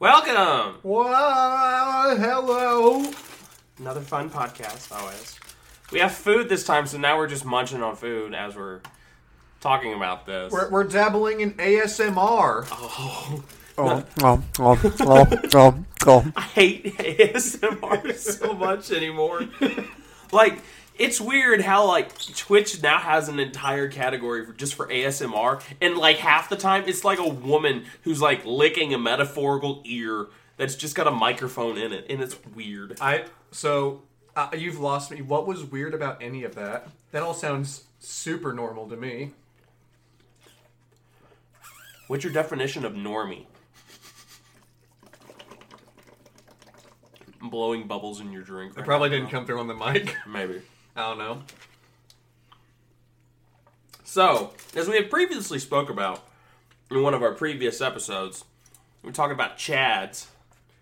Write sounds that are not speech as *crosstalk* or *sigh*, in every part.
Welcome! Wow, hello. Another fun podcast, always. We have food this time, so now we're just munching on food as we're talking about this. We're, we're dabbling in ASMR. oh, *laughs* Oh, oh, oh, oh, oh, oh. I hate ASMR so much anymore. like, it's weird how like Twitch now has an entire category for, just for ASMR, and like half the time it's like a woman who's like licking a metaphorical ear that's just got a microphone in it, and it's weird. I so uh, you've lost me. What was weird about any of that? That all sounds super normal to me. What's your definition of normie? Blowing bubbles in your drink. It probably now. didn't come through on the mic. Maybe. I don't know. So, as we had previously spoke about in one of our previous episodes, we're talking about Chads.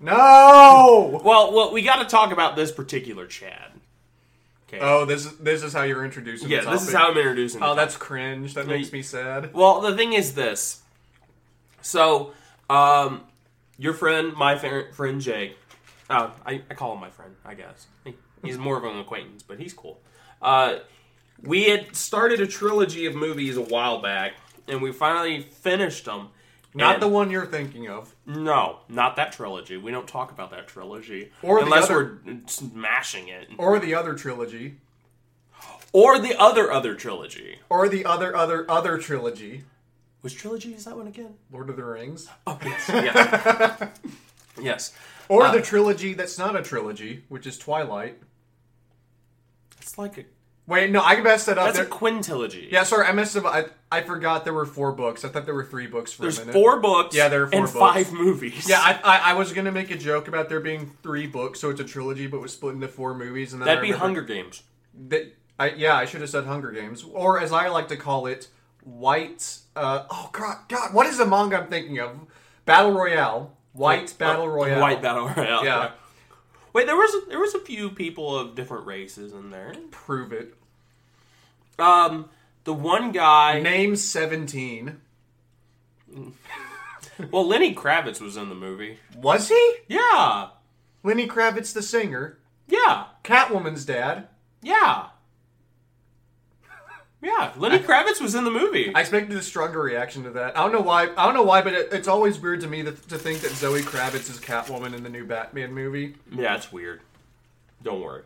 No. Well, well, we got to talk about this particular Chad. Okay. Oh, this is this is how you're introducing. yeah, this is how I'm introducing. Oh, that's cringe. That makes me sad. Well, the thing is this. So, um, your friend, my fa- friend Jake, uh, I, I call him my friend, I guess. He- He's more of an acquaintance, but he's cool. Uh, we had started a trilogy of movies a while back, and we finally finished them. Not And- the one you're thinking of. No, not that trilogy. We don't talk about that trilogy. Or the unless other- we're smashing it. Or the other trilogy. Or the other other trilogy. Or the other other other trilogy. Which trilogy is that one again? Lord of the Rings. Oh, yes. Yes. *laughs* yes. Or Uh, the trilogy that's not a trilogy, which is Twilight. It's like a Wait, no, I messed that up. That's a There- quintilogy. yeah, sorry, I messed up. I, I forgot there were four books. I thought there were three books for There's a minute. four books. Yeah, there are four and books. five movies. Yeah, I, *laughs* I, I was gonna make a joke about there being three books, so it's a trilogy, but was split into four movies. And then that'd I be remembered Hunger Games. That, I, yeah, I should have said Hunger Games, or as I like to call it, White. Uh, oh God, God, what is the manga I'm thinking of? Battle Royale. White Battle Uh, Royale. White Battle Royale. Yeah. Wait, there was a, there was a few people of different races in there. Prove it. Um, the one guy. Name seventeen. *laughs* well, Lenny Kravitz was in the movie. Was he? Yeah. Lenny Kravitz, the singer. Yeah. Catwoman's dad. Yeah. Yeah, Lenny Kravitz was in the movie. I expected a stronger reaction to that. I don't know why. I don't know why, but it, it's always weird to me that, to think that Zoe Kravitz is Catwoman in the new Batman movie. yeah, it's weird. Don't worry.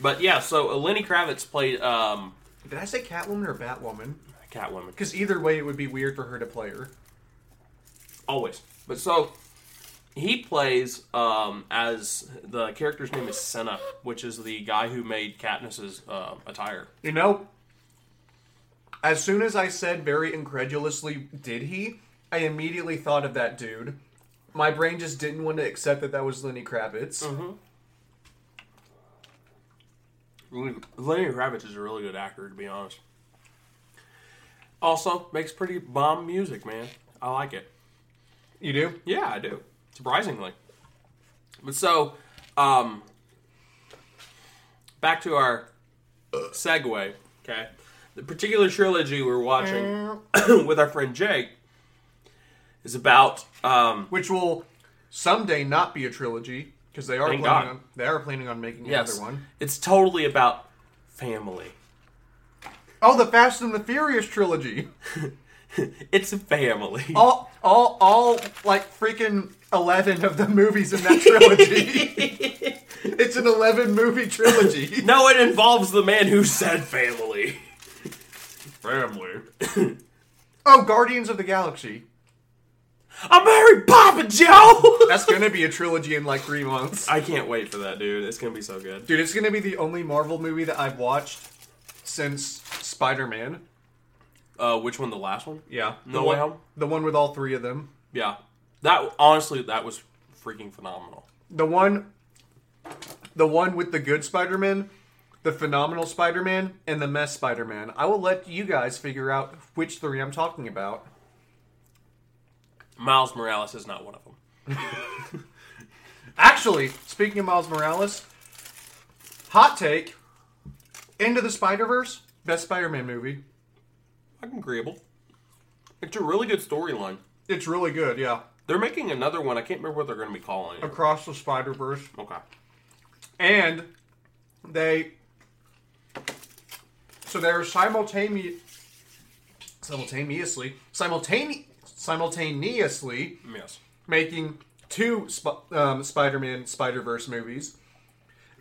But yeah, so uh, Lenny Kravitz played um, Did I say Catwoman or Batwoman? Catwoman. Because either way, it would be weird for her to play her. Always. But so he plays um, as the character's name is Cinna, which is the guy who made Katniss's uh, attire. You know, as soon as I said very incredulously, "Did he?" I immediately thought of that dude. My brain just didn't want to accept that that was Lenny Kravitz. Lenny Lenny Kravitz is a really good actor, to be honest. Also, makes pretty bomb music, man. I like it. You do? Yeah, I do. Surprisingly. But so, um, back to our segue, okay? The particular trilogy we're watching *coughs* with our friend Jake is about, um, Which will someday not be a trilogy because they are Thank planning God. on they are planning on making yes, another one. it's totally about family. Oh, the Fast and the Furious trilogy. *laughs* It's a family. All, all, all like freaking eleven of the movies in that trilogy. *laughs* it's an eleven movie trilogy. No, it involves the man who said family. Family. *laughs* Oh, Guardians of the Galaxy. I'm married Papa Joe! *laughs* That's gonna be a trilogy in like three months. I can't wait for that, dude. It's gonna be so good. Dude, it's gonna be the only Marvel movie that I've watched since Spider Man. Uh, which one? The last one? Yeah. No the Way one, Home? The one with all three of them. Yeah. That honestly, that was freaking phenomenal. The one the one with the good Spider Man, the phenomenal Spider Man, and the mess Spider Man. I will let you guys figure out which three I'm talking about. Miles Morales is not one of them. *laughs* Actually, speaking of Miles Morales, hot take Into the Spider Verse, best Spider Man movie. Fucking agreeable. It's a really good storyline. It's really good, yeah. They're making another one. I can't remember what they're going to be calling it. Across the Spider Verse, Okay. and they so they're simultaneous simultaneously simultane- simultaneously Yes. making two Sp- um, Spider-Man Spider-Verse movies.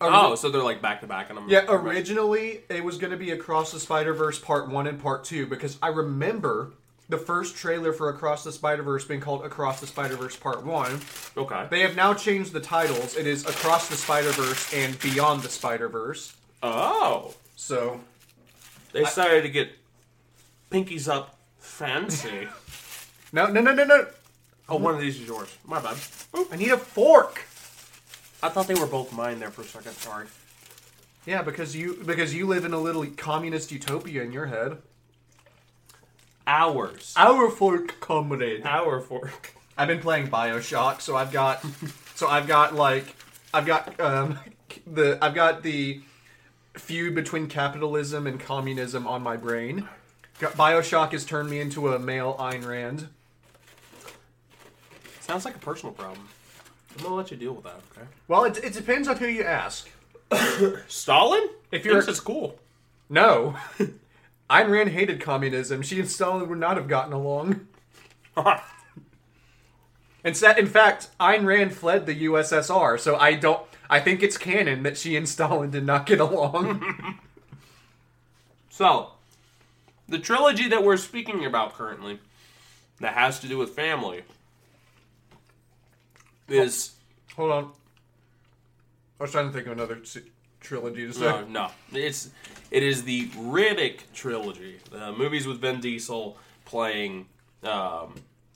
Oh, so they're like back to back, and I'm Yeah, originally it was going to be Across the Spider Verse Part One and Part Two because I remember the first trailer for Across the Spider Verse being called Across the Spider Verse Part One. Okay. They have now changed the titles. It is Across the Spider Verse and Beyond the Spider Verse. Oh, So they decided to get pinkies up fancy. *laughs* no, no, no, no, no. oh, one of these is yours. My bad. Oop. I need a fork. I thought they were both mine there for a second. Sorry. Yeah, because you because you live in a little communist utopia in your head. Ours. Our fork, comrade. Our fork. *laughs* I've been playing Bioshock, so I've got, so I've got like, I've got um, *laughs* the I've got the feud between capitalism and communism on my brain. Bioshock has turned me into a male Ayn Rand. Sounds like a personal problem. I'm gonna let you deal with that. Okay. Well, it, it depends on who you ask. *coughs* Stalin? If you're- this is cool. No, *laughs* Ayn Rand hated communism. She and Stalin would not have gotten along. *laughs* In, sa- in fact, Ayn Rand fled the USSR, so I don't. I think it's canon that she and Stalin did not get along. *laughs* so, the trilogy that we're speaking about currently, that has to do with family, is Hold on. I was trying to think of another trilogy to say. no, no. It's it is the Riddick trilogy. The movies with Vin Diesel playing. Um,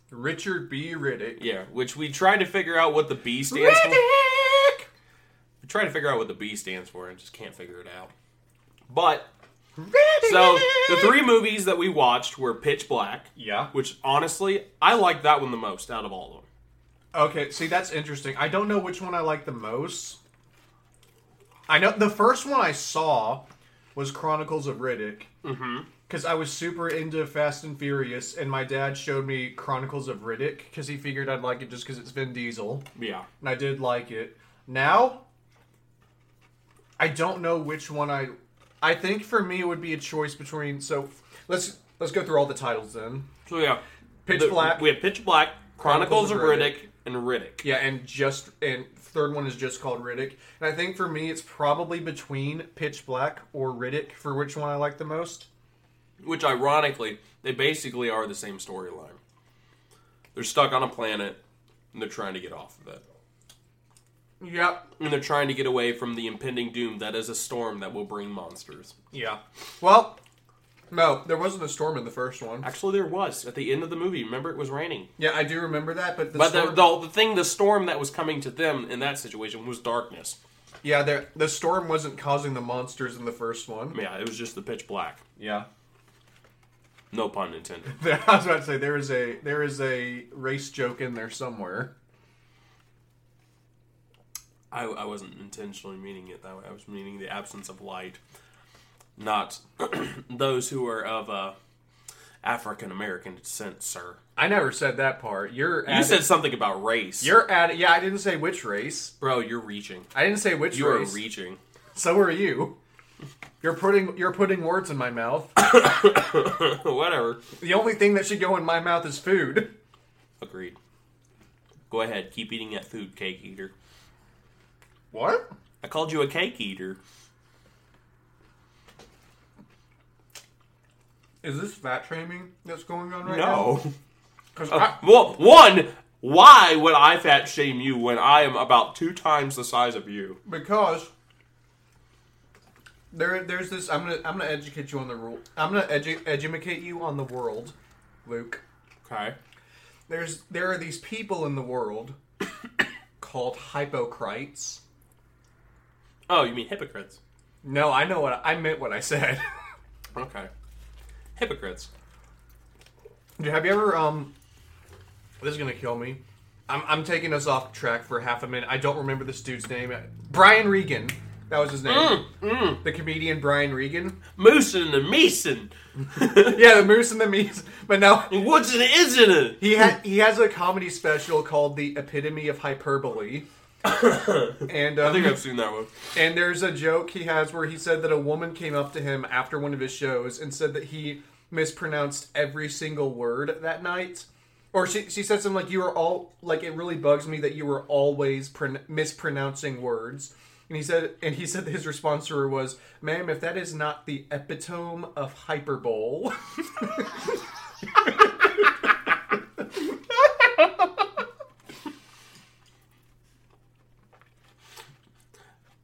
Richard B. Riddick. yeah, which we tried to figure out what the B stands for. Riddick! We tried to figure out what the B stands for and just can't figure it out. But so the three movies that we watched were Pitch Black, Yeah. which honestly I like that one the most out of all of them. Okay, see, that's interesting. I don't know which one I like the most. I know the first one I saw was Chronicles of Riddick. Mm-hmm. Because I was super into Fast and Furious, and my dad showed me Chronicles of Riddick because he figured I'd like it just because it's Vin Diesel. Yeah. and I did like it. Now, I don't know which one I. I think for me it would be a choice between. So let's let's go through all the titles then. So yeah, Pitch The- Black. We have Pitch Black, Chronicles, of Riddick, and Riddick. Yeah, and just and third one is just called Riddick. And I think for me it's probably between Pitch Black or Riddick for which one I like the most. Which ironically, they basically are the same storyline. They're stuck on a planet and they're trying to get off of it. Yep. And they're trying to get away from the impending doom that is a storm that will bring monsters. Yeah. Well, no, there wasn't a storm in the first one. Actually, there was at the end of the movie. Remember, it was raining. Yeah, I do remember that, but the But storm, the, the, the thing, the storm that was coming to them in that situation was darkness. yeah, the the storm wasn't causing the monsters in the first one. Yeah, it was just the pitch black. Yeah. No pun intended. *laughs* I was about to say there is a there is a race joke in there somewhere. I, I wasn't intentionally meaning it that way. I was meaning the absence of light, not *clears throat* those who are of uh, African American descent, sir. I never said that part. You're You adding- said something about race. you're at yeah. I didn't say which race. Bro, you're reaching. I didn't say which race. You are race. reaching. so are you. You're putting you're putting words in my mouth. *coughs* Whatever. The only thing that should go in my mouth is food. Agreed. Go ahead. Keep eating that food, cake eater. What? I called you a cake eater. Is this fat shaming that's going on right No. now? *laughs* Because Uh, well, one, why would I fat shame you when I am about two times the size of you? because there there's this. I'm gonna I'm gonna educate you on the rule. I'm gonna edu- educate you on the world, Luke. Okay. There's there are these people in the world *coughs* called hypocrites. Oh, you mean hypocrites? No, I know what I meant. What I said. *laughs* Okay. Hypocrites. Have you ever um? This is gonna kill me. I'm I'm taking us off track for half a minute. I don't remember this dude's name. Brian Regan. That was his name. The comedian Brian Regan. Moose and the Mason. *laughs* Yeah, the Moose and the Meese. But now What's it, isn't it? he ha- he has a comedy special called The Epitome of Hyperbole. *coughs* and um, I think I've seen that one. And there's a joke he has where he said that a woman came up to him after one of his shows and said that he mispronounced every single word that night. Or she, she said something like, You were all, like, it really bugs me that you were always pron- mispronouncing words. And he said, and he said his response to her was, "Ma'am, if that is not the epitome of hyperbole, *laughs* *laughs*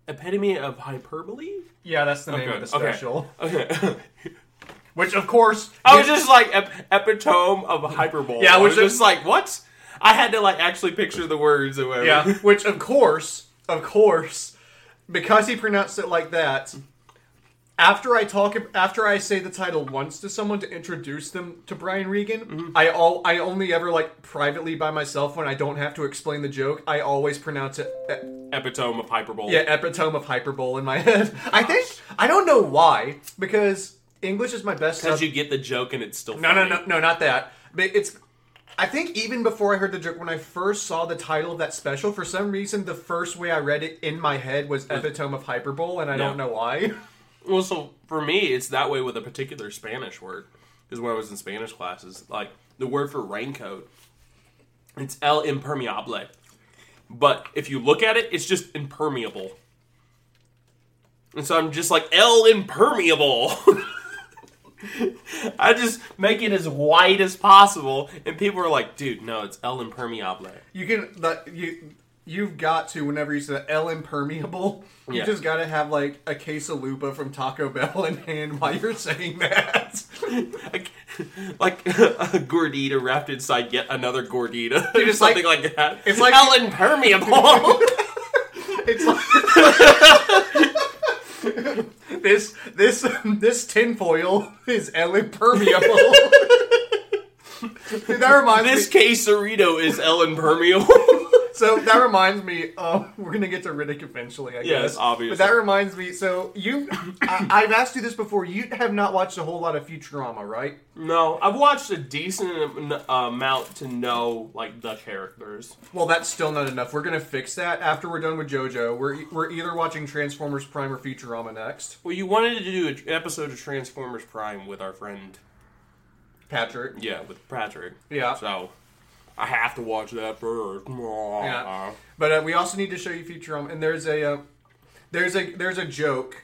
Epitome of hyperbole? yeah, that's the name Okay, of the special." Okay. *laughs* Which, of course, I was just like ep- epitome of hyperbole. Yeah, I was which- just like, what? I had to like actually picture the words or whatever. Yeah, which of *laughs* course, of course, because he pronounced it like that. After I talk, after I say the title once to someone to introduce them to Brian Regan, Mm-hmm. I all I only ever like privately by myself when I don't have to explain the joke. I always pronounce it, e- Epitome of hyperbole. yeah, epitome of hyperbole in my head. *laughs* I think I don't know why because English is my best. Because you get the joke and it's still no, no, funny. no, no, not that. But it's. I think even before I heard the joke, when I first saw the title of that special, for some reason the first way I read it in my head was epitome of hyperbole, and I don't know why. *laughs* Well, so for me, it's that way with a particular Spanish word. Because when I was in Spanish classes, like the word for raincoat, it's el impermeable. But if you look at it, it's just impermeable. And so I'm just like, el impermeable. *laughs* I just make it as white as possible, and people are like, "Dude, no, it's el impermeable." You can you you've got to whenever you say El impermeable, you Yeah. just got to have like a Quesalupa from Taco Bell in hand while you're saying that. *laughs* like, like a gordita wrapped inside yet another gordita, or it's like- something like, that. it's like- El impermeable. *laughs* It's like *laughs* this this this tinfoil is El impermeable. *laughs* that reminds this me. quesarito is El impermeable. *laughs* So that reminds me. Uh, we're gonna get to Riddick eventually, I Yes, guess. obviously. But that reminds me. So you, I, I've asked you this before. You have not watched a whole lot of Futurama, right? no, I've watched a decent amount to know like the characters. Well, that's still not enough. We're gonna fix that after we're done with JoJo. We're we're either watching Transformers Prime or Futurama next. Well, you wanted to do an episode of Transformers Prime with our friend, Patrick. yeah, with Patrick. Yeah. So I have to watch that first. Yeah. But uh, we also need to show you Futurama, and there's a uh, there's a there's a joke.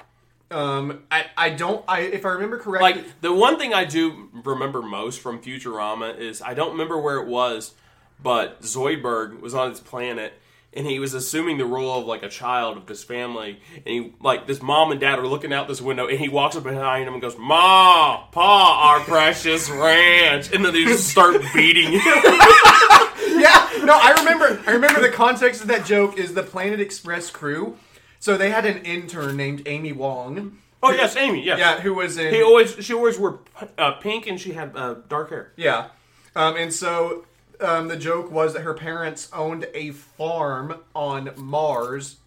Um, I I don't I if I remember correctly. Like the one thing I do remember most from Futurama is I don't remember where it was, but Zoidberg was on his planet and he was assuming the role of like a child of this family and he like this mom and dad are looking out this window and he walks up behind him and goes, Ma, Pa, our precious ranch and then they just start *laughs* beating him. *laughs* Yeah, no, I remember. I remember the context of that joke is the Planet Express crew. So they had an intern named Amy Wong. oh yes, Amy, yes. Yeah, who was in. He always she always wore uh, pink and she had uh, dark hair. yeah, um, and so um, the joke was that her parents owned a farm on Mars,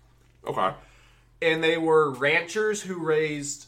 Okay. and they were ranchers who raised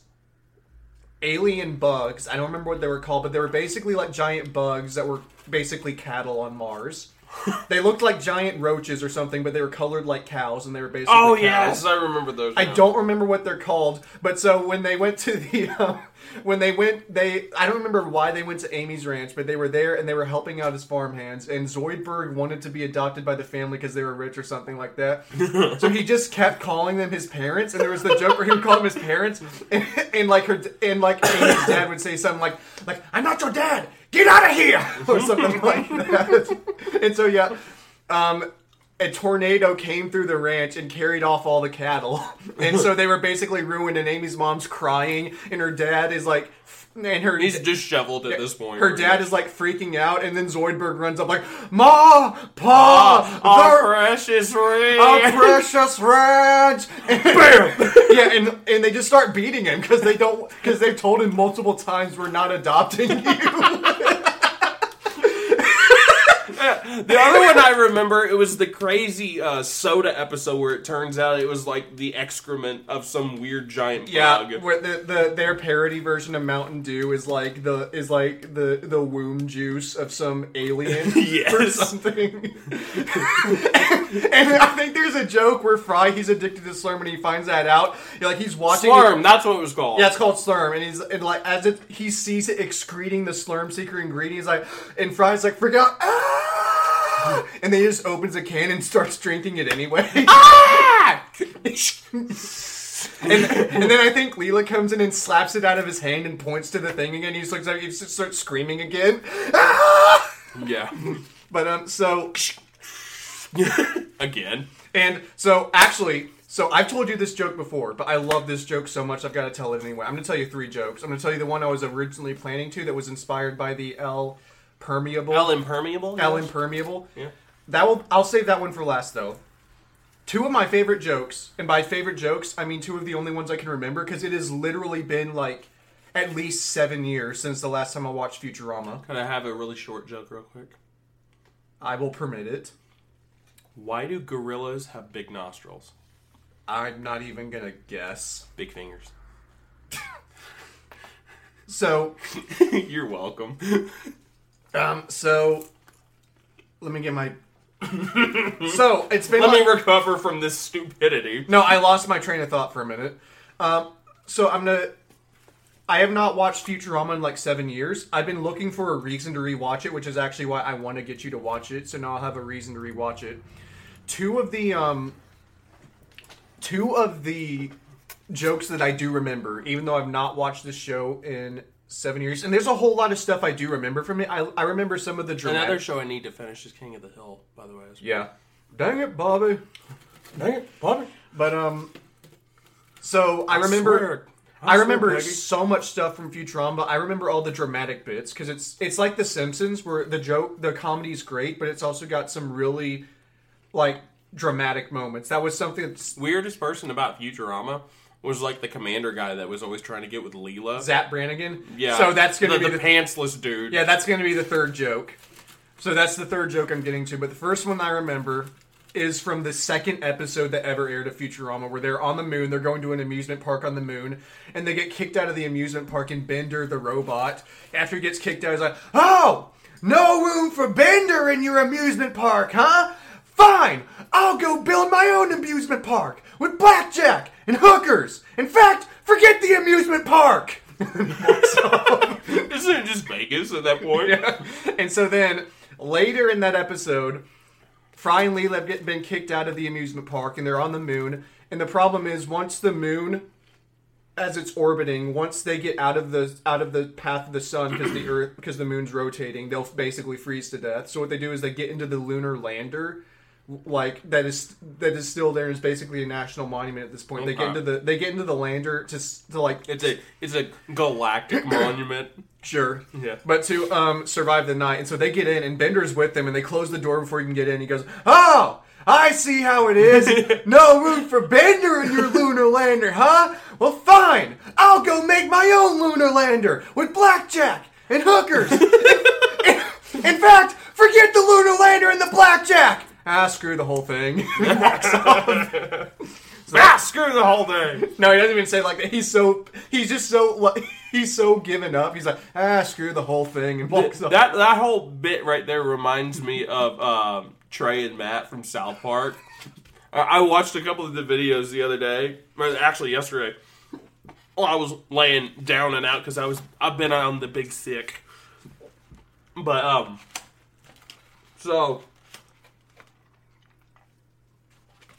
alien bugs. I don't remember what they were called, but they were basically like giant bugs that were basically cattle on Mars. *laughs* they looked like giant roaches or something, but they were colored like cows, and they were basically Oh cows. yes, I remember those. I don't remember what they're called, but so when they went to the *laughs* um, when they went they I don't remember why they went to Amy's ranch, but they were there and they were helping out his farmhands. And Zoidberg wanted to be adopted by the family because they were rich or something like that. *laughs* so he just kept calling them his parents, and there was the joke where he would call them his parents, and, and like her and like Amy's dad would say something like like I'm not your dad, get out of here *laughs* or something like that. And so yeah. Um, a tornado came through the ranch and carried off all the cattle. *laughs* And so they were basically ruined, and Amy's mom's crying, and her dad is like, *laughs* and her. He's disheveled at this point. her dad is like freaking out, and then Zoidberg runs up like, Ma, Pa, Our they're- precious ring. our precious ranch. *laughs* Bam! *laughs* yeah, and and they just start beating him because they don't because they've told him multiple times we're not adopting you. *laughs* The other one I remember, it was the crazy uh, soda episode where it turns out it was like the excrement of some weird giant Yeah, bug. where the, the their parody version of Mountain Dew is like the is like the the womb juice of some alien *laughs* or something. *laughs* and I think there's a joke where Fry he's addicted to Slurm and he finds that out. You're like he's watching it- Slurm, that's what it was called. Yeah, it's called Slurm, and he's and like as it he sees it excreting the Slurm secret ingredient, he's like, and Fry's like, out, ah! *laughs* and then he just opens a can and starts drinking it anyway. Ah! *laughs* and, and then I think Leela comes in and slaps it out of his hand and points to the thing again. He's like, he just starts screaming again. Ah! yeah. But um, so *laughs* Again. and so actually, so I've told you this joke before, but I love this joke so much I've got to tell it anyway. I'm gonna tell you three jokes. I'm gonna tell you the one I was originally planning to that was inspired by the L permeable. L impermeable? L yes? impermeable. Yeah. That will. I'll save that one for last though. Two of my favorite jokes, and by favorite jokes, I mean two of the only ones I can remember because it has literally been like at least seven years since the last time I watched Futurama. Can I have a really short joke real quick? I will permit it. Why do gorillas have big nostrils? I'm not even gonna guess. Big fingers. So, *laughs* You're welcome. *laughs* um, so let me get my. *laughs* so it's been. Let like- me recover from this stupidity. No, I lost my train of thought for a minute. Um, so I'm gonna. I have not watched Futurama in like seven years. I've been looking for a reason to rewatch it, which is actually why I want to get you to watch it. So now I'll have a reason to rewatch it. Two of the um, two of the jokes that I do remember, even though I've not watched this show in seven years, and there's a whole lot of stuff I do remember from it. I, I remember some of the dramatic. Another show I need to finish is King of the Hill, by the way. as well. yeah. Dang it, Bobby. Dang it, Bobby. But um, so I remember. swear. I, I remember Peggy. so much stuff from Futurama. I remember all the dramatic bits because it's it's like The Simpsons, where the joke, the comedy's great, but it's also got some really like dramatic moments. That was something that's Weirdest person about Futurama was like the commander guy that was always trying to get with Leela. Zap Brannigan. yeah. So that's gonna the, be the, the, pantsless dude. yeah, that's gonna be the third joke. So that's the third joke I'm getting to. But the first one I remember is from the second episode that ever aired of Futurama, where they're on the moon. They're going to an amusement park on the moon, and they get kicked out of the amusement park. And Bender, the robot, after he gets kicked out, he's like, "Oh, no room for Bender in your amusement park, huh? Fine, I'll go build my own amusement park with blackjack and hookers. In fact, forget the amusement park." *laughs* Isn't it just Vegas at that point? and so then later in that episode, Fry and Leela have get, been kicked out of the amusement park and they're on the moon. And the problem is once the moon as it's orbiting, once they get out of the out of the path of the sun because the earth because the moon's rotating, they'll basically freeze to death. So what they do is they get into the lunar lander like that is that is still there and basically a national monument at this point. They get into the they get into the lander to to like It's a it's a galactic *clears throat* monument. Sure. Yeah. But to um, survive the night. And so they get in, and Bender's with them, and they close the door before you can get in. He goes, Oh, I see how it is. *laughs* no room for Bender in your lunar lander, huh? Well, fine. I'll go make my own lunar lander with blackjack and hookers. *laughs* in fact, forget the lunar lander and the blackjack. Ah, screw the whole thing. *laughs* *laughs* Walks off. ah, screw the whole thing. No, he doesn't even say like that. He's so he's just so like, *laughs* he's so given up. He's like, ah, screw the whole thing, and walks off. That that whole bit right there reminds me of um, Trey and Matt from South Park. I, I watched a couple of the videos the other day, or actually yesterday. Well, I was laying down and out because I was I've been on the big sick, but um, so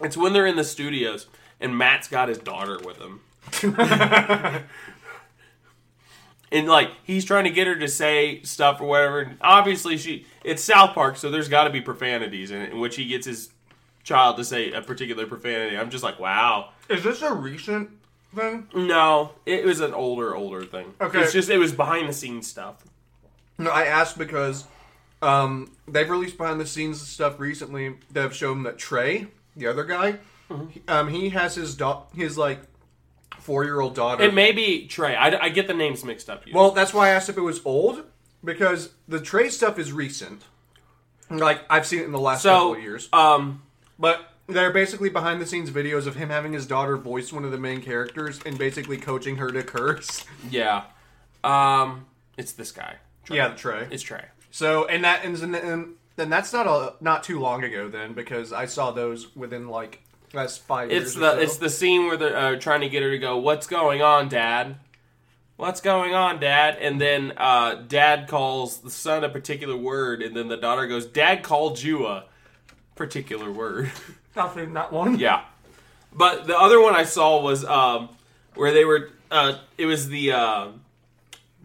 it's when they're in the studios and Matt's got his daughter with him. *laughs* and like he's trying to get her to say stuff or whatever. And obviously, she it's South Park, so there's got to be profanities in it, in which he gets his child to say a particular profanity. I'm just like, wow. Is this a recent thing? No, it was an older, older thing. Okay. it's just it was behind the scenes stuff. No, I asked because um, they've released behind the scenes stuff recently that have shown that Trey, the other guy, he- um, he has his da- his like four year old daughter. It may be Trey. I, I get the names mixed up. Here. well, that's why I asked if it was old because the Trey stuff is recent. Like I've seen it in the last So, couple of years. um, But they're basically behind the scenes videos of him having his daughter voice one of the main characters and basically coaching her to curse. yeah, um, it's this guy. Trey. Yeah, Trey. it's Trey. So and that and, and, and then that's not a not too long ago then because I saw those within like last five years. It's or the so. it's the scene where they're uh, trying to get her to go. What's going on, Dad? What's going on, Dad? And then uh, Dad calls the son a particular word, and then the daughter goes, "Dad called you a particular word." *laughs* nothing that one. yeah, but the other one I saw was um, where they were. Uh, it was the uh,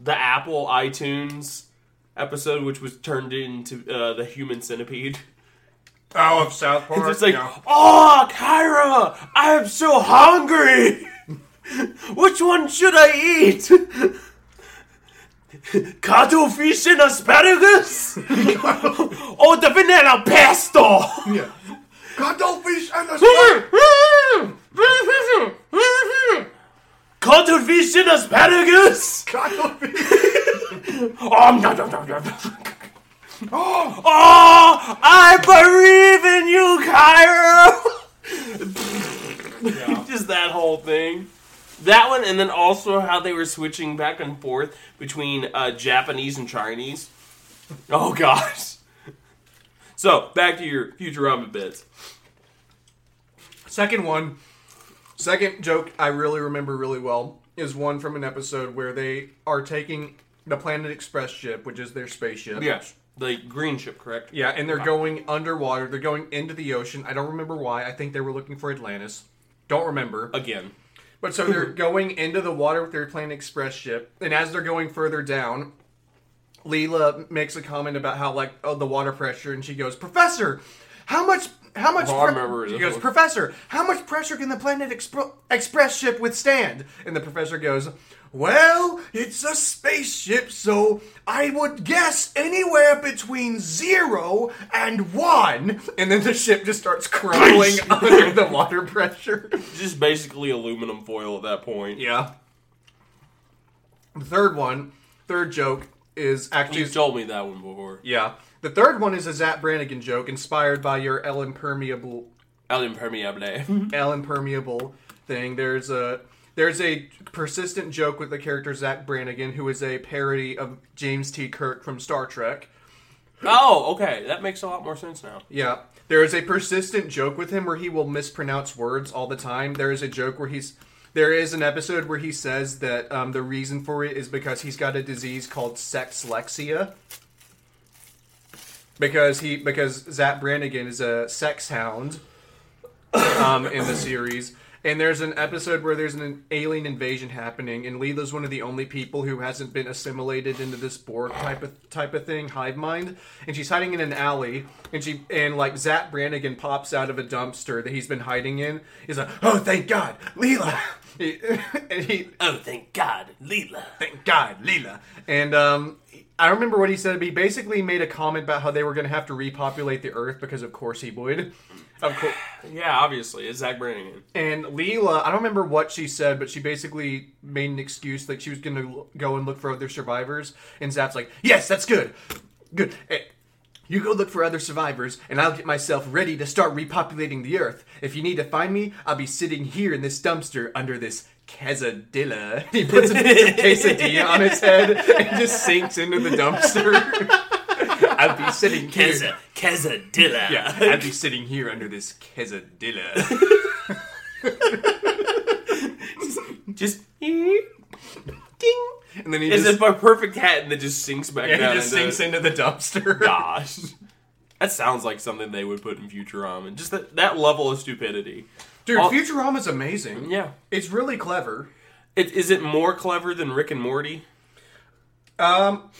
the Apple iTunes episode, which was turned into uh, the Human Centipede. Oh, of South Park. It's like, Yeah. oh, Kyra, I am so hungry. *laughs* Which one should I eat? *laughs* Cuttlefish and asparagus? *laughs* or the vanilla pesto? yeah. Cuttlefish and asparagus? Cuttlefish and asparagus? Cuttlefish. Oh, no, no, no, no. oh, I believe in you, Kyra. *laughs* Just that whole thing. That one, and then also how they were switching back and forth between uh, Japanese and Chinese. Oh gosh. So back to your Futurama bits. Second one, second joke I really remember really well is one from an episode where they are taking the Planet Express ship, which is their spaceship. Yes, the green ship, correct? Yeah, and they're going underwater. They're going into the ocean. I don't remember why. I think they were looking for Atlantis. Don't remember. Again. But so they're *laughs* going into the water with their Planet Express ship, and as they're going further down, Leela makes a comment about how like oh the water pressure, and she goes, "Professor, how much?" How much? Oh, I remember She this goes, one. Professor, how much pressure can the Planet Express ship withstand? And the professor goes, Well, it's a spaceship, so I would guess anywhere between zero and one. And then the ship just starts crumbling *laughs* under the water pressure. Just basically aluminum foil at that point. Yeah. The third one, third joke is actually You've told me that one before. yeah. The third one is a Zap Brannigan joke inspired by your El Impermeable El Impermeable. El Impermeable thing. There's a there's a persistent joke with the character Zap Brannigan, who is a parody of James T. Kirk from Star Trek. oh, okay. That makes a lot more sense now. Yeah. There is a persistent joke with him where he will mispronounce words all the time. There is a joke where he's there is an episode where he says that um, the reason for it is because he's got a disease called sexlexia. Because he because Zap Brannigan is a sex hound um, in the series. And there's an episode where there's an alien invasion happening, and Leela's one of the only people who hasn't been assimilated into this Borg type of type of thing, hive mind. And she's hiding in an alley, and she and like Zap Brannigan pops out of a dumpster that he's been hiding in. He's like, "Oh, thank God, Leela!" *laughs* He, *laughs* and he Oh, thank God, Leela. thank God, Leela. And um, I remember what he said. He basically made a comment about how they were going to have to repopulate the Earth because, of course, he would. Of course. Yeah, obviously, it's Zap Brannigan. And Leela, I don't remember what she said, but she basically made an excuse like she was going to go and look for other survivors. And Zap's like, "Yes, that's good, good. Eh, You go look for other survivors, and I'll get myself ready to start repopulating the Earth. If you need to find me, I'll be sitting here in this dumpster under this quesadilla." *laughs* He puts a *laughs* quesadilla on his head and just sinks into the dumpster. *laughs* I'll be sitting *laughs* here. Keza, Quesadilla. Yeah, *laughs* I'd be sitting here under this quesadilla. *laughs* Just ding. And then he It's just, a perfect hat, and then just sinks back yeah, down. he just into- sinks into the dumpster. Gosh, that sounds like something they would put in Futurama. Just that that level of stupidity. Dude, All- Futurama's amazing. Yeah. It's really clever. It, is it more clever than Rick and Morty? Um,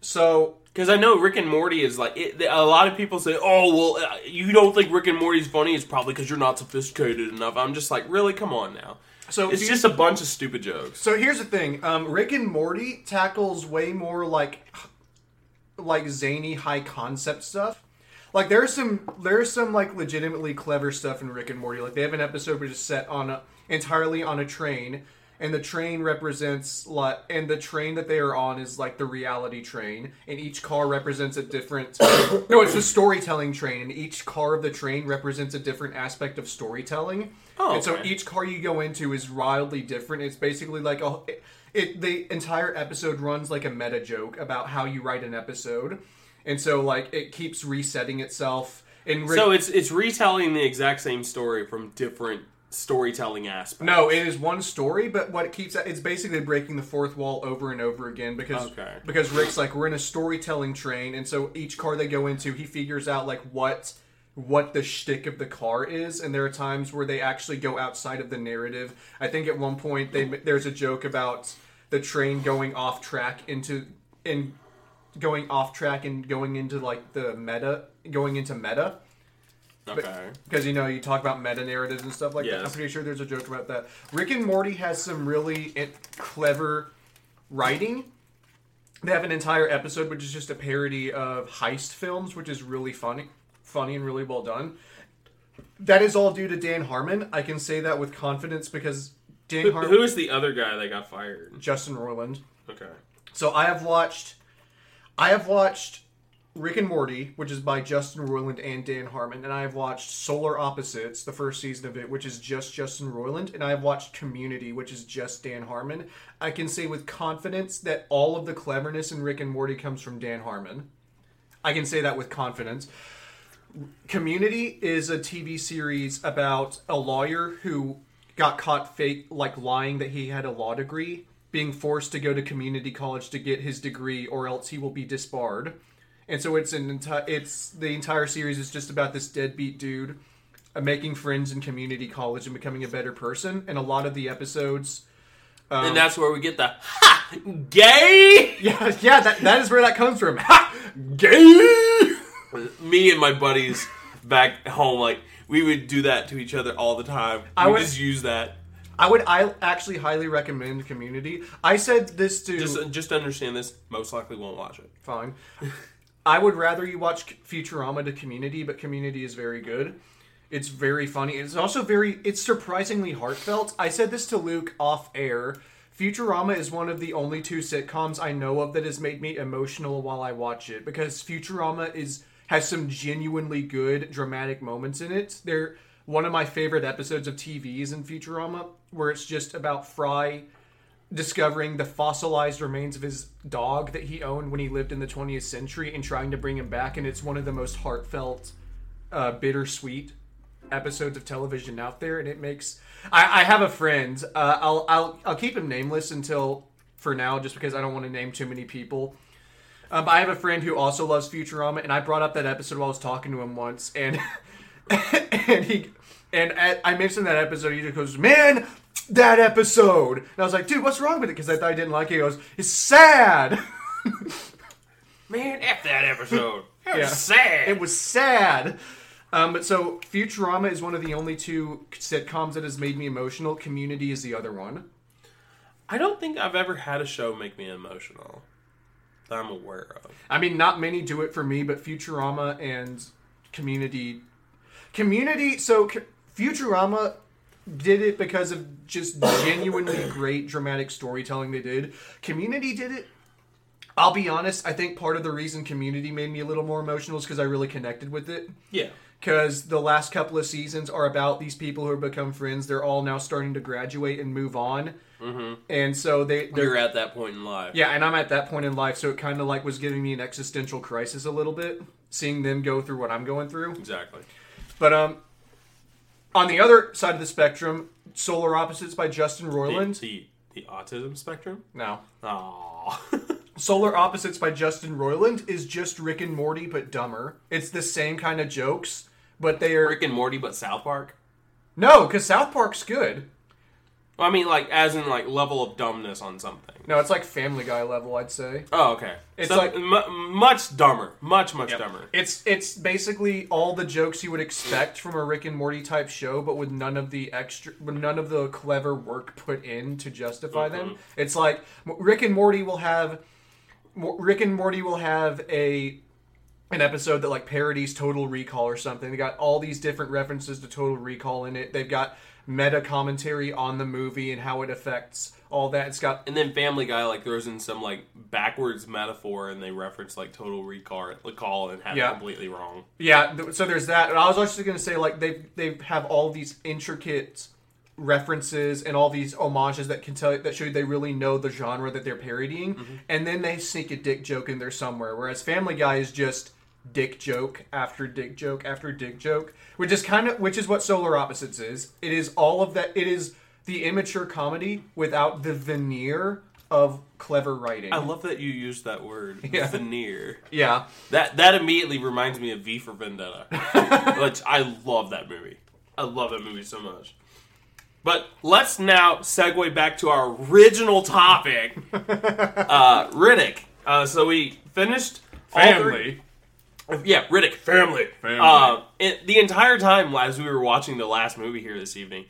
so Because I know Rick and Morty is like it, a lot of people say, "Oh, well, uh, you don't think Rick and Morty's funny? It's probably because you're not sophisticated enough." I'm just like, really, come on now. so It's just a bunch of stupid jokes. so here's the thing. Um, Rick and Morty tackles way more like like zany high concept stuff. Like there's some there's some like legitimately clever stuff in Rick and Morty. Like they have an episode which is set on a, entirely on a train, and the train represents like and the train that they are on is like the reality train and each car represents a different *coughs* no it's the storytelling train and each car of the train represents a different aspect of storytelling. Oh, and so each car you go into is wildly different. It's basically like a it, it the entire episode runs like a meta joke about how you write an episode. And so like it keeps resetting itself. And re- So it's it's retelling the exact same story from different storytelling aspect. No, it is one story, but what it keeps it's basically breaking the fourth wall over and over again because Okay. because Rick's like we're in a storytelling train, and so each car they go into, he figures out like what what the shtick of the car is, and there are times where they actually go outside of the narrative. I think at one point they there's a joke about the train going off track into in going off track and going into like the meta going into meta Okay. because you know you talk about meta narratives and stuff like that. I'm pretty sure there's a joke about that. Rick and Morty has some really in- clever writing. They have an entire episode which is just a parody of heist films, which is really funny, funny and really well done. That is all due to Dan Harmon. I can say that with confidence because Dan Who, Harmon, who is the other guy that got fired? Justin Roiland. Okay. So I have watched, I have watched Rick and Morty, which is by Justin Roiland and Dan Harmon, and I have watched Solar Opposites, the first season of it, which is just Justin Roiland, and I have watched Community, which is just Dan Harmon. I can say with confidence that all of the cleverness in Rick and Morty comes from Dan Harmon. I can say that with confidence. Community is a TV series about a lawyer who got caught fake, like lying that he had a law degree, being forced to go to community college to get his degree, or else he will be disbarred. And so it's an entire, it's the entire series is just about this deadbeat dude uh, making friends in community college and becoming a better person. And a lot of the episodes, um, and that's where we get the ha gay. yeah, yeah, that, that is where that comes from. Ha! Gay. Me and my buddies back home, like we would do that to each other all the time. I would- just use that. I would I actually highly recommend Community. I said this to Just just understand this. Most likely won't watch it. fine. *laughs* I would rather you watch Futurama to Community, but Community is very good. It's very funny. It's also very it's surprisingly heartfelt. I said this to Luke off air. Futurama is one of the only two sitcoms I know of that has made me emotional while I watch it because Futurama is has some genuinely good dramatic moments in it. They're one of my favorite episodes of TV is in Futurama where it's just about Fry discovering the fossilized remains of his dog that he owned when he lived in the 20th century and trying to bring him back and it's one of the most heartfelt uh, bittersweet episodes of television out there and it makes i, I have a friend uh, I'll, I'll i'll keep him nameless until for now just because i don't want to name too many people um, i have a friend who also loves futurama and i brought up that episode while i was talking to him once and *laughs* and he and I mentioned that episode. He just goes, "Man, that episode." And I was like, "Dude, what's wrong with it?" Because I thought I didn't like it. He goes, "It's sad." *laughs* Man, f that episode. That was sad. it was sad. Um, but so Futurama is one of the only two sitcoms that has made me emotional. Community is the other one. I don't think I've ever had a show make me emotional that I'm aware of. I mean, not many do it for me, but Futurama and Community, Community. So C- Futurama did it because of just genuinely great dramatic storytelling they did. Community did it. I'll be honest. I think part of the reason Community made me a little more emotional is because I really connected with it. Yeah. because the last couple of seasons are about these people who have become friends. They're all now starting to graduate and move on, mm-hmm. and so they they're You're at that point in life. yeah. And I'm at that point in life, so it kind of like was giving me an existential crisis a little bit, seeing them go through what I'm going through. Exactly. But um, on the other side of the spectrum, Solar Opposites by Justin The, Roiland. the, the autism spectrum? No. Aww. *laughs* Solar Opposites by Justin Roiland is just Rick and Morty but dumber. It's the same kind of jokes, but they are Rick and Morty, but South Park? no, because South Park's good. Well, I mean, like, as in, like, level of dumbness on something. No, it's like Family Guy level, I'd say. Oh, okay. It's So, like- mu- much dumber. Much, much dumber. It's it's basically all the jokes you would expect from a Rick and Morty type show, but with none of the extra, with none of the clever work put in to justify them. Mm-hmm. It's like M- Rick and Morty will have, Mo- Rick and Morty will have a an episode that like parodies Total Recall or something. They got all these different references to Total Recall in it. They've got meta commentary on the movie and how it affects all that. It's got And then Family Guy like throws in some like backwards metaphor, and they reference like Total Recall, and have Yeah. it completely wrong. Yeah, th- so there's that. And I was also going to say like they they have all these intricate references and all these homages that can tell that show they really know the genre that they're parodying, mm-hmm. and then they sneak a dick joke in there somewhere. Whereas Family Guy is just dick joke after dick joke after dick joke, which is kind of which is what Solar Opposites is. It is all of that. It is the immature comedy without the veneer of clever writing. I love that you used that word, *laughs* Yeah. veneer. yeah. That that immediately reminds me of V for Vendetta, *laughs* which I love that movie. I love that movie so much. But let's now segue back to our original topic, *laughs* uh, Riddick. Uh, so we finished all three- *laughs* yeah, Riddick family. Family. Uh, it, the entire time as we were watching the last movie here this evening,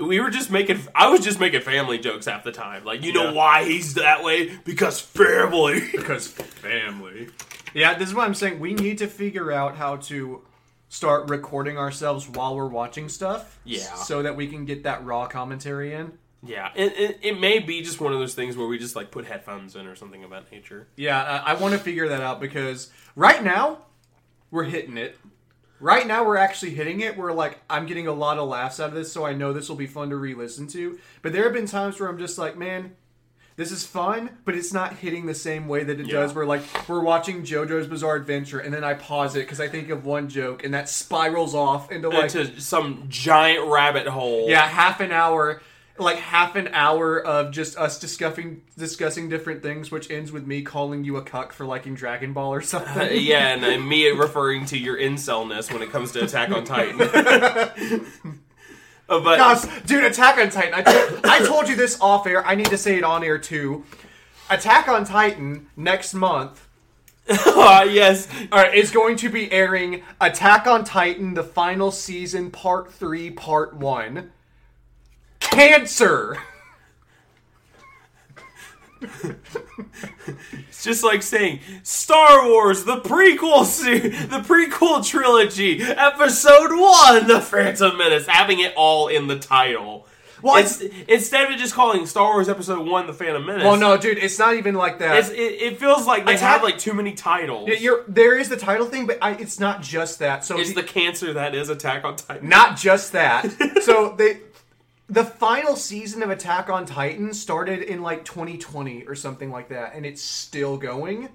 we were just making. I was just making family jokes half the time. Like, you know why he's that way? Because family. *laughs* because family. Yeah, this is what I'm saying. We need to figure out how to start recording ourselves while we're watching stuff. Yeah. So that we can get that raw commentary in. Yeah, it, it, it may be just one of those things where we just like put headphones in or something of that nature. Yeah, I, I want to figure that out because right now we're hitting it. Right now we're actually hitting it. We're like, I'm getting a lot of laughs out of this, so I know this will be fun to re-listen to. But there have been times where I'm just like, man, this is fun, but it's not hitting the same way that it Yeah. does. Where like we're watching JoJo's Bizarre Adventure, and then I pause it because I think of one joke, and that spirals off into like Into some giant rabbit hole. yeah, half an hour, like half an hour of just us discussing discussing different things, which ends with me calling you a cuck for liking Dragon Ball or Uh, something. yeah, and uh, me *laughs* referring to your incelness when it comes to Attack on Titan. *laughs* Uh, but Gosh, dude, Attack on Titan. I told, told you this off air. I need to say it on air too. Attack on Titan next month. *laughs* uh, yes, All right, it's going to be airing Attack on Titan, the final season, part three, part one. Cancer. it's just like saying Star Wars, the prequel, the prequel trilogy, Episode One, The Phantom Menace, having it all in the title. Well, It's, instead of just calling Star Wars Episode One, The Phantom Menace. Well, no, dude, it's not even like that. It's, it, it feels like they have like too many titles. Yeah, You're, there is the title thing, but I, it's not just that. So it's the- the cancer that is Attack on Titan. not just that. *laughs* so they, the final season of Attack on Titan started in like 2020 or something like that, and it's still going.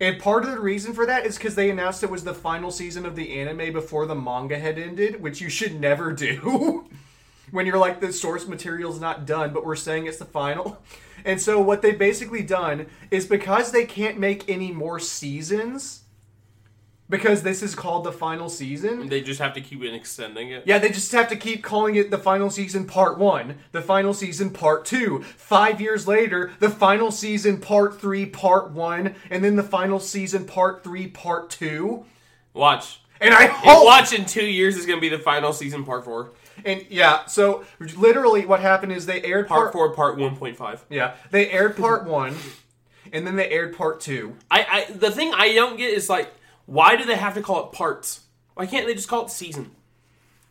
And part of the reason for that is because they announced it was the final season of the anime before the manga had ended, which you should never do. *laughs* when you're like the source material's not done, but we're saying it's the final. And so what they've basically done is because they can't make any more seasons, because this is called the final season. They just have to keep extending it. Yeah, they just have to keep calling it the final season part one, the final season part two. Five years later, the final season part three, part one, and then the final season part three, part two. Watch. And I hope watch in two years is going to be the final season, part four. And yeah, so literally what happened is they aired Part part, four, part one point five. Yeah, they aired part one, and then they aired part two. I, I, the thing I don't get is like, why do they have to call it parts? Why can't they just call it season?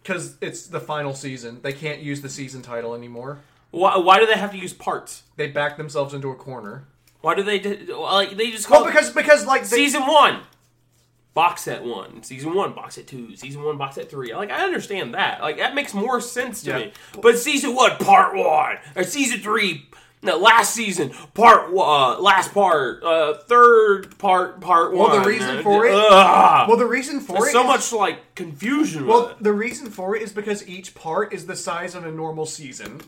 Because it's the final season. They can't use the season title anymore. Why, why do they have to use parts? They back themselves into a corner. Why do they do, like they just call Well, it because because like they, season one, box set one, season one, box set two, season one, box set three. Like I understand that. Like that makes more sense to Yeah. me. But season one, part one, or season three. No, last season, part uh, last part, uh, third part, part Well, one. the reason Uh, for it- ugh. well, the reason for There's it so is- much like confusion. Well, with it. the reason for it is because each part is the size of a normal season.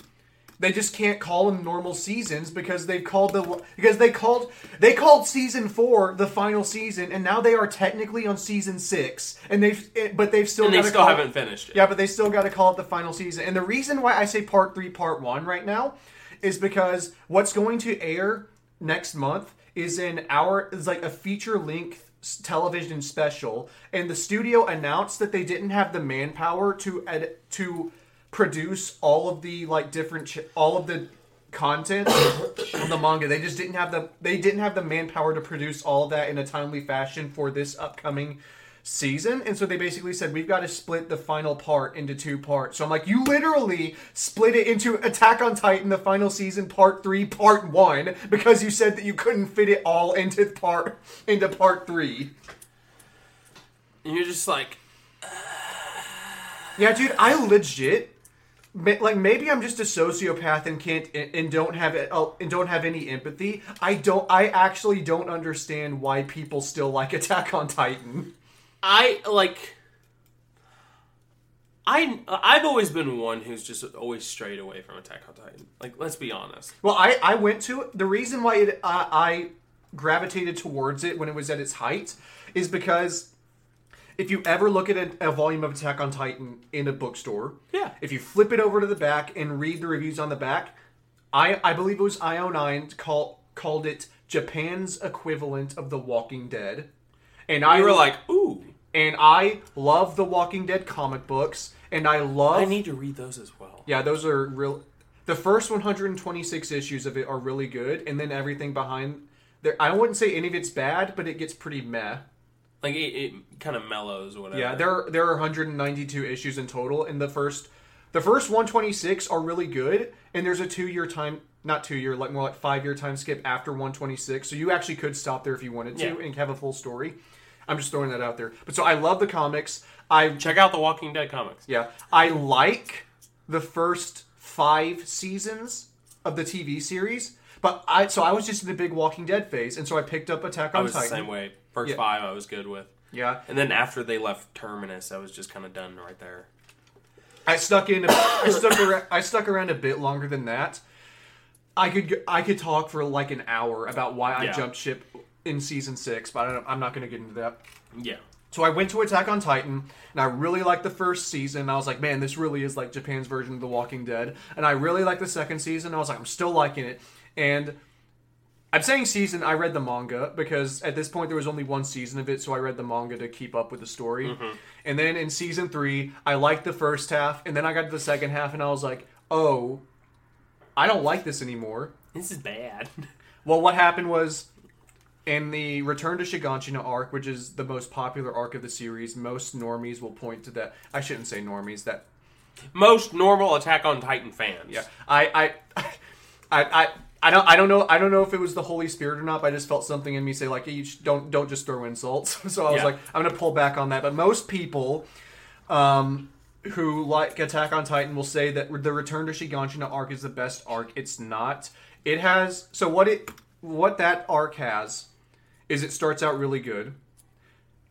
They just can't call them normal seasons because they've called the because they called they called season four the final season, and now they are technically on season six, and they've it- but they've still and they still haven't finished it. Yeah, but they still got to call it the final season. And the reason why I say part three, part one right now is because what's going to air next month is an hour is like a feature length television special, and the studio announced that they didn't have the manpower to edit to produce all of the like different ch- all of the content *coughs* on the manga. They just didn't have the they didn't have the manpower to produce all that in a timely fashion for this upcoming season. And so they basically said we've got to split the final part into two parts. So I'm like, you literally split it into Attack on Titan the final season part 3 part 1 because you said that you couldn't fit it all into part into part 3. And you're just like, Yeah, dude, I legit like maybe I'm just a sociopath and can't and and don't have it oh, and don't have any empathy. I don't. I actually don't understand why people still like Attack on Titan. I like. I I've always been one who's just always strayed away from Attack on Titan. Like, let's be honest. Well, I I went to. The reason why it uh, I gravitated towards it when it was at its height is because if you ever look at a, a volume of Attack on Titan in a bookstore, Yeah. if you flip it over to the back and read the reviews on the back, I I believe it was IO9 call, called it Japan's equivalent of The Walking Dead. And I You were like, ooh, and I love the Walking Dead comic books, and I love I need to read those as well. yeah, those are real. The first 126 issues of it are really good, and then everything behind there. I wouldn't say any of it's bad, but it gets pretty meh. Like it, it kind of mellows or whatever. Yeah, there are, there are 192 issues in total, and the first the first 126 are really good, and there's a two year time, not two year, like more like five year time skip after 126, so you actually could stop there if you wanted to Yeah. and have a full story. I'm just throwing that out there. But so I love the comics. I check out the Walking Dead comics. Yeah, I like the first five seasons of the TV series, but I so I was just in the big Walking Dead phase, and so I picked up Attack I on was Titan. the same way. First Yeah. five, I was good with, Yeah, and then after they left Terminus, I was just kind of done right there. I stuck in. I stuck around. I stuck around a bit longer than that. I could I could talk for like an hour about why I Yeah. jumped ship in season six, but I don't, I'm not going to get into that. Yeah, So I went to Attack on Titan, and I really liked the first season. I was like, man, this really is like Japan's version of The Walking Dead. And I really liked the second season. I was like, I'm still liking it. And I'm saying season, I read the manga because at this point there was only one season of it, so I read the manga to keep up with the story. Mm-hmm. And then in season three, I liked the first half, and then I got to the second half, and I was like, oh, I don't like this anymore. this is bad. *laughs* Well, what happened was in the Return to Shiganshina arc, which is the most popular arc of the series, most normies will point to that. I shouldn't say normies. That Most normal Attack on Titan fans. yeah, I I *laughs* I I. I don't. I don't know. I don't know if it was the Holy Spirit or not. But I just felt something in me say like, "You sh- don't don't just throw insults." *laughs* So I was Yeah. like, "I'm gonna pull back on that." But most people, um, who like Attack on Titan will say that the Return to Shiganshina arc is the best arc. It's not. It has so what it what that arc has is it starts out really good.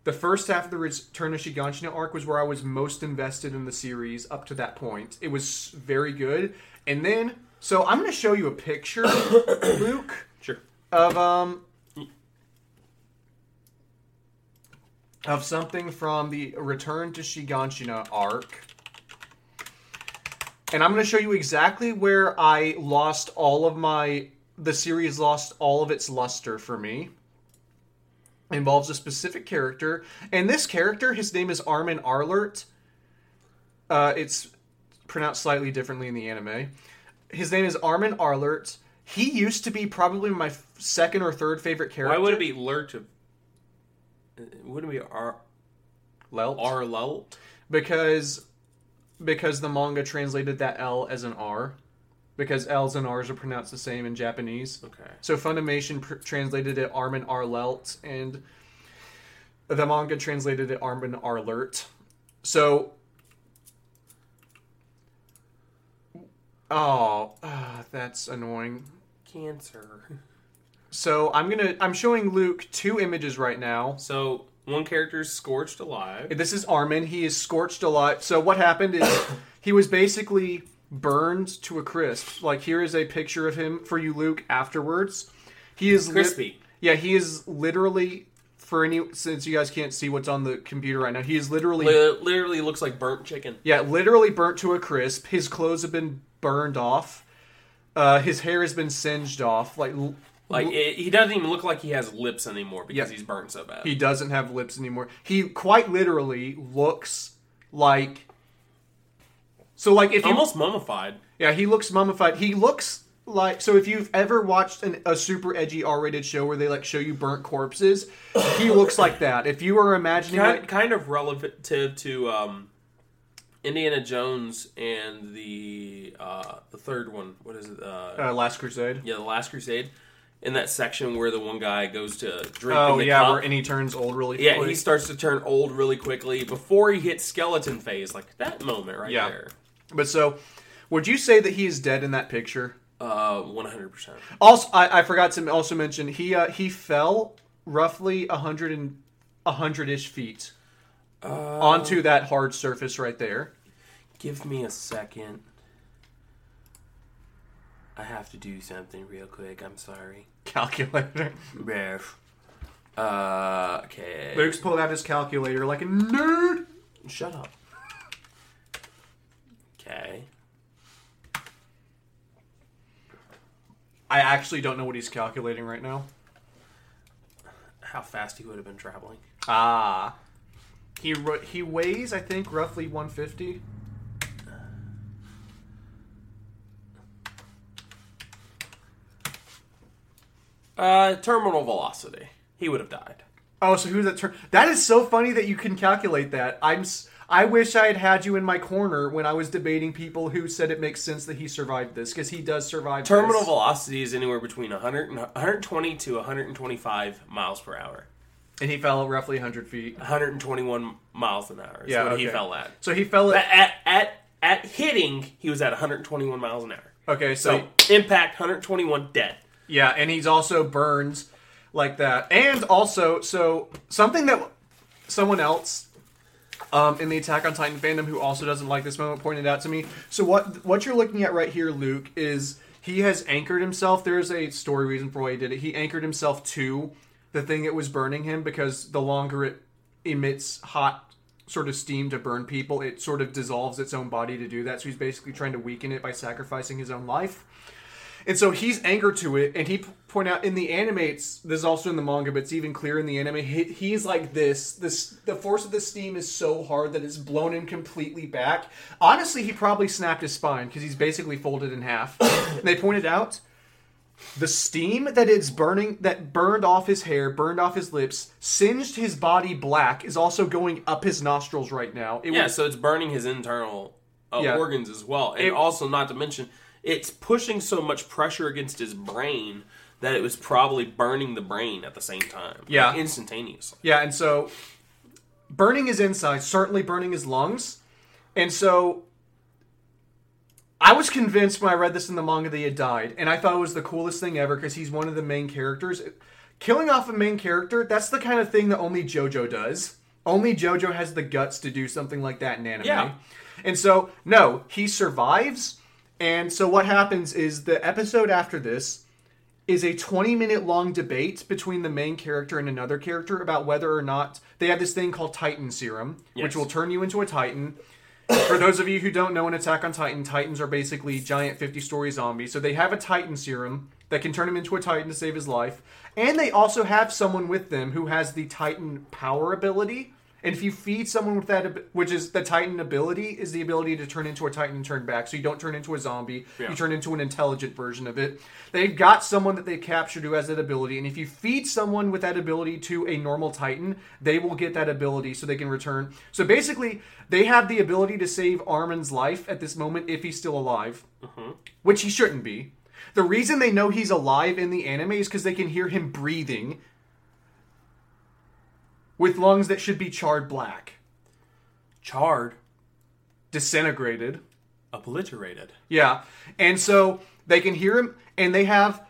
The first half of the Return to Shiganshina arc was where I was most invested in the series up to that point. It was very good, and then so I'm going to show you a picture, *coughs* Luke, Sure. of um of something from the Return to Shiganshina arc. And I'm going to show you exactly where I lost all of my the series lost all of its luster for me. Involves a specific character, and this character, his name is Armin Arlert. Uh, it's pronounced slightly differently in the anime. His name is Armin Arlert. He used to be probably my f- second or third favorite character. Why would it be Lert? Of, wouldn't it be R Lelt? R Lult? because because the manga translated that L as an R because L's and R's are pronounced the same in Japanese. Okay. So Funimation pr- translated it Armin Arlelt and the manga translated it Armin Arlert. So Oh, ah, that's annoying. Cancer. So I'm gonna I'm showing Luke two images right now. So one character is scorched alive. This is Armin. He is scorched alive. So what happened is he was basically burned to a crisp. Like here is a picture of him for you, Luke. Afterwards, he is Crispy. yeah, he is literally for any since you guys can't see what's on the computer right now. He is literally Li- literally looks like burnt chicken. yeah, literally burnt to a crisp. His clothes have been burned off. Uh, his hair has been singed off. Like l- Like it, he doesn't even look like he has lips anymore because Yeah. he's burned so bad. He doesn't have lips anymore. He quite literally looks like. So like if you almost mummified. yeah he looks mummified. He looks like so if you've ever watched an, a super edgy R-rated show where they like show you burnt corpses, he looks like that. If you were imagining kind, like, kind of relative to um, Indiana Jones and the uh, the third one. What is it? Uh, uh, Last Crusade. yeah, the Last Crusade. In that section where the one guy goes to drink. Oh yeah, cup. where and he turns old really quickly. yeah, quick. he starts to turn old really quickly before he hits skeleton phase. Like that moment right Yeah. there. But so, would you say that he is dead in that picture? Uh, one hundred percent. Also, I, I forgot to also mention he uh, he fell roughly a hundred and a hundred ish feet Uh, onto that hard surface right there. Give me a second. I have to do something real quick. I'm sorry. Calculator. *laughs* Ref. Uh, okay. Luke's pulled out his calculator like a nerd. Shut up. Okay. I actually don't know what he's calculating right now. How fast he would have been traveling. Ah. He he weighs I think roughly 150. Uh, terminal velocity. He would have died. Oh, so who's that turn? That is so funny that you can calculate that. I'm. s- I wish I had had you in my corner when I was debating people who said it makes sense that he survived this because he does survive. Terminal this. velocity is anywhere between 100 and 120 to 125 miles per hour. and he fell roughly 100 feet. 121 miles an hour. Is Yeah, what he fell at. So he fell At, at. at at at hitting, he was at 121 miles an hour. Okay, so, So impact 121 dead. yeah, and he's also burns like that, and also so something that someone else. Um, in the Attack on Titan fandom, who also doesn't like this moment, pointed out to me. So what what you're looking at right here, Luke, is he has anchored himself. There's a story reason for why he did it. He anchored himself to the thing that was burning him because the longer it emits hot sort of steam to burn people, it sort of dissolves its own body to do that. So he's basically trying to weaken it by sacrificing his own life. And so he's anchored to it, and he point out in the anime, it's this is also in the manga, but it's even clearer in the anime. He, he's like this. This the force of the steam is so hard that it's blown him completely back. Honestly, he probably snapped his spine because he's basically folded in half. *coughs* and they pointed out the steam that is burning that burned off his hair, burned off his lips, singed his body black, is also going up his nostrils right now. It Yeah, was- so it's burning his internal uh, Yeah. organs as well, and It- also not to mention, it's pushing so much pressure against his brain that it was probably burning the brain at the same time. Yeah. like, instantaneously. Yeah, and so burning his insides, certainly burning his lungs. And so I was convinced when I read this in the manga that he had died, and I thought it was the coolest thing ever because he's one of the main characters. Killing off a main character, that's the kind of thing that only JoJo does. Only JoJo has the guts to do something like that in anime. Yeah. And so, no, he survives. And so, what happens is the episode after this is a 20 minute long debate between the main character and another character about whether or not they have this thing called Titan Serum, which will turn you into a Titan. For those of you who don't know, in Attack on Titan, Titans are basically giant 50 story zombies. So they have a Titan Serum that can turn him into a Titan to save his life. And they also have someone with them who has the Titan power ability. And if you feed someone with that, which is the Titan ability, is the ability to turn into a Titan and turn back. So you don't turn into a zombie, Yeah. you turn into an intelligent version of it. They've got someone that they've captured who has that ability. And if you feed someone with that ability to a normal Titan, they will get that ability so they can return. So basically, they have the ability to save Armin's life at this moment if he's still alive, mm-hmm. which he shouldn't be. The reason they know he's alive in the anime is because they can hear him breathing with lungs that should be charred black, Charred, disintegrated. obliterated. Yeah. And so they can hear him and they have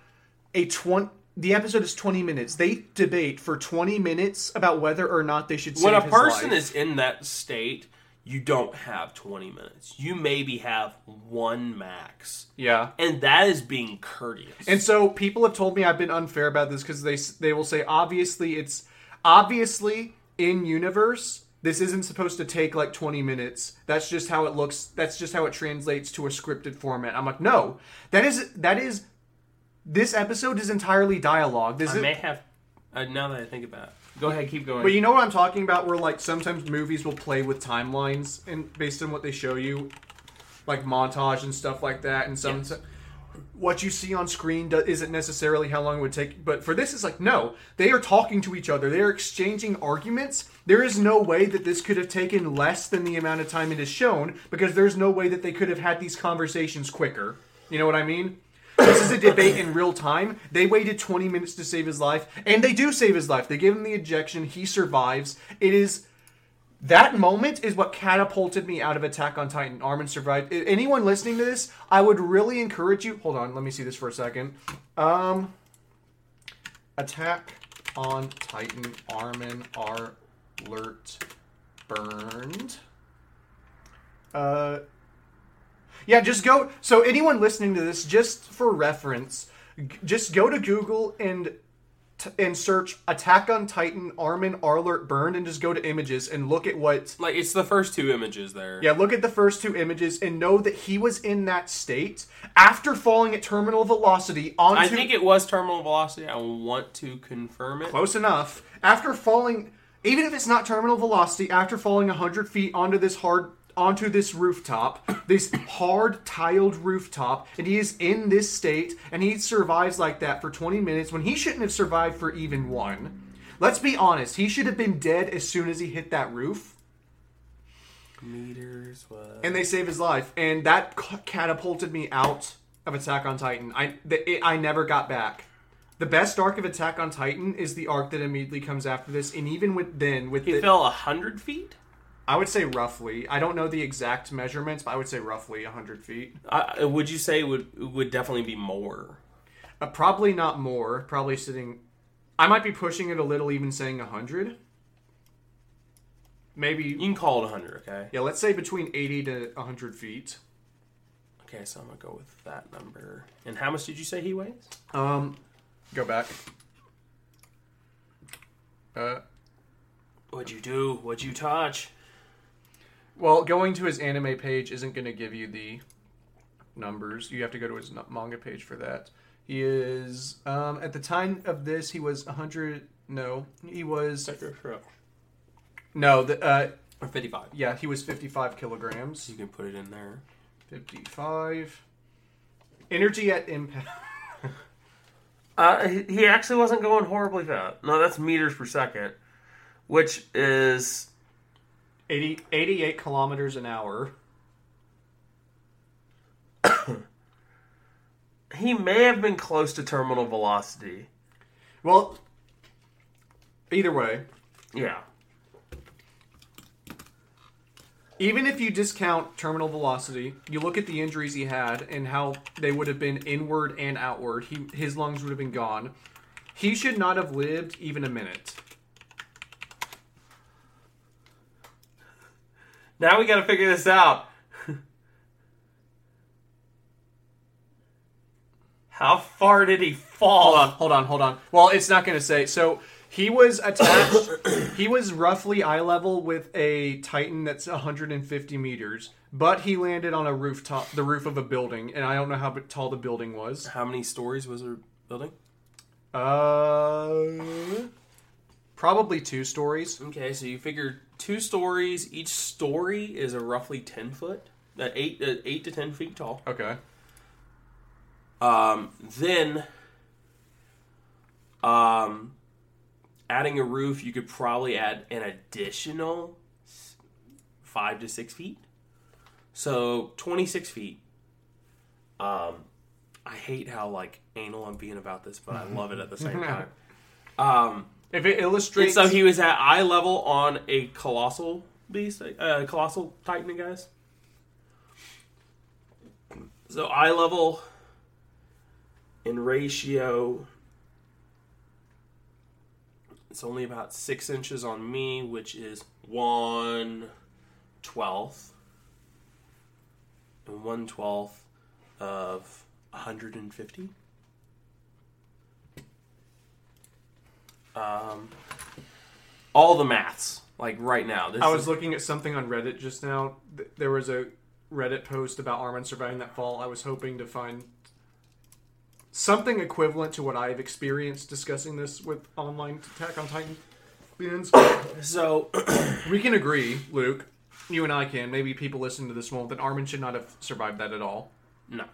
a 20 the episode is 20 minutes. They debate for 20 minutes about whether or not they should When a person life. is in that state, you don't have 20 minutes. You maybe have one max. Yeah. And that is being courteous. And so people have told me I've been unfair about this because they they will say obviously it's obviously in universe this isn't supposed to take like 20 minutes. That's just how it looks. That's just how it translates to a scripted format. I'm like, no, that is that is this episode is entirely dialogue. This I is, may have, uh, now that I think about it. Go ahead, keep going. But you know what I'm talking about? Where like sometimes movies will play with timelines and based on what they show you, like montage and stuff like that. And some, Yes. What you see on screen do- isn't necessarily how long it would take. But for this, it's like no, they are talking to each other. They are exchanging arguments. There is no way that this could have taken less than the amount of time it is shown because there's no way that they could have had these conversations quicker. You know what I mean? This is a debate in real time. They waited 20 minutes to save his life, and they do save his life. They give him the ejection. He survives. It is that moment is what catapulted me out of Attack on Titan. Armin survived. Anyone listening to this, I would really encourage you. Hold on, let me see this for a second. Um, Attack on Titan. Armin Arlert burned. Uh, yeah, just go. So anyone listening to this, just for reference, just go to Google and t- and search Attack on Titan Armin Arlert burned and just go to images and look at what Like it's the first two images there. yeah, look at the first two images and know that he was in that state after falling at terminal velocity onto I think it was terminal velocity. I want to confirm it. close enough. After falling even if it's not terminal velocity, after falling 100 feet onto this hard onto this rooftop, this hard tiled rooftop, and he is in this state, and he survives like that for 20 minutes when he shouldn't have survived for even one. Let's be honest, he should have been dead as soon as he hit that roof. Meters was. and they save his life, and that catapulted me out of Attack on Titan. I the, it, I never got back. The best arc of Attack on Titan is the arc that immediately comes after this, and even with then with He the, fell a hundred feet. I would say roughly. I don't know the exact measurements, but I would say roughly hundred feet. I, would you say it would it would definitely be more? Uh, probably not more. Probably sitting. I might be pushing it a little, even saying hundred. Maybe You can call it a hundred. Okay. yeah. Let's say between eighty to hundred feet. Okay, so I'm gonna go with that number. And how much did you say he weighs? Um, go back. Uh, What'd you do? What'd you touch? Well, going to his anime page isn't going to give you the numbers. You have to go to his manga page for that. He is um, at the time of this he was 100 no, he was no, the uh Or fifty-five. yeah, he was 55 kilograms. You can put it in there. 55 energy at impact. *laughs* Uh, he- he actually wasn't going horribly fast. No, that's meters per second, which is 80, 88 kilometers an hour. *coughs* he may have been close to terminal velocity. Well, either way, Yeah. even if you discount terminal velocity, you look at the injuries he had and how they would have been inward and outward. He his lungs would have been gone. He should not have lived even a minute. Now we got to figure this out. *laughs* How far did he fall? Hold on, hold on, hold on. Well, it's not going to say. So he was attached. *coughs* he was roughly eye level with a Titan that's 150 meters, but he landed on a rooftop, the roof of a building, and I don't know how tall the building was. How many stories was the building? Uh, probably two stories. Okay, so you figure two stories. Each story is a roughly ten foot, uh, eight uh, eight to ten feet tall. Okay. Um, then, um, adding a roof, you could probably add an additional five to six feet. So twenty six feet. Um, I hate how like anal I'm being about this, but I love it at the same *laughs* time. Um, If it and illustrates, so he was at eye level on a colossal beast, uh, colossal titan, guys. So eye level in ratio, it's only about six inches on me, which is one twelfth, and one twelfth of 150. Um, all the maths, like right now. This I was is- looking at something on Reddit just now. There was a Reddit post about Armin surviving that fall. I was hoping to find something equivalent to what I've experienced discussing this with online Attack on Titan fans. so. *coughs* we can agree, Luke. You and I can. Maybe people listening to this won't. That Armin should not have survived that at all. No.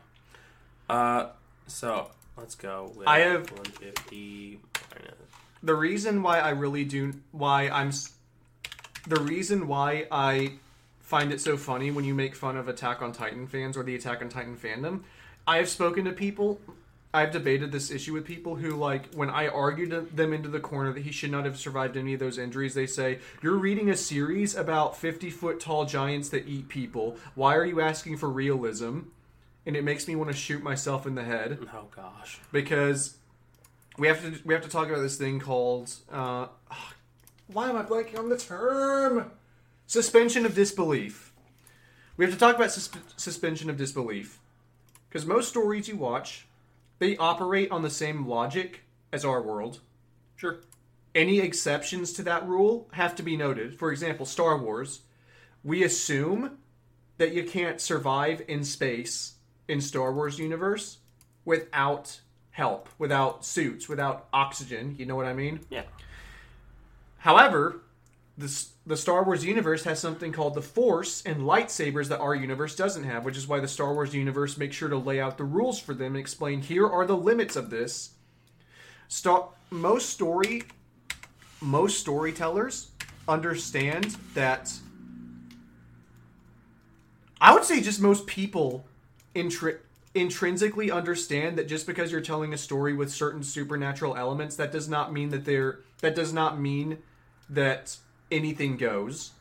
Uh, so let's go. With I have- 150 minus. The reason why I really do why I'm the reason why I find it so funny when you make fun of Attack on Titan fans or the Attack on Titan fandom. I have spoken to people I've debated this issue with people who like when I argued them into the corner that he should not have survived any of those injuries. They say you're reading a series about 50 foot tall giants that eat people. Why are you asking for realism? And it makes me want to shoot myself in the head Oh gosh. because we have to we have to talk about this thing called uh, why am I blanking on the term suspension of disbelief. We have to talk about sus- suspension of disbelief because most stories you watch they operate on the same logic as our world. Sure. Any exceptions to that rule have to be noted. For example, Star Wars, we assume that you can't survive in space in Star Wars universe without help, without suits, without oxygen. You know what I mean? Yeah. However, the, the Star Wars universe has something called the Force and lightsabers that our universe doesn't have, which is why the Star Wars universe makes sure to lay out the rules for them and explain here are the limits of this. Star- most story most storytellers understand that I would say just most people intri- intrinsically understand that just because you're telling a story with certain supernatural elements that does not mean that they're that does not mean that anything goes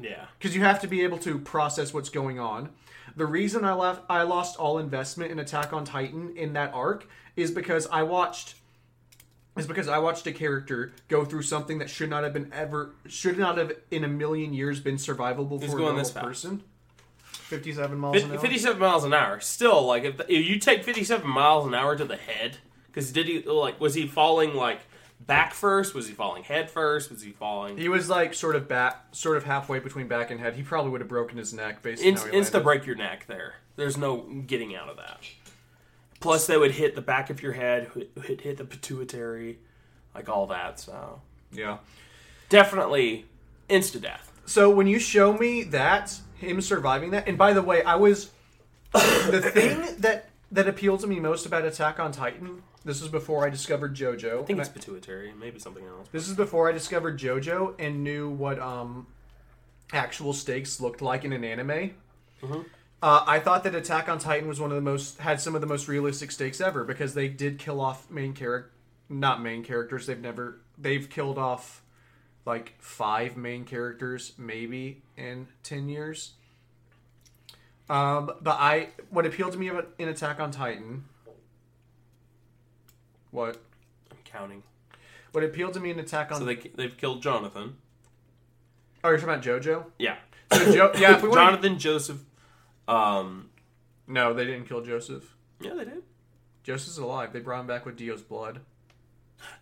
Yeah. because you have to be able to process what's going on. The reason I left, I lost all investment in Attack on Titan in that arc is because I watched, is because I watched a character go through something that should not have been ever, should not have in a million years been survivable He's for a normal person. Fifty-seven miles an hour. 57 miles an hour. Still, like, if, if you take 57 miles an hour to the head, because did he, like, was he falling, like, back first? Was he falling head first? Was he falling. He was like sort of back, sort of halfway between back and head. He probably would have broken his neck based on Inst- how he insta landed. break your neck there. There's no getting out of that. Plus, they would hit the back of your head, hit, hit the pituitary, like all that. So, Yeah. definitely insta death. So when you show me that him surviving that, and by the way, I was the thing that that appealed to me most about Attack on Titan. This was before I discovered JoJo. I think it's pituitary, maybe something else. this is before I discovered JoJo and knew what um actual stakes looked like in an anime. Uh, I thought that Attack on Titan was one of the most had some of the most realistic stakes ever because they did kill off main character, not main characters. They've never they've killed off like five main characters maybe in ten years. Um, but I what appealed to me about in Attack on Titan. What I'm counting. what appealed to me in Attack on So they they've killed Jonathan. oh you're talking about JoJo. Yeah, So jo- yeah, if we *laughs* Jonathan Joseph. Um, no, they didn't kill Joseph. yeah, they did. Joseph's alive. They brought him back with Dio's blood.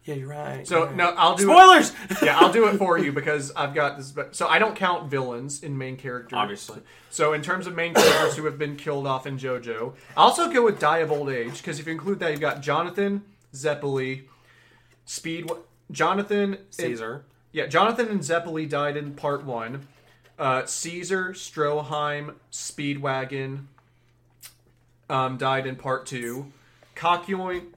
Yeah, you're right. So you're no, I'll do it. spoilers. *laughs* yeah, I'll do it for you because I've got this. But so I don't count villains in main characters. Obviously. So in terms of main characters who have been killed off in JoJo, I also go with Die of Old Age because if you include that, you've got Jonathan, Zeppeli, Speed, Jonathan, Caesar. yeah, Jonathan and Zeppeli died in part one. Uh, Caesar, Stroheim, Speedwagon um, died in part two. Kakyoin,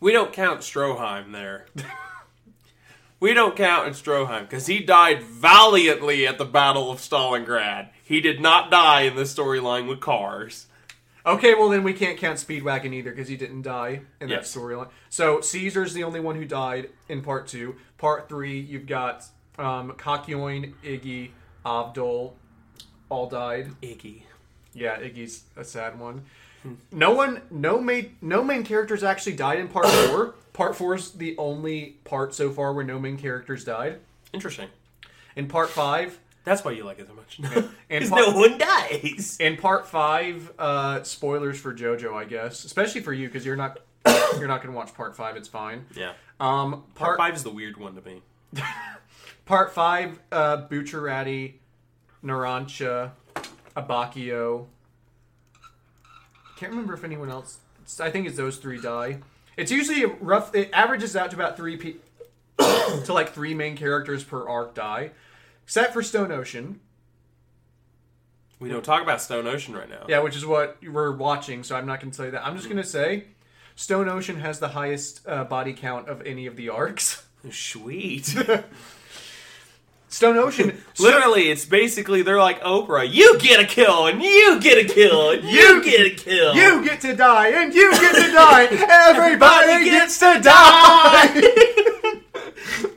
We don't count Stroheim there. *laughs* we don't count in Stroheim because he died valiantly at the Battle of Stalingrad. He did not die in the storyline with cars. Okay, well then we can't count Speedwagon either because he didn't die in Yes. that storyline. So Caesar's the only one who died in part two. Part three, you've got um, Kakyoin, Iggy, Abdul, all died. Iggy. Yeah, Iggy's a sad one. No one, no main, no main characters actually died in part four. Part four is the only part so far where no main characters died. Interesting. In part five, That's why you like it so much. And Because *laughs* part- no one dies. in part five, uh, spoilers for JoJo, I guess, especially for you because you're not, *coughs* you're not going to watch part five. It's fine. Yeah. Um, Part part five is the weird one to me. *laughs* Part five, uh, Bucciarati, Narancia, Abacchio. Can't remember if anyone else. I think it's those three die. It's usually rough. It averages out to about three pe- *coughs* to like three main characters per arc die, except for Stone Ocean. We don't talk about Stone Ocean right now. Yeah, which is what we're watching, so I'm not going to tell you that. I'm just going to say Stone Ocean has the highest uh, body count of any of the arcs. Sweet. *laughs* Stone Ocean. *laughs* Literally, it's basically they're like Oprah. You get a kill, and you get a kill, and you get a kill. You get to die, and you get to die. *laughs* Everybody gets to die. *laughs*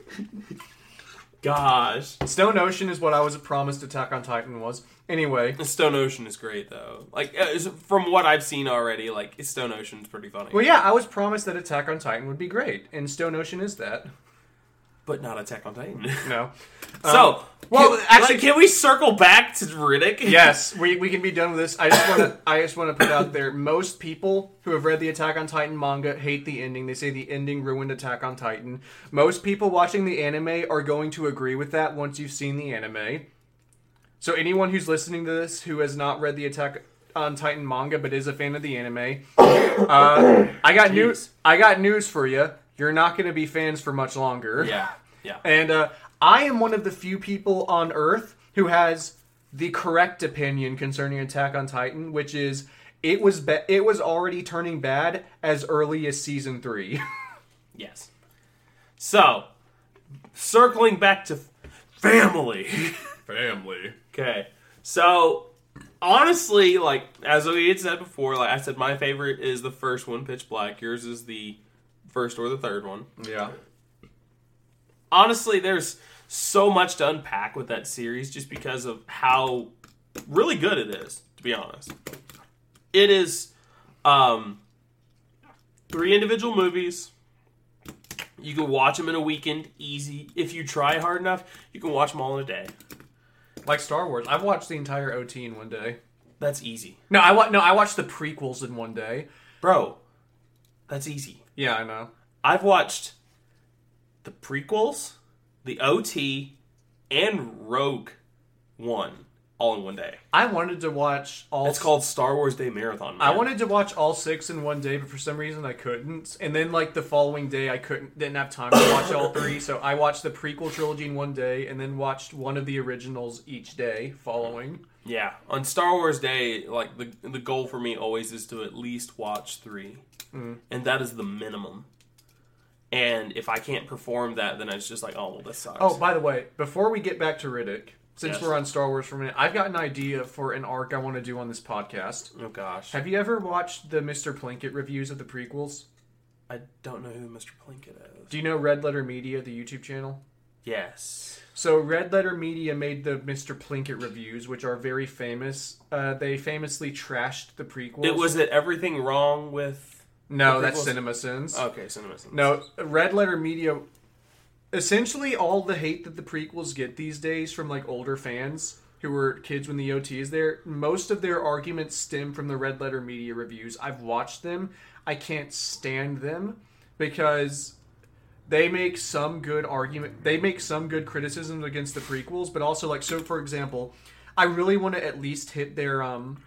Gosh, Stone Ocean is what I was promised Attack on Titan was. Anyway, Stone Ocean is great though. Like uh, from what I've seen already, like Stone Ocean's pretty funny, well, yeah, I was promised that Attack on Titan would be great, and Stone Ocean is that. But not Attack on Titan. *laughs* No. *laughs* so, well, can, actually- like, can we circle back to Riddick? *laughs* yes, we, we can be done with this. I just want to I just want to put out there most people who have read the Attack on Titan manga hate the ending. They say the ending ruined Attack on Titan. Most people watching the anime are going to agree with that once you've seen the anime. So anyone who's listening to this who has not read the Attack on Titan manga but is a fan of the anime, uh, I got Jeez. news. I got news for you. You're not going to be fans for much longer. yeah, *laughs* yeah. And uh, I am one of the few people on Earth who has the correct opinion concerning Attack on Titan, which is it was be- it was already turning bad as early as season three. *laughs* Yes. So, circling back to family. *laughs* Family. Okay. So, honestly, like as we had said before, like I said, my favorite is the first one, Pitch Black. Yours is the first or the third one. Yeah. Honestly, there's so much to unpack with that series just because of how really good it is. To be honest, it is um, three individual movies. You can watch them in a weekend, easy. If you try hard enough, you can watch them all in a day. Like Star Wars, I've watched the entire OT in one day. That's easy, No, I wa- no, I watched the prequels in one day. bro. That's easy. Yeah, I know. I've watched the prequels, the OT, and Rogue One all in one day. I wanted to watch all. It's called Star Wars Day Marathon. Man. I wanted to watch all six in one day, but for some reason I couldn't. And then like the following day, I couldn't, didn't have time to watch all three. So I watched the prequel trilogy in one day, and then watched one of the originals each day following. Yeah, on Star Wars Day, like the the goal for me always is to at least watch three, Mm. and that is the minimum. And if I can't perform that, then it's just like, oh well, this sucks. Oh, by the way, before we get back to Riddick, since Yes. we're on Star Wars for a minute, I've got an idea for an arc I want to do on this podcast. oh gosh, Have you ever watched the Mr. Plinkett reviews of the prequels? I don't know who Mr. Plinkett is. Do you know Red Letter Media, the YouTube channel? Yes. So Red Letter Media made the Mr. Plinkett reviews, which are very famous. Uh, they famously trashed the prequels. It was it everything wrong with? no, that's prequels? Cinema Sins. Okay, Cinema Sins. No, Red Letter Media. Essentially, all the hate that the prequels get these days from like older fans who were kids when the OT is there, most of their arguments stem from the Red Letter Media reviews. I've watched them. I can't stand them because they make some good argument. They make some good criticisms against the prequels, but also like so. For example, I really want to at least hit their um,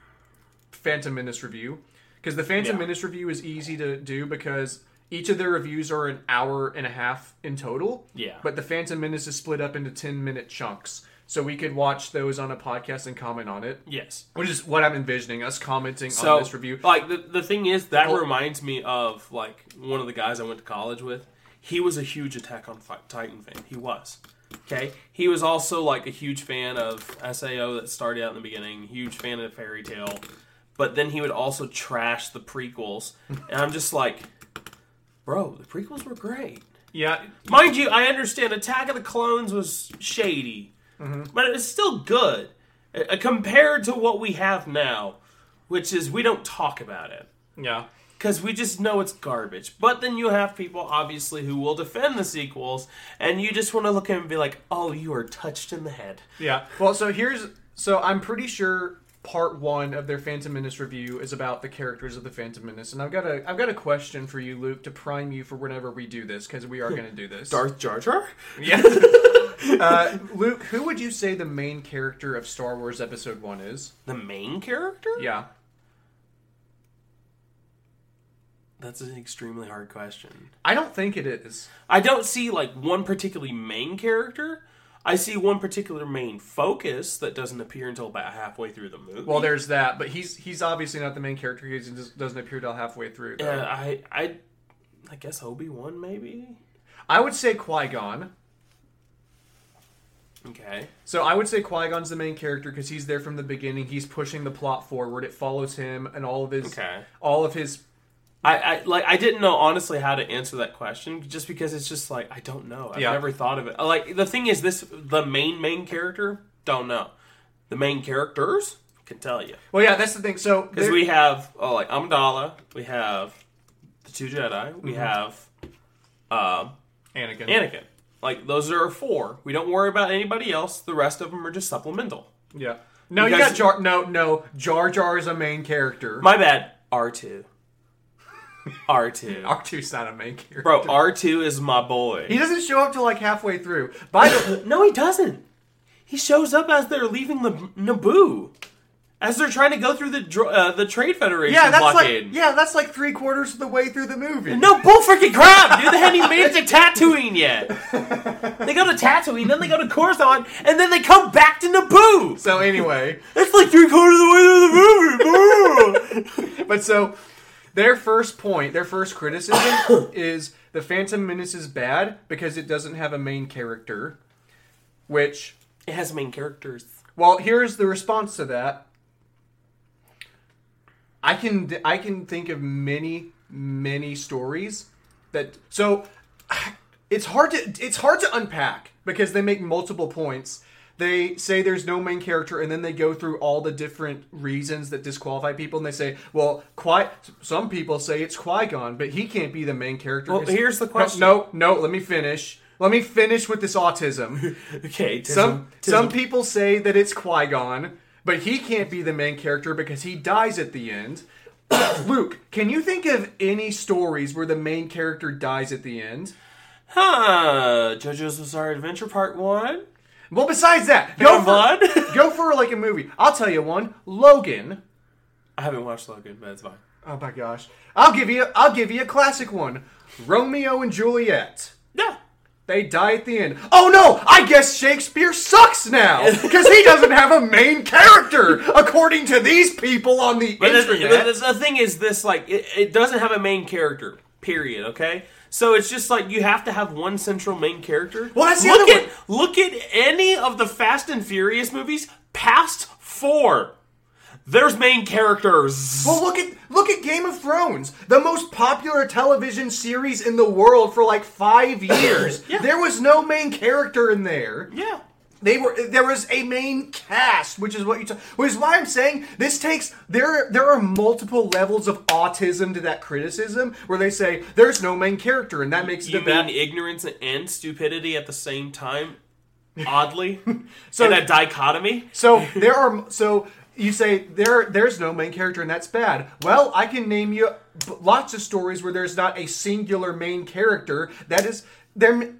Phantom Menace review because the Phantom Yeah. Menace review is easy to do because each of their reviews are an hour and a half in total. Yeah. But the Phantom Menace is split up into ten minute chunks, so we could watch those on a podcast and comment on it. Yes. Which is what I'm envisioning us commenting So, on this review. like the the thing is, that reminds me of like one of the guys I went to college with. He was a huge Attack on Titan fan. He was. Okay. He was also like a huge fan of SAO that started out in the beginning. Huge fan of Fairy Tail, but then he would also trash the prequels, *laughs* and I'm just like, bro, the prequels were great. Yeah, Mind you, I understand Attack of the Clones was shady, but it was still good uh, compared to what we have now, which is we don't talk about it yeah. Because we just know it's garbage. But then you have people, obviously, who will defend the sequels, and you just want to look at them and be like, "Oh, you are touched in the head." Yeah. Well, so here's so I'm pretty sure part one of their Phantom Menace review is about the characters of the Phantom Menace, and I've got a I've got a question for you, Luke, to prime you for whenever we do this because we are going to do this. Darth Jar Jar. Yeah. *laughs* uh, Luke, who would you say the main character of Star Wars Episode One is? The main character? Yeah. That's an extremely hard question. I don't think it is. I don't see like one particularly main character. I see one particular main focus that doesn't appear until about halfway through the movie. Well, there's that, but he's he's obviously not the main character. He just doesn't appear till halfway through. yeah, I I I guess Obi Wan maybe. I would say Qui Gon. Okay. So I would say Qui Gon's the main character because he's there from the beginning. He's pushing the plot forward. It follows him and all of his Okay. all of his. I, I like I didn't know honestly how to answer that question just because it's just like I don't know. I've Yeah. never thought of it. Like the thing is this the main main character don't know. The main characters can tell you. Well, yeah, that's the thing. So Because there- we have oh, like Amidala, we have the two Jedi, we Mm-hmm. have um, Anakin. Anakin. Like those are our four. We don't worry about anybody else. The rest of them are just supplemental. Yeah. No, you, You got Jar. No, no. Jar Jar is a main character. My bad. R two. *laughs* R two. R 2's not a main character. Bro, R two is my boy. he doesn't show up till like halfway through. By the *laughs* No, he doesn't. He shows up as they're leaving the Naboo, as they're trying to go through the dro- uh, the Trade Federation yeah, that's blockade. like yeah, that's like three quarters of the way through the movie. No bull freaking crap, dude. They hadn't even made it to Tatooine yet. *laughs* They go to Tatooine, then they go to Coruscant, and then they come back to Naboo. So anyway, it's like three quarters of the way through the movie. but so their first point, their first criticism *coughs* is the Phantom Menace is bad because it doesn't have a main character. Which, it has main characters. well, here's the response to that. I can I can think of many many stories that so *sighs* it's hard to it's hard to unpack because they make multiple points. They say there's no main character, and then they go through all the different reasons that disqualify people, and they say, "Well, Qui." Some people say it's Qui Gon, but he can't be the main character. Well, here's the question. No, no, no. Let me finish. Let me finish with this autism. *laughs* Okay, tism, Some tism. some people say that it's Qui Gon, but he can't be the main character because he dies at the end. *coughs* Luke, can you think of any stories where the main character dies at the end? Huh? JoJo's Bizarre Adventure Part One. Well, besides that, Go for, Blood. *laughs* go for like a movie. I'll tell you one. Logan. I haven't watched Logan, but it's fine. Oh my gosh. I'll give you. I'll give you a classic one. Romeo and Juliet. Yeah. They die at the end. Oh no! I guess Shakespeare sucks now *laughs* because he doesn't have a main character, according to these people on the But the, internet. the thing is, this like it, it doesn't have a main character. Period. Okay. So it's just like you have to have one central main character. Well, that's the look other at look at any of the Fast and Furious movies past four. There's main characters. Well, look at look at Game of Thrones, the most popular television series in the world for like five years. *coughs* Yeah. There was no main character in there. yeah. They were there was a main cast, which is what you. ta- which is why I'm saying this takes there. There are multiple levels of autism to that criticism, where they say there's no main character, and that makes it You mean ignorance and stupidity at the same time? *laughs* Oddly, So- a dichotomy. So there are so you say there there's no main character and that's bad. Well, I can name you lots of stories where there's not a singular main character that is there.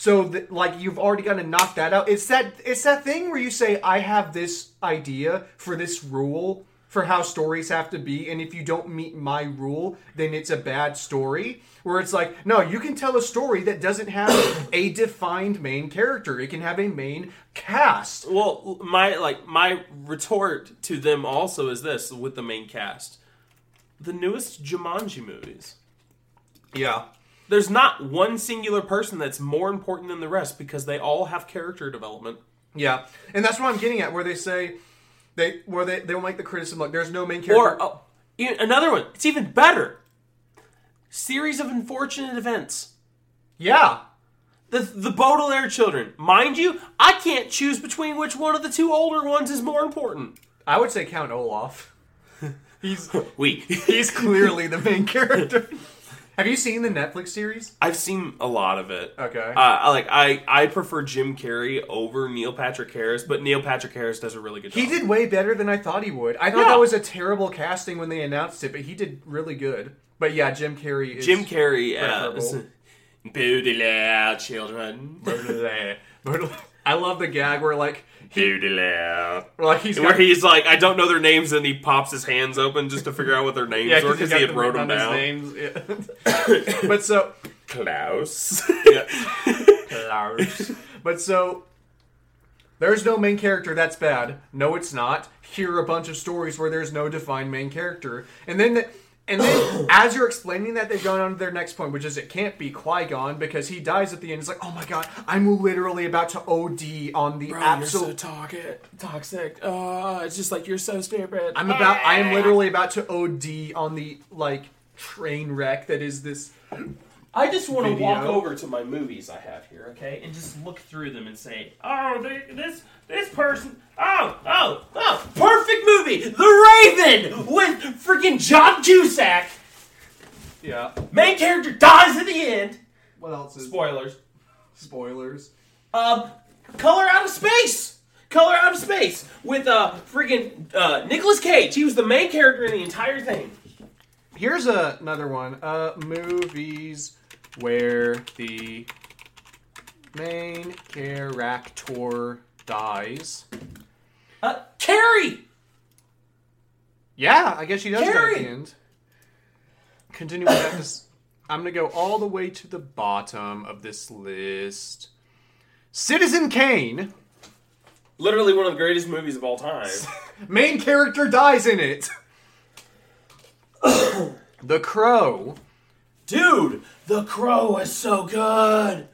So th- like you've already kind of knocked that out. It's that it's that thing where you say I have this idea for this rule for how stories have to be, and if you don't meet my rule, then it's a bad story. Where it's like, no, you can tell a story that doesn't have *coughs* a defined main character. It can have a main cast. Well, my like my retort to them also is this with the main cast. The newest Jumanji movies. Yeah. There's not one singular person that's more important than the rest because they all have character development. Yeah, and that's what I'm getting at, where they say they where they they'll make the criticism like there's no main character. Or oh, another one. It's even better. Series of unfortunate events. yeah, The the Baudelaire children. Mind you, I can't choose between which one of the two older ones is more important. I would say Count Olaf. *laughs* He's Weak. *laughs* he's clearly the main character. *laughs* Have you seen the Netflix series? I've seen a lot of it. Okay. Uh, I like I I prefer Jim Carrey over Neil Patrick Harris, but Neil Patrick Harris does a really good job. He did way better than I thought he would. I thought Yeah. that was a terrible casting when they announced it, but he did really good. But yeah, Jim Carrey is Jim Carrey as preferable. Baudelaire children. But I love the gag where like Baudelaire. where, like he's Where got, he's like, I don't know their names, and he pops his hands open just to figure out what their *laughs* names yeah, were because because he had wrote them down. Names. Yeah. *coughs* but so Klaus. *laughs* Klaus. But so There's no main character that's bad. No, it's not. Here are a bunch of stories where there's no defined main character, and then the, and then *coughs* as you're explaining that, they've gone on to their next point, which is it can't be Qui Gon because he dies at the end. It's like, oh my god, I'm literally about to OD on the absolute. toxic. Toxic. Uh, it's just like you're so stupid. I'm about. I am literally about to OD on the like train wreck that is this. I just want to Video. walk over to my movies I have here, okay, and just look through them and say, "Oh, they, this this person, oh, oh, oh, perfect movie, The Raven with freaking John Cusack. Yeah. Main character dies at the end. What else is Spoilers. spoilers? Um, Color Out of Space. Color Out of Space with uh freaking uh Nicolas Cage. He was the main character in the entire thing. Here's a, another one. Uh, movies where the main character dies. Uh, Carrie. Yeah, I guess she does go at Carrie! the end. Continuing that, this, I'm gonna go all the way to the bottom of this list. Citizen Kane. Literally one of the greatest movies of all time. *laughs* Main character dies in it. *coughs* the Crow. Dude, The Crow is so good.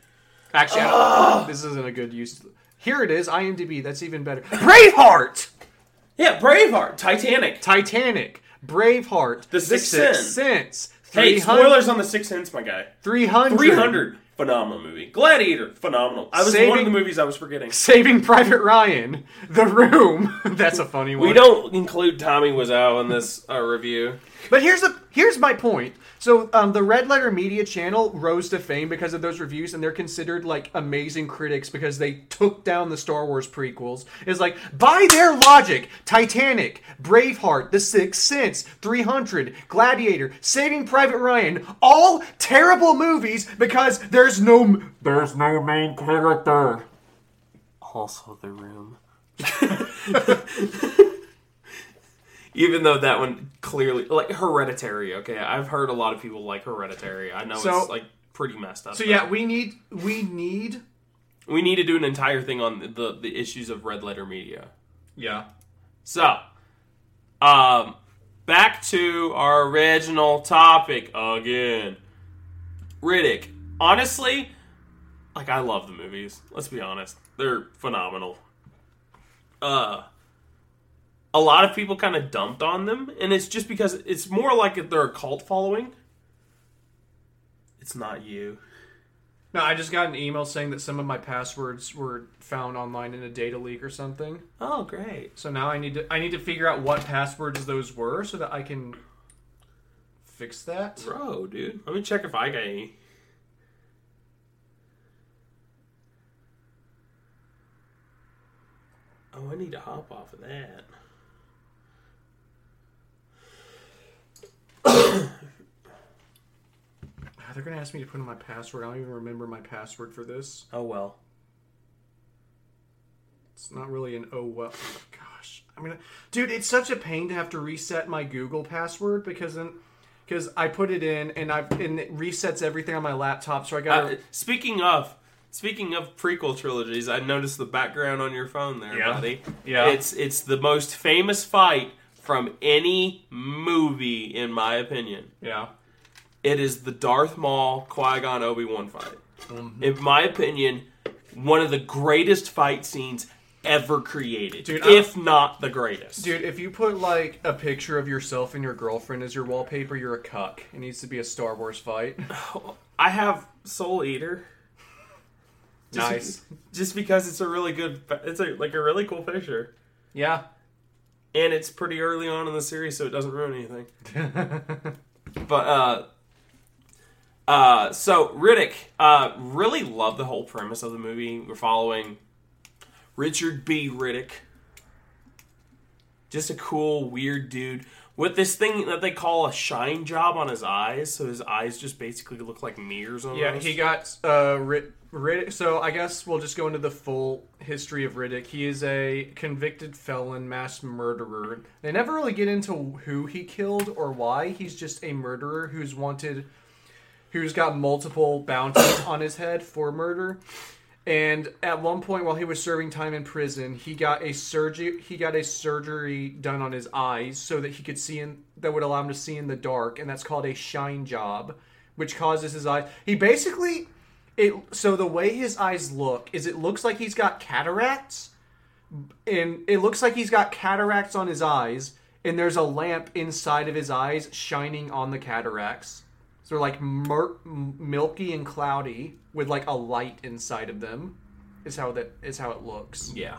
Actually, I don't- this isn't a good use. Here it is, IMDb. That's even better. Braveheart. Yeah, Braveheart, Titanic. Titanic. Braveheart. The Sixth Sense. Sense. Hey, 300 spoilers on The Sixth Sense, my guy. 300. 300. Phenomenal movie. Gladiator. Phenomenal. I was one Saving- of the movies I was forgetting. Saving Private Ryan. The Room. *laughs* That's a funny one. We don't include Tommy Wiseau in this uh, review. But here's a here's my point. So um, the Red Letter Media channel rose to fame because of those reviews, and they're considered like amazing critics because they took down the Star Wars prequels. Is like by their logic, Titanic, Braveheart, The Sixth Sense, 300, Gladiator, Saving Private Ryan, all terrible movies because there's no There's no main character. Also, The Room. *laughs* *laughs* Even though that one clearly, like Hereditary. Okay, I've heard a lot of people like Hereditary. I know So- it's like pretty messed up. So yeah, we need we need we need to do an entire thing on the, the the issues of red letter media. yeah. So, um, back to our original topic again. Riddick. Honestly, like I love the movies. Let's be honest, they're phenomenal. Uh, a lot of people kind of dumped on them, and it's just because it's more like they're a cult following. It's not you. No, I just got an email saying that some of my passwords were found online in a data leak or something. Oh, great. So now I need to I need to figure out what passwords those were so that I can fix that. Bro, dude. Let me check if I got any. Oh, I need to hop off of that. *coughs* They're gonna ask me to put in my password. I don't even remember my password for this. Oh well. It's not really an oh well. Gosh, I mean, dude, it's such a pain to have to reset my Google password because then because I put it in and I and it resets everything on my laptop. So I got Uh, speaking of, speaking of prequel trilogies, I noticed the background on your phone there, Yeah. buddy. Yeah. It's it's the most famous fight from any movie, in my opinion. yeah. It is the Darth Maul Qui Gon Obi Wan fight. Mm-hmm. In my opinion, one of the greatest fight scenes ever created, Dude, if not the greatest. Dude, if you put like a picture of yourself and your girlfriend as your wallpaper, you're a cuck. It needs to be a Star Wars fight. *sighs* I have Soul Eater. Just- nice. Just because it's a really good, it's a like a really cool picture, Yeah. And it's pretty early on in the series, so it doesn't ruin anything. *laughs* but uh, uh, so Riddick, uh, really love the whole premise of the movie. We're following Richard B. Riddick, just a cool, weird dude with this thing that they call a shine job on his eyes. So his eyes just basically look like mirrors. Almost. Yeah, he got uh, Rid- Riddick. So I guess we'll just go into the full history of Riddick. He is a convicted felon, mass murderer. They never really get into who he killed or why. He's just a murderer who's wanted, who's got multiple bounties on his head for murder. And at one point, while he was serving time in prison, he got a surgery. He got a surgery done on his eyes so that he could see in that would allow him to see in the dark, and that's called a shine job, which causes his eyes. He basically it. So the way his eyes look is, it looks like he's got cataracts, and it looks like he's got cataracts on his eyes, and there's a lamp inside of his eyes shining on the cataracts. So they're like mur- milky and cloudy with like a light inside of them. Is how that is how it looks. Yeah.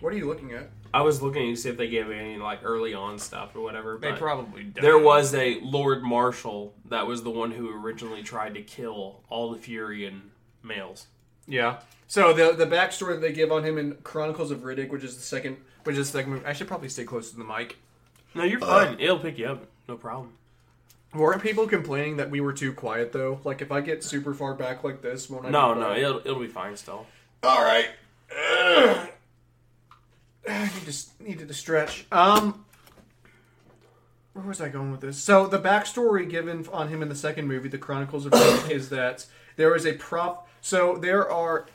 What are you looking at? I was looking to see if they gave any like early on stuff or whatever. They probably don't. There was a Lord Marshal that was the one who originally tried to kill all the Furian males. Yeah. So the the backstory that they give on him in Chronicles of Riddick, which is the second, which is the second movie. I should probably stay close to the mic. No, you're uh, fine. It'll pick you up. No problem. Weren't people complaining that we were too quiet though? Like if I get super far back like this, won't I? No, no, it'll it'll be fine still. All right. Ugh. *clears throat* *sighs* I to needed to stretch. Um, where was I going with this? So the backstory given on him in the second movie, The Chronicles of Riddick, is that there is a prop. So there are.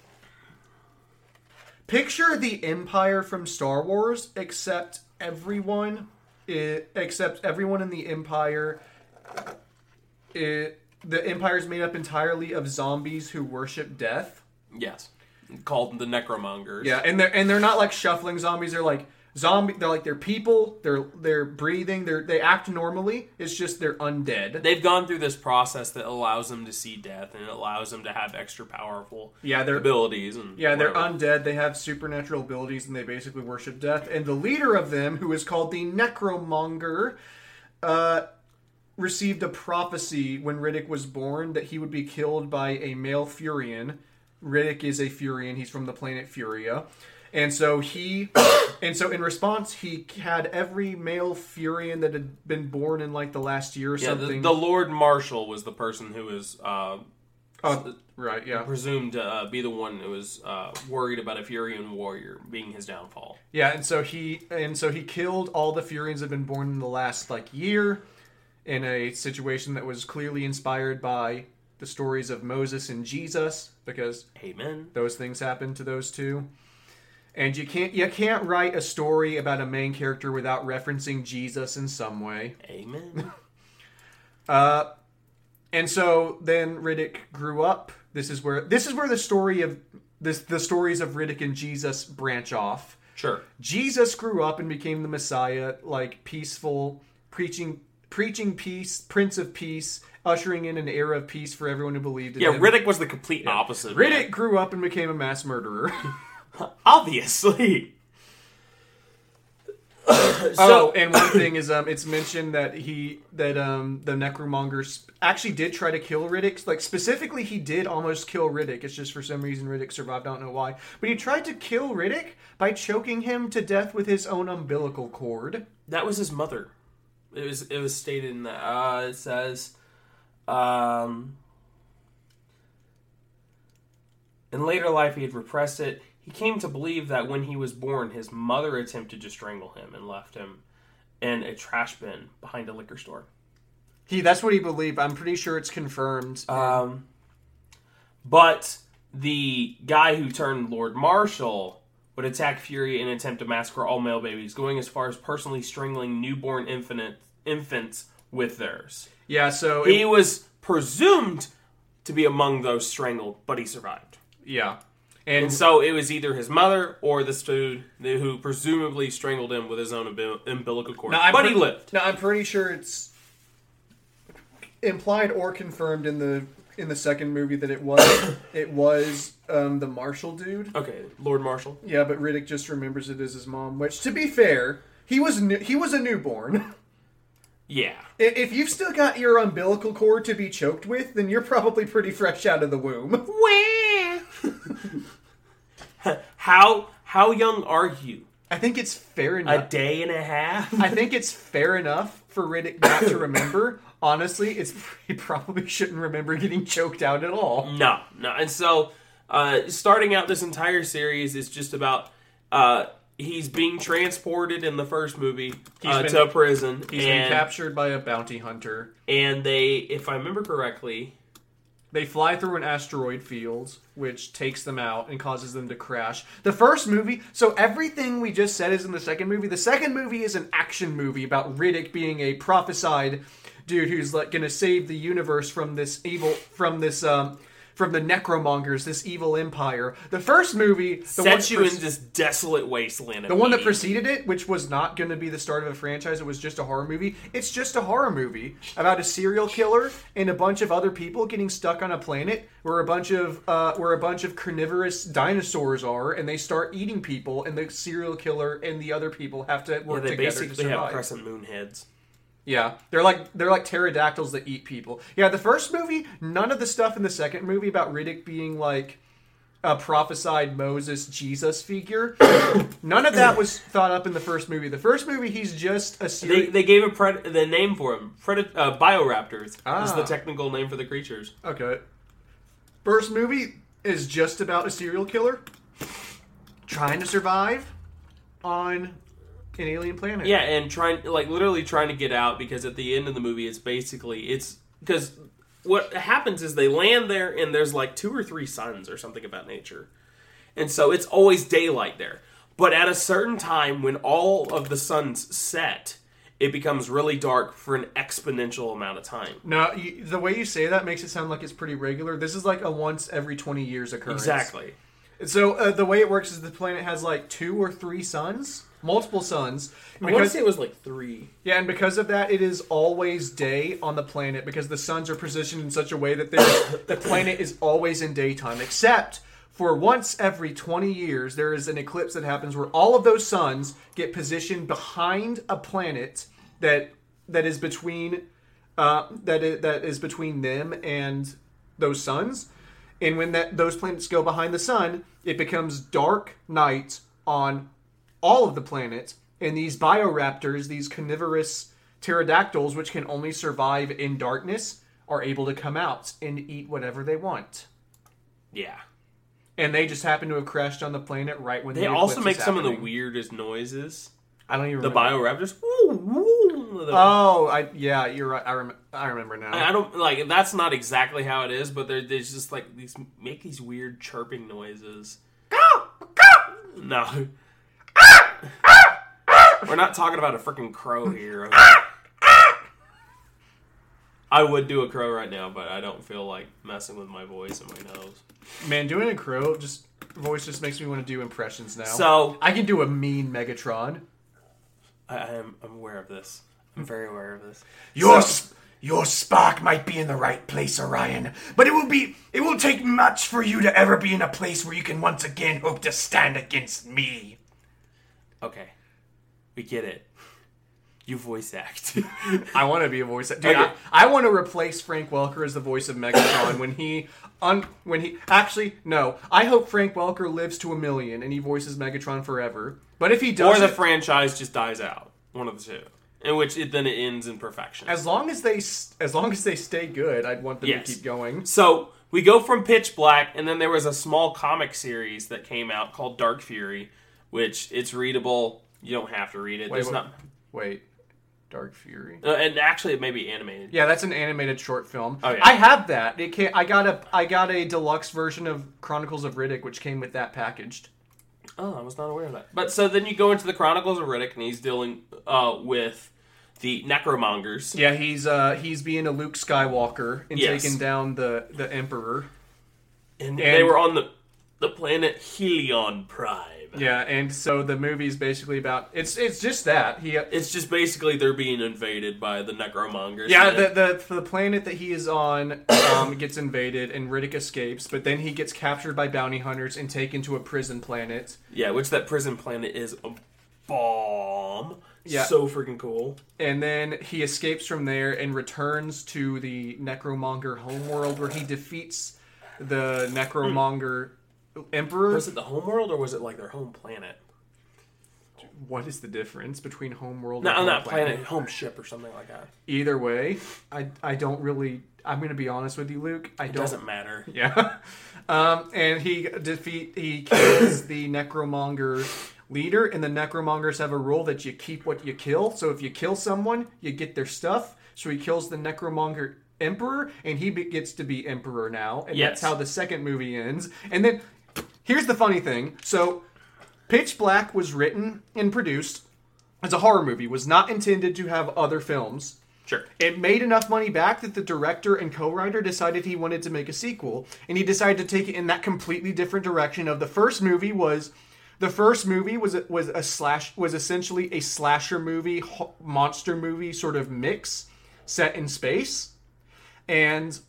Picture the Empire from Star Wars, except everyone, i except everyone in the Empire. It, the Empire is made up entirely of zombies who worship death. Yes, called the Necromongers. Yeah, and they're and they're not like shuffling zombies. They're like zombie. They're like they're people. They're they're breathing. They're they act normally. It's just they're undead. they've gone through this process that allows them to see death and it allows them to have extra powerful Yeah, they're abilities and yeah they're undead. They have supernatural abilities and they basically worship death. And the leader of them, who is called the Necromonger, uh, received a prophecy when Riddick was born that he would be killed by a male Furian. Riddick is a Furian. He's from the planet Furia. And so he, *coughs* and so in response, he had every male Furian that had been born in like the last year or yeah, something. the Lord Marshal was the person who was uh, oh, right, yeah, presumed to uh, be the one who was uh, worried about a Furian warrior being his downfall. yeah. And so he, and so he killed all the Furians that had been born in the last like year, in a situation that was clearly inspired by the stories of Moses and Jesus, because Amen. those things happen to those two. And you can't you can't write a story about a main character without referencing Jesus in some way. Amen. *laughs* Uh, and so then Riddick grew up. This is where this is where the story of this the stories of Riddick and Jesus branch off. sure. Jesus grew up and became the Messiah, like peaceful, preaching preaching peace, Prince of Peace, ushering in an era of peace for everyone who believed in Yeah, him. Riddick was the complete opposite. man. Riddick grew up and became a mass murderer. *laughs* obviously. *coughs* oh, and one thing is, um, it's mentioned that he that um the Necromongers actually did try to kill Riddick. Like specifically, he did almost kill Riddick. It's just for some reason Riddick survived. I don't know why, but he tried to kill Riddick by choking him to death with his own umbilical cord. That was his mother. It was it was stated in that. Uh, it says, um, in later life he had repressed it. He came to believe that when he was born, his mother attempted to strangle him and left him in a trash bin behind a liquor store. He that's what he believed. I'm pretty sure it's confirmed. Um, but the guy who turned Lord Marshal would attack Furia and attempt to massacre all male babies, going as far as personally strangling newborn infant, infants with theirs. Yeah, so He was presumed to be among those strangled, but he survived. yeah, and And so it was either his mother or this dude who presumably strangled him with his own umbil- umbilical cord. No, I'm but he pretty- lived. No, I'm pretty sure it's implied or confirmed in the in the second movie that it was *coughs* it was um, the Marshal dude. Okay, Lord Marshal. Yeah, but Riddick just remembers it as his mom. Which, to be fair, he was new, he was a newborn. *laughs* Yeah. If you've still got your umbilical cord to be choked with, then you're probably pretty fresh out of the womb. *laughs* How how young are you? I think it's fair enough. A day and a half? I think it's fair enough for Riddick not to *coughs* remember. Honestly, it's *laughs* he probably shouldn't remember getting choked out at all. No, no. And so, uh, starting out this entire series is just about uh, he's being transported in the first movie uh, been- to a prison, He's and been captured by a bounty hunter. and they, if I remember correctly, They fly through an asteroid field, which takes them out and causes them to crash. The first movie, so everything we just said is in the second movie. The second movie is an action movie about Riddick being a prophesied dude who's like gonna save the universe from this evil, from this, um, from the necromongers, this evil empire. The first movie, the one Sets you in this desolate wasteland. the one that preceded it, which was not going to be the start of a franchise, it was just a horror movie. It's just a horror movie about a serial killer and a bunch of other people getting stuck on a planet where a bunch of uh, where a bunch of carnivorous dinosaurs are, and they start eating people, and the serial killer and the other people have to Yeah, work they together to basically have crescent moon heads. Yeah, they're like they're like pterodactyls that eat people. Yeah, the first movie, none of the stuff in the second movie about Riddick being like a prophesied Moses Jesus figure, *coughs* none of that was thought up in the first movie. The first movie, he's just a They, they gave a pred- the name for him. Predat- uh, Bioraptors is Ah. the technical name for the creatures. okay, first movie is just about a serial killer trying to survive on an alien planet. Yeah, and trying like literally trying to get out because at the end of the movie, it's basically it's because what happens is they land there and there's like two or three suns or something that nature, and so it's always daylight there. But at a certain time, when all of the suns set, it becomes really dark for an exponential amount of time. No, you, the way you say that makes it sound like it's pretty regular. This is like a once every twenty years occurrence. Exactly. So uh, the way it works is the planet has like two or three suns, multiple suns. I want to say it was like three. yeah, and because of that, it is always day on the planet because the suns are positioned in such a way that *coughs* the planet is always in daytime, except for once every 20 years, there is an eclipse that happens where all of those suns get positioned behind a planet that that is between uh, that is, that is between them and those suns. And when that those planets go behind the sun, it becomes dark night on all of the planets. And these bioraptors, these carnivorous pterodactyls, which can only survive in darkness, are able to come out and eat whatever they want. Yeah. And they just happen to have crashed on the planet right when They the also make some of the weirdest noises. I don't even The remember. bioraptors. Woo, woo, Oh, I yeah, you're right. I, rem- I remember now. I don't like that's not exactly how it is, but there- there's just like these make these weird chirping noises. No, we're not talking about a freaking crow here. okay? I would do a crow right now, but I don't feel like messing with my voice and my nose. Man, doing a crow just voice just makes me want to do impressions now. So I can do a mean Megatron. I, I am I'm aware of this. I'm very aware of this. Your s- your spark might be in the right place, Orion, but it will be it will take much for you to ever be in a place where you can once again hope to stand against me. Okay, we get it. You voice act. *laughs* I want to be a voice. Dude, Okay. I, I want to replace Frank Welker as the voice of Megatron when he un, when he actually no. I hope Frank Welker lives to a million and he voices Megatron forever. But if he does, or the franchise just dies out. One of the two. In which it then it ends in perfection. as long as they as long as they stay good, I'd want them Yes. to keep going. So we go from Pitch Black, and then there was a small comic series that came out called Dark Fury, which it's readable. You don't have to read it. Wait, There's what- not, Wait, Dark Fury. uh, and actually it may be animated. Yeah, that's an animated short film. Oh, yeah. I have that. It can I got a I got a deluxe version of Chronicles of Riddick, which came with that packaged. Oh, I was not aware of that. But so then you go into the Chronicles of Riddick, and he's dealing uh, with the Necromongers. Yeah, he's uh he's being a Luke Skywalker and Yes. taking down the the Emperor. and, And- they were on the the planet Helion Prime. Yeah, and so the movie's basically about it's it's just that he. It's just basically they're being invaded by the Necromongers. Yeah, the, the the planet that he is on um, *coughs* gets invaded and Riddick escapes, but then he gets captured by bounty hunters and taken to a prison planet. yeah, which that prison planet is a bomb. Yeah. so freaking cool. And then he escapes from there and returns to the Necromonger homeworld where he defeats the Necromonger Emperor. Was it the homeworld or was it like their home planet? What is the difference between homeworld No, and home not planet, home ship or something like that. Either way, I I don't really. I'm going to be honest with you, Luke. I It don't. doesn't matter. *laughs* Yeah. Um, and he defeat he kills the necromonger leader, and the necromongers have a rule that you keep what you kill. So if you kill someone, you get their stuff. So he kills the necromonger emperor, and he be- gets to be emperor now, and Yes. that's how the second movie ends. And then here's the funny thing: so Pitch Black was written and produced as a horror movie, was not intended to have other films. Sure. It made enough money back that the director and co-writer decided he wanted to make a sequel, and he decided to take it in that completely different direction. Of the first movie was, the first movie was a, was a slash was essentially a slasher movie, ho- monster movie sort of mix set in space, and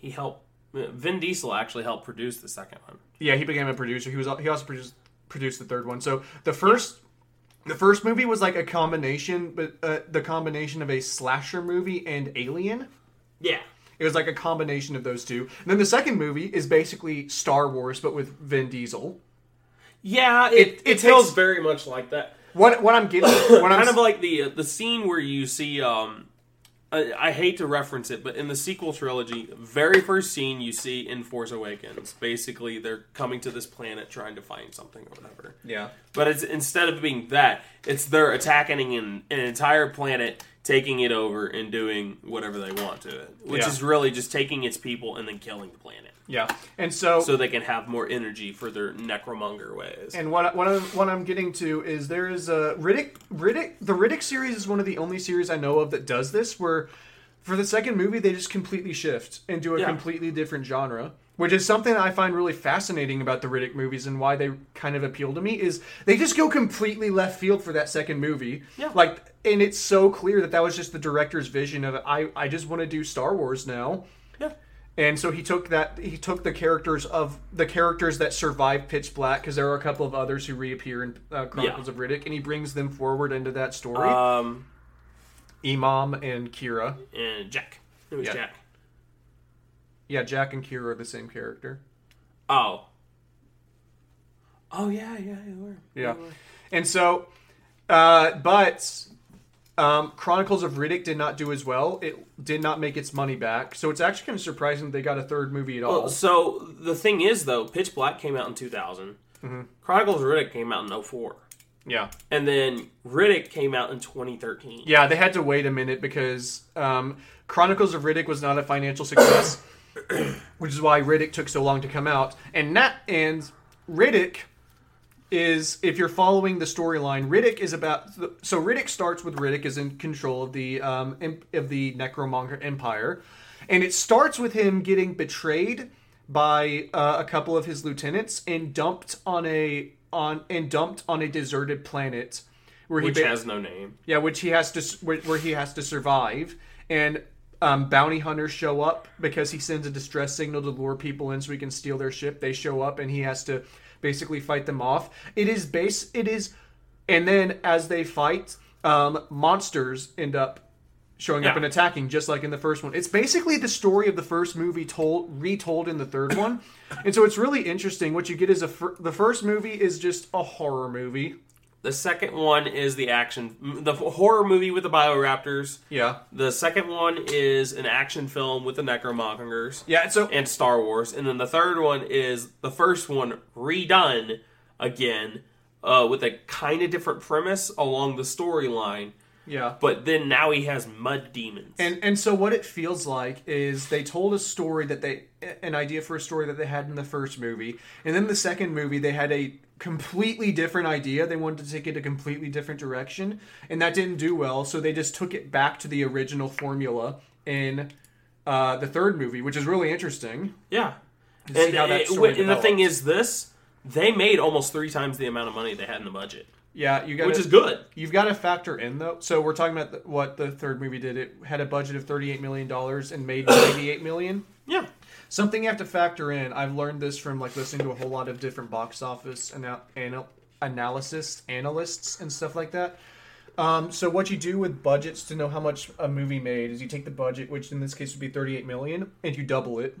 He helped. Uh, Vin Diesel actually helped produce the second one. Yeah, he became a producer. He was he also produced produced the third one. So the first. The first movie was like a combination, but uh, the combination of a slasher movie and Alien. Yeah. It was like a combination of those two. And then the second movie is basically Star Wars, but with Vin Diesel. Yeah, it, It- it, it feels takes- very much like that. What what I'm getting, what *coughs* I'm kind of like the uh, the scene where you see um I, I hate to reference it but in the sequel trilogy very first scene you see in Force Awakens basically they're coming to this planet trying to find something or whatever. Yeah, but it's instead of being that it's they're attacking an, an entire planet taking it over and doing whatever they want to it which Yeah. is really just taking its people and then killing the planet yeah. And so, so they can have more energy for their necromonger ways and what what I'm, what I'm getting to is there is a Riddick Riddick the Riddick series is one of the only series I know of that does this where for the second movie they just completely shift and do a Yeah. completely different genre. Which is something I find really fascinating about the Riddick movies and why they kind of appeal to me is they just go completely left field for that second movie. Yeah. Like, and it's so clear that that was just the director's vision of I I just want to do Star Wars now. yeah And so he took that he took the characters of the characters that survived Pitch Black because there are a couple of others who reappear in uh, Chronicles Yeah. of Riddick, and he brings them forward into that story. um Imam and Kira, and Jack it was Yeah. Jack yeah, Jack and Kira are the same character. Oh. Oh yeah, yeah, they were. Yeah, They were. and so, uh, but um, Chronicles of Riddick did not do as well. It did not make its money back, so it's actually kind of surprising they got a third movie at all. Well, so the thing is, though, Pitch Black came out in 2000. Mm-hmm. Chronicles of Riddick came out in 04. yeah. And then Riddick came out in 2013. Yeah, they had to wait a minute because um, Chronicles of Riddick was not a financial success, *coughs* which is why Riddick took so long to come out. And that and Riddick is, if you're following the storyline, Riddick is about. So Riddick starts with Riddick is in control of the um, imp- of the Necromonger Empire, and it starts with him getting betrayed by uh, a couple of his lieutenants and dumped on a on and dumped on a deserted planet where he Which ba- has no name. yeah, which he has to where where he has to survive, and um, bounty hunters show up because he sends a distress signal to lure people in so he can steal their ship. They show up, and he has to basically fight them off. It is base. It is, and then as they fight, um, monsters end up showing up and attacking, just like in the first one. It's basically the story of the first movie told retold in the third one, and so it's really interesting. What you get is a the first movie is just a horror movie. The second one is the action, the horror movie with the Bioraptors. Yeah, The second one is an action film with the Necromongers. yeah. So and Star Wars, and then the third one is the first one redone again uh, with a kind of different premise along the storyline. Yeah. But then now he has mud demons. And and so what it feels like is they told a story that they an idea for a story that they had in the first movie, and then the second movie they had a completely different idea. They wanted to take it a completely different direction, and that didn't do well. So they just took it back to the original formula in uh, the third movie, which is really interesting. yeah, and, how that it- and the thing is, this they made almost three times the amount of money they had in the budget, Yeah, you got which is good. You've got to factor in though. So we're talking about the, what the third movie did. It had a budget of thirty-eight million dollars and made *coughs* ninety-eight million. Yeah, Something you have to factor in. I've learned this from like listening to a whole lot of different box office anal- anal- analysis analysts and stuff like that. Um, so what you do with budgets to know how much a movie made is you take the budget, which in this case would be 38 million, and you double it.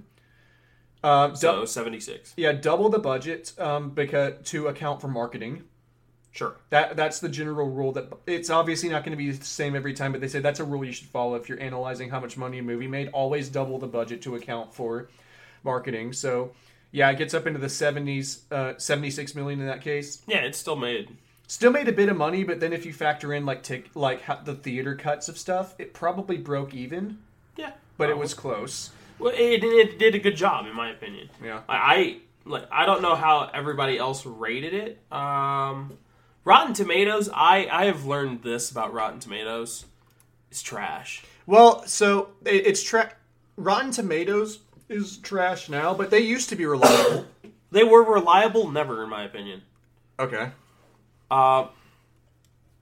Um, so dou- seventy six. yeah, double the budget um, because to account for marketing. Sure. That that's the general rule. That it's obviously not going to be the same every time, but they say that's a rule you should follow if you're analyzing how much money a movie made. Always double the budget to account for marketing. So, yeah, it gets up into the seventies, uh, seventy six million in that case. Yeah, it's still made. Still made a bit of money, but then if you factor in like tick like how, the theater cuts of stuff, it probably broke even. Yeah, but it was close. Well, it, it did a good job, in my opinion. Yeah. I, I like. I don't know how everybody else rated it. Um, Rotten Tomatoes. I I have learned this about Rotten Tomatoes. It's trash. Well, so it, it's tra- Rotten Tomatoes is trash now, but they used to be reliable. *coughs* They were reliable, never, in my opinion. okay. Uh,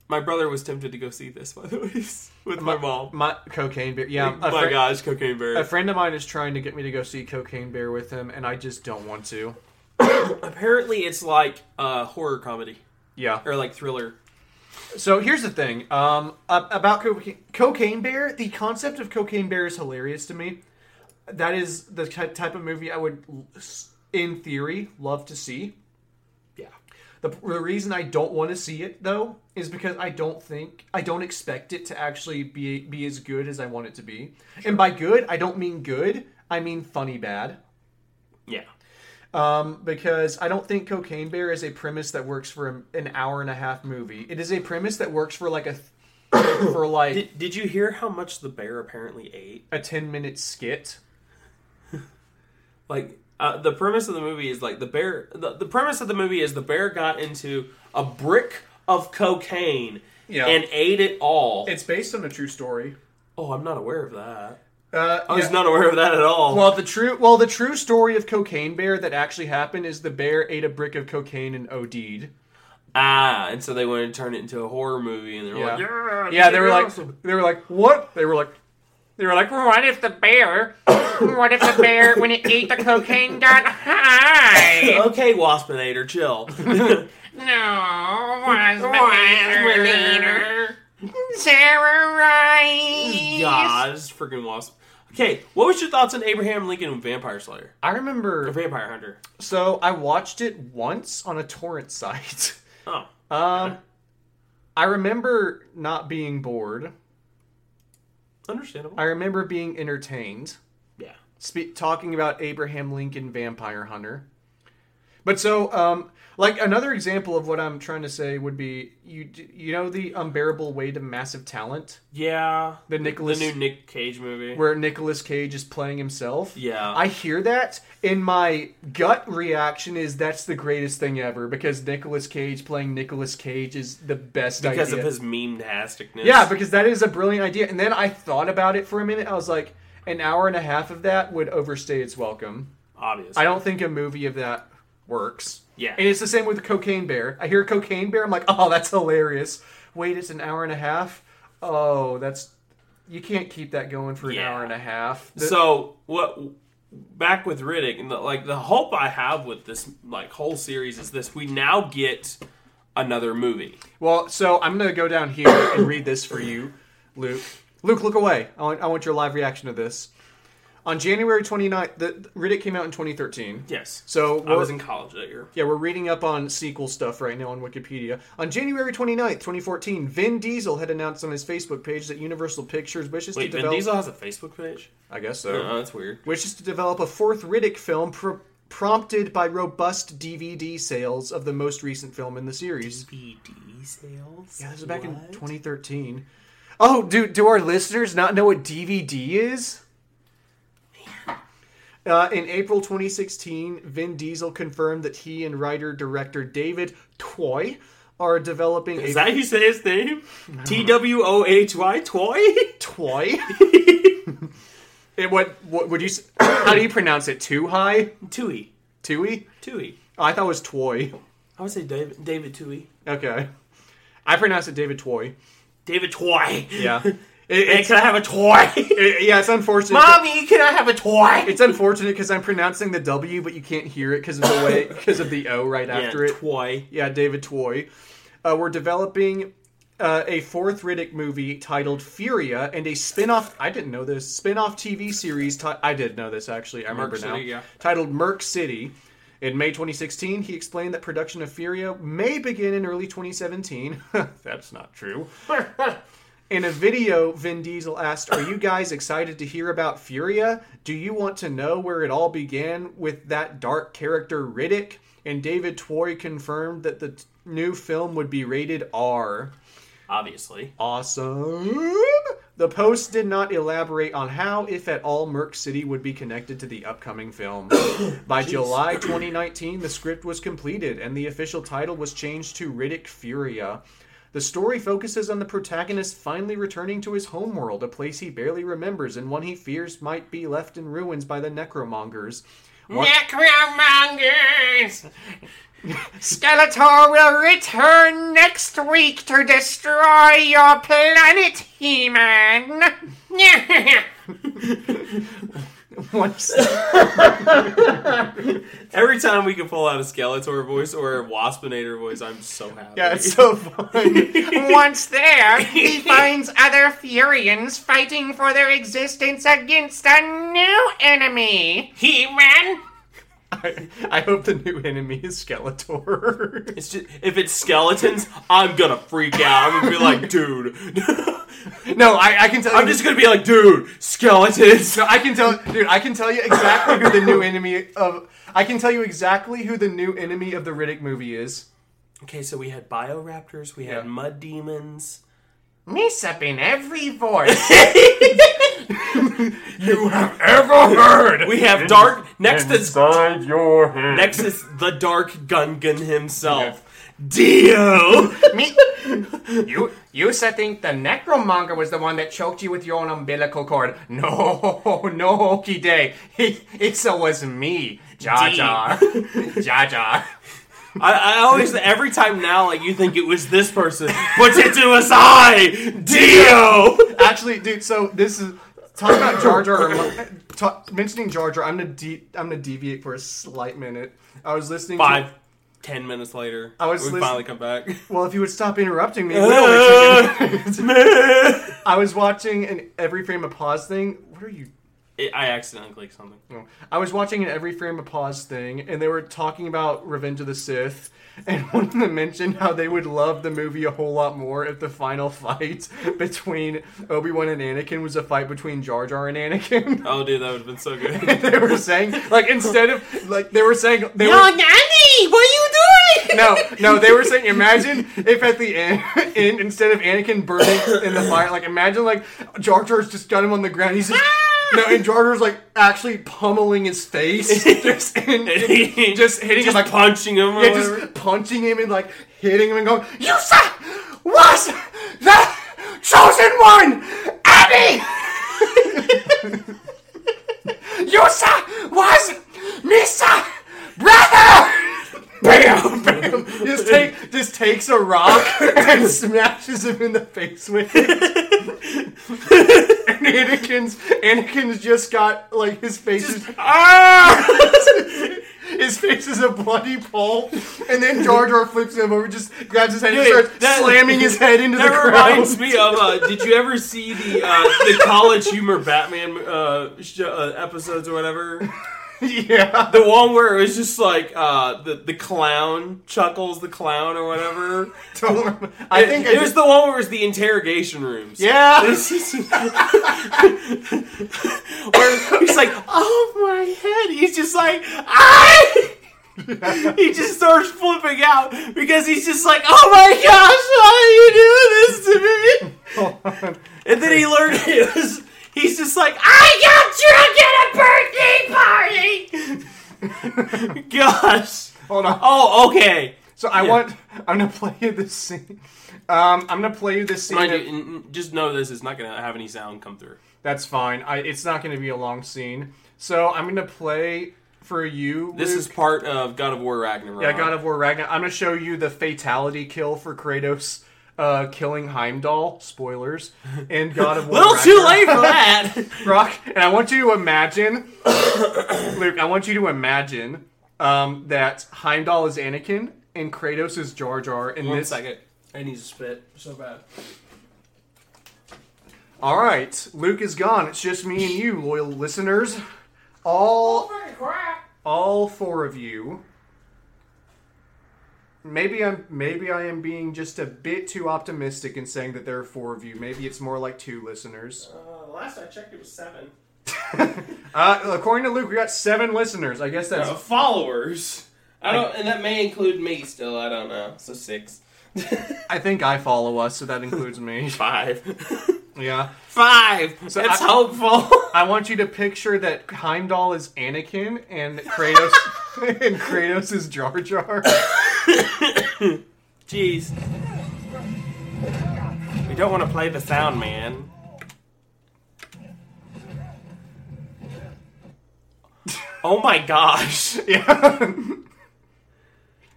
my brother was tempted to go see this, by the *laughs* way, with my mom. My cocaine bear. Yeah. Oh my fri- gosh, Cocaine Bear. A friend of mine is trying to get me to go see Cocaine Bear with him, and I just don't want to. *coughs* Apparently, it's like a horror comedy Yeah. or like thriller. So here's the thing um, about cocaine, cocaine Bear. The concept of Cocaine Bear is hilarious to me. That is the type of movie I would, in theory, love to see. Yeah. The, the reason I don't want to see it though is because I don't think I don't expect it to actually be be as good as I want it to be. And by good, I don't mean good. I mean funny bad. Yeah. Um, because I don't think Cocaine Bear is a premise that works for an hour and a half movie. It is a premise that works for like a *coughs* for like Did, did you hear how much the bear apparently ate? a ten minute skit. Like uh, the premise of the movie is like the bear. The, the premise of the movie is the bear got into a brick of cocaine Yeah. and ate it all. It's based on a true story. oh, I'm not aware of that. Uh, I was yeah. not aware of that at all. Well, the true well the true story of Cocaine Bear that actually happened is the bear ate a brick of cocaine and OD'd. ah, and so they wanted to turn it into a horror movie, and they're Yeah. like, yeah, Yeah, they were like they were like what? They were like they were like What if the bear? *coughs* What if the bear, when it ate the cocaine, got high? *laughs* okay, Waspinator, chill. *laughs* No, Waspinator. Sarah Rice. God, this is freaking Wasp. Okay, what was your thoughts on Abraham Lincoln Vampire Slayer? I Or remember Vampire Hunter? so I watched it once on a torrent site. *laughs* Oh, Um I remember not being bored. understandable. I remember being entertained. yeah. Spe- talking about Abraham Lincoln Vampire Hunter. But so, um, like another example of what I'm trying to say would be you you know the unbearable weight of massive talent, Yeah. the Nicolas the new Nick Cage movie. where Nicolas Cage is playing himself. Yeah. I hear that, and my gut reaction is that's the greatest thing ever because Nicolas Cage playing Nicolas Cage is the best because idea. of his meme-tasticness. Yeah, because that is a brilliant idea. And then I thought about it for a minute. I was like, an hour and a half of that would overstay its welcome. obvious. I don't think a movie of that works. Yeah. And it's the same with the Cocaine Bear. I hear Cocaine Bear, I'm like, oh, that's hilarious. Wait, it's an hour and a half? Oh, that's. You can't keep that going for an Yeah. hour and a half. The- So what? Back with Riddick, and the, like the hope I have with this like whole series is this: we now get another movie. well, so I'm going to go down here and read this for you, Luke. Luke, look away. I want, I want your live reaction to this. On January 29th, the, Riddick came out in 2013. Yes. So I was in college that year. Yeah, we're reading up on sequel stuff right now on Wikipedia. On January 29th, 2014, Vin Diesel had announced on his Facebook page that Universal Pictures wishes Wait, to Vin. Diesel has a Facebook page? I guess so. Oh, that's weird. Wishes to develop a fourth Riddick film pr- prompted by robust DVD sales of the most recent film in the series. DVD sales. Yeah, this was back in 2013. Oh, do do our listeners not know what DVD is? Uh, in April 2016, Vin Diesel confirmed that he and writer director David Toy are developing Is a that how you say his name? *laughs* T W O H Y Toy. toy. *laughs* it, what what would you? *coughs* How do you pronounce it? Too high? Tui. Tui? Tui. Oh, I thought it was toy. I would say David David Tui. Okay, I pronounce it David Toy. David Toy. Yeah, *laughs* it, it's can I have a toy? *laughs* it- yeah, it's unfortunate. Mommy, can I have a toy? It's unfortunate because I'm pronouncing the W, but you can't hear it because of the way *laughs* because of the O right after yeah, it. toy. Yeah, David Toy. Uh, we're developing uh, a fourth Riddick movie titled Furia and a spin-off I didn't know this spin-off TV series ti- I did know this actually I remember City, now yeah. titled Merc City in May 2016 he explained that production of Furia may begin in early 2017 *laughs* that's not true in a video, Vin Diesel asked, Are you guys excited to hear about Furia? Do you want to know where it all began with that dark character Riddick? And David Toy confirmed that the t- new film would be rated R. Obviously. Awesome. The Post did not elaborate on how, if at all, Merc City would be connected to the upcoming film. *coughs* By July 2019, the script was completed and the official title was changed to Riddick Furia. The story focuses on the protagonist finally returning to his homeworld, a place he barely remembers and one he fears might be left in ruins by the necromongers. One- Necromongers! Skeletor will return next week to destroy your planet, He-Man! *laughs* *laughs* *laughs* Once, *laughs* Every time we can pull out a Skeletor voice or a Waspinator voice, I'm so happy. yeah, it's so fun. *laughs* Once there, he finds other Furians fighting for their existence against a new enemy. He-Man! I, I hope the new enemy is Skeletor. It's just if it's skeletons, I'm gonna freak out. I'm gonna be like, dude. *laughs* no, I, I can tell. I'm you, just gonna be like, dude, skeletons. No, I can tell, dude. I can tell you exactly who the new enemy of. I can tell you exactly who the new enemy of the Riddick movie is. Okay, so we had bioraptors, we had Yeah. mud demons. Miss up in every voice. *laughs* You have ever heard. We have dark next to Inside your head. next is the dark Gungan himself. Dio. *laughs* Me, you, you said think the necromonger was the one that choked you with your own umbilical cord. No, *laughs* no, okey day. It, it was me, Jar D. Jar, *laughs* Jar Jar. I, I always every time now like you think it was this person, but it's it was I, Dio. Actually, dude. So this is talking about *coughs* Jar Jar. or- ta- mentioning Jar Jar, I'm gonna de- I'm gonna deviate for a slight minute. I was listening. To, Five, ten minutes later, I was we listen- finally come back. *laughs* well, if you would stop interrupting me, *laughs* it take. *laughs* I was watching an every frame a pause thing. What are you I accidentally clicked something. No. I was watching an every frame a pause thing, and they were talking about Revenge of the Sith, *laughs* and one of them mentioned how they would love the movie a whole lot more if the final fight *laughs* between Obi Wan and Anakin was a fight between Jar Jar and Anakin. *laughs* Oh, dude, that would have been so good. they were saying, like, instead of like they were saying they Yo, were. Nanny, what are you doing? No, no, they were saying. Imagine if at the end, in, instead of Anakin burning in the fire, like imagine like Jar Jar's just got him on the ground. He's just ah! No, and Jar Jar's like actually pummeling his face, *laughs* just and, and *laughs* just hitting him like punching him. Yeah, whatever. just punching him and like hitting him and going, "You sir was the chosen one, Abby." *laughs* you sir was Mr. Brother. Bam, *laughs* bam. Just take, just takes a rock *laughs* and smashes him in the face with it. and Anakin's, Anakin's just got like his face is *laughs* Ah! his face is a bloody pulp, and then Jar Jar flips him over, just grabs his head and starts that- slamming his head into the That ground. reminds me of. Uh, did you ever see the uh, the College Humor Batman uh, sh- uh, episodes or whatever? *laughs* yeah. The one where it was just like uh, the the clown chuckles, the clown or whatever. *laughs* I think it, I was the one where it was the interrogation rooms. Yeah. *laughs* Where he's like, "Oh my head!" He's just like, "I." he just starts flipping out because he's just like, "Oh my gosh, why are you doing this to me?" And then he learned it was. He's just like, "I got drunk at a birthday party." *laughs* Gosh. Hold on. Oh, okay. So I Yeah. want. I'm gonna play you this scene. Um, I'm gonna play you this scene. Mind you, of- n- n- just know this is not to have any sound come through. That's fine. I, it's not gonna be a long scene. So I'm gonna play for you. This is part of God of War Ragnarok. Yeah, God of War Ragnarok. I'm gonna show you the fatality kill for Kratos uh, killing Heimdall. Spoilers. And God of *laughs* War. Little too late for that. *laughs* Rock, and I want you to imagine, *coughs* Luke. I want you to imagine um, that Heimdall is Anakin and Kratos is Jar Jar. In One this, second. I need to spit so bad. all right, Luke is gone. It's just me and you, loyal listeners. All, all four of you. Maybe I'm maybe I am being just a bit too optimistic in saying that there are four of you. Maybe it's more like two listeners. Uh, last I checked, it was seven. *laughs* Uh, according to Luke, we got seven listeners. I guess that's Uh, followers. I don't, and that may include me still. I don't know. So six, I think I follow us, so that *laughs* includes me. five. *laughs* Yeah. Five. So it's I- hopeful. I want you to picture that Heimdall is Anakin and Kratos *laughs* and Kratos is Jar Jar. *coughs* Jeez. We don't want to play the sound, man. *laughs* Oh my gosh. Yeah. *laughs*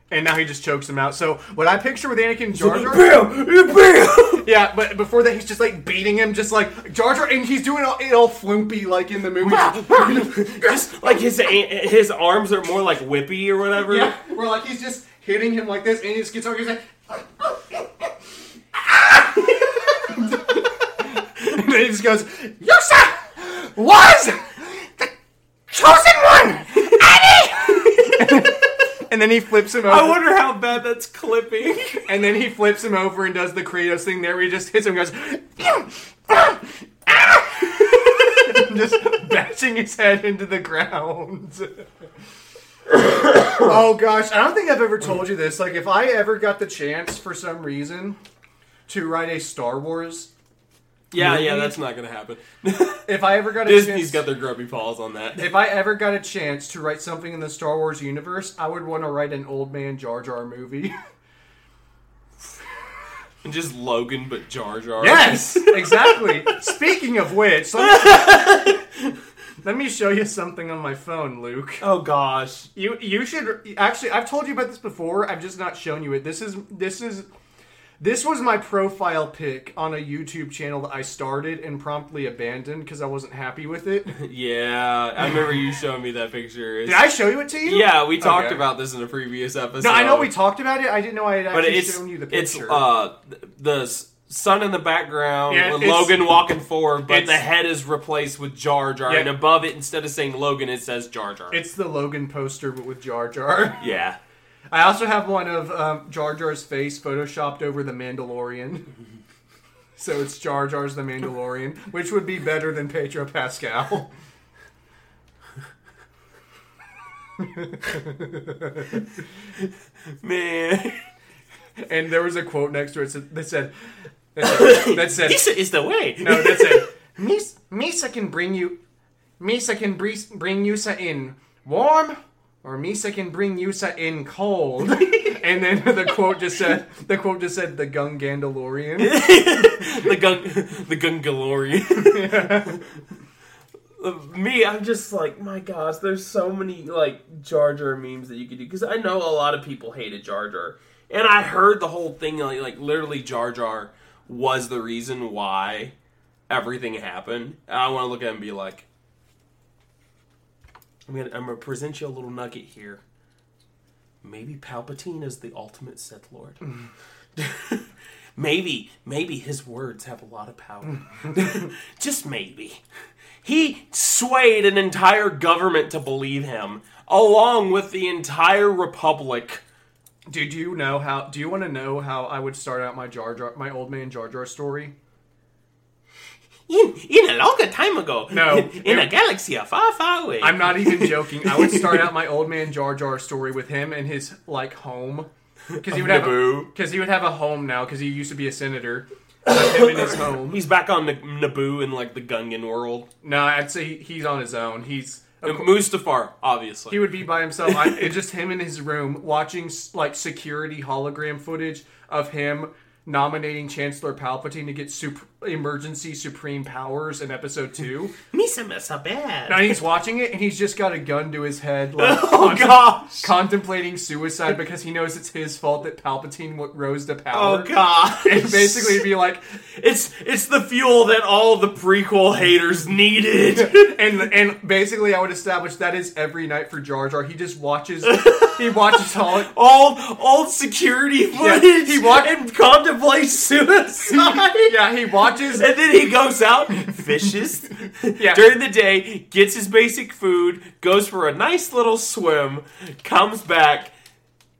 And now he just chokes him out. So what I picture with Anakin and Jar Jar, Bam! *laughs* yeah, but before that he's just like beating him, just like Jar Jar, and he's doing all, it all flumpy like in the movie. *laughs* Just like his his arms are more like whippy or whatever. yeah, where like he's just hitting him like this, and he just gets over. He's like, *laughs* and then he just goes, Yusa was the chosen one! And then he flips him over. I wonder how bad that's clipping. And then he flips him over and does the Kratos thing there where he just hits him and goes, *laughs* just bashing his head into the ground. oh gosh, I don't think I've ever told you this. Like, if I ever got the chance for some reason to write a Star Wars, yeah, yeah, that's not gonna happen. *laughs* if I ever got a Disney's chance, got their grubby paws on that. if I ever got a chance to write something in the Star Wars universe, I would want to write an old man Jar Jar movie. *laughs* And just Logan, but Jar Jar. Yes, exactly. *laughs* Speaking of which, let me, let me show you something on my phone, Luke. Oh gosh. You you should actually. I've told you about this before. I've just not shown you it. This is this is this was my profile pic on a YouTube channel that I started and promptly abandoned because I wasn't happy with it. *laughs* Yeah, I remember you showing me that picture. It's- I show you it to you? Yeah, we talked Okay. about this in a previous episode. No, I know we talked about it. I didn't know I had actually it's shown you the it's picture. uh the sun in the background, Yeah, with Logan walking forward, but the head is replaced with Jar Jar, Yeah. and above it, instead of saying Logan, it says Jar Jar. it's the Logan poster, but with Jar Jar. yeah. I also have one of um, Jar Jar's face photoshopped over the Mandalorian. *laughs* so it's Jar Jar's the Mandalorian, which would be better than Pedro Pascal. *laughs* Man, And there was a quote next to it that said, that said, *coughs* that said this is the way. no, that said, *laughs* Mis- Misa can bring you, Misa can bring, Yusa in warm, or Misa can bring Yusa in cold. *laughs* and then the quote just said, the quote just said, the Gung Gandalorian. *laughs* the Gung, the Gungalorian. *laughs* Me, I'm just like, my gosh, there's so many like Jar Jar memes that you could do because I know a lot of people hated Jar Jar, and I heard the whole thing like, like literally Jar Jar was the reason why everything happened. And I want to look at him and be like, I'm gonna, I'm gonna present you a little nugget here. Maybe Palpatine is the ultimate Sith Lord. *laughs* maybe, maybe his words have a lot of power. *laughs* Just maybe. He swayed an entire government to believe him, along with the entire republic. Did you know how? Do you want to know how I would start out my Jar Jar, my old man Jar Jar story? In, in a longer time ago, No. in, *laughs* in a galaxy far, far away. I'm not even *laughs* joking. I would start out my old man Jar Jar story with him and his like home, because he would have Naboo. because he would have a home now because he used to be a senator. *laughs* So him and his home. He's back on N- Naboo in like the Gungan world. No, I'd say he's on his own. He's Mustafar, obviously. he would be by himself. I, it's just him in his room watching like security hologram footage of him nominating Chancellor Palpatine to get sup- emergency supreme powers in Episode Two. *laughs* Misa Mesa bad. Now he's watching it and he's just got a gun to his head, *laughs* like oh contem- gosh. contemplating suicide because he knows it's his fault that Palpatine rose to power. Oh god, gosh. *laughs* And basically be like, It's it's the fuel that all the prequel haters needed. and and basically I would establish that is every night for Jar Jar. He just watches, he watches all. old old security footage. he wa- and contemplates suicide. Yeah, he watches. And then he goes out, fishes *laughs* Yeah. during the day, gets his basic food, goes for a nice little swim, comes back,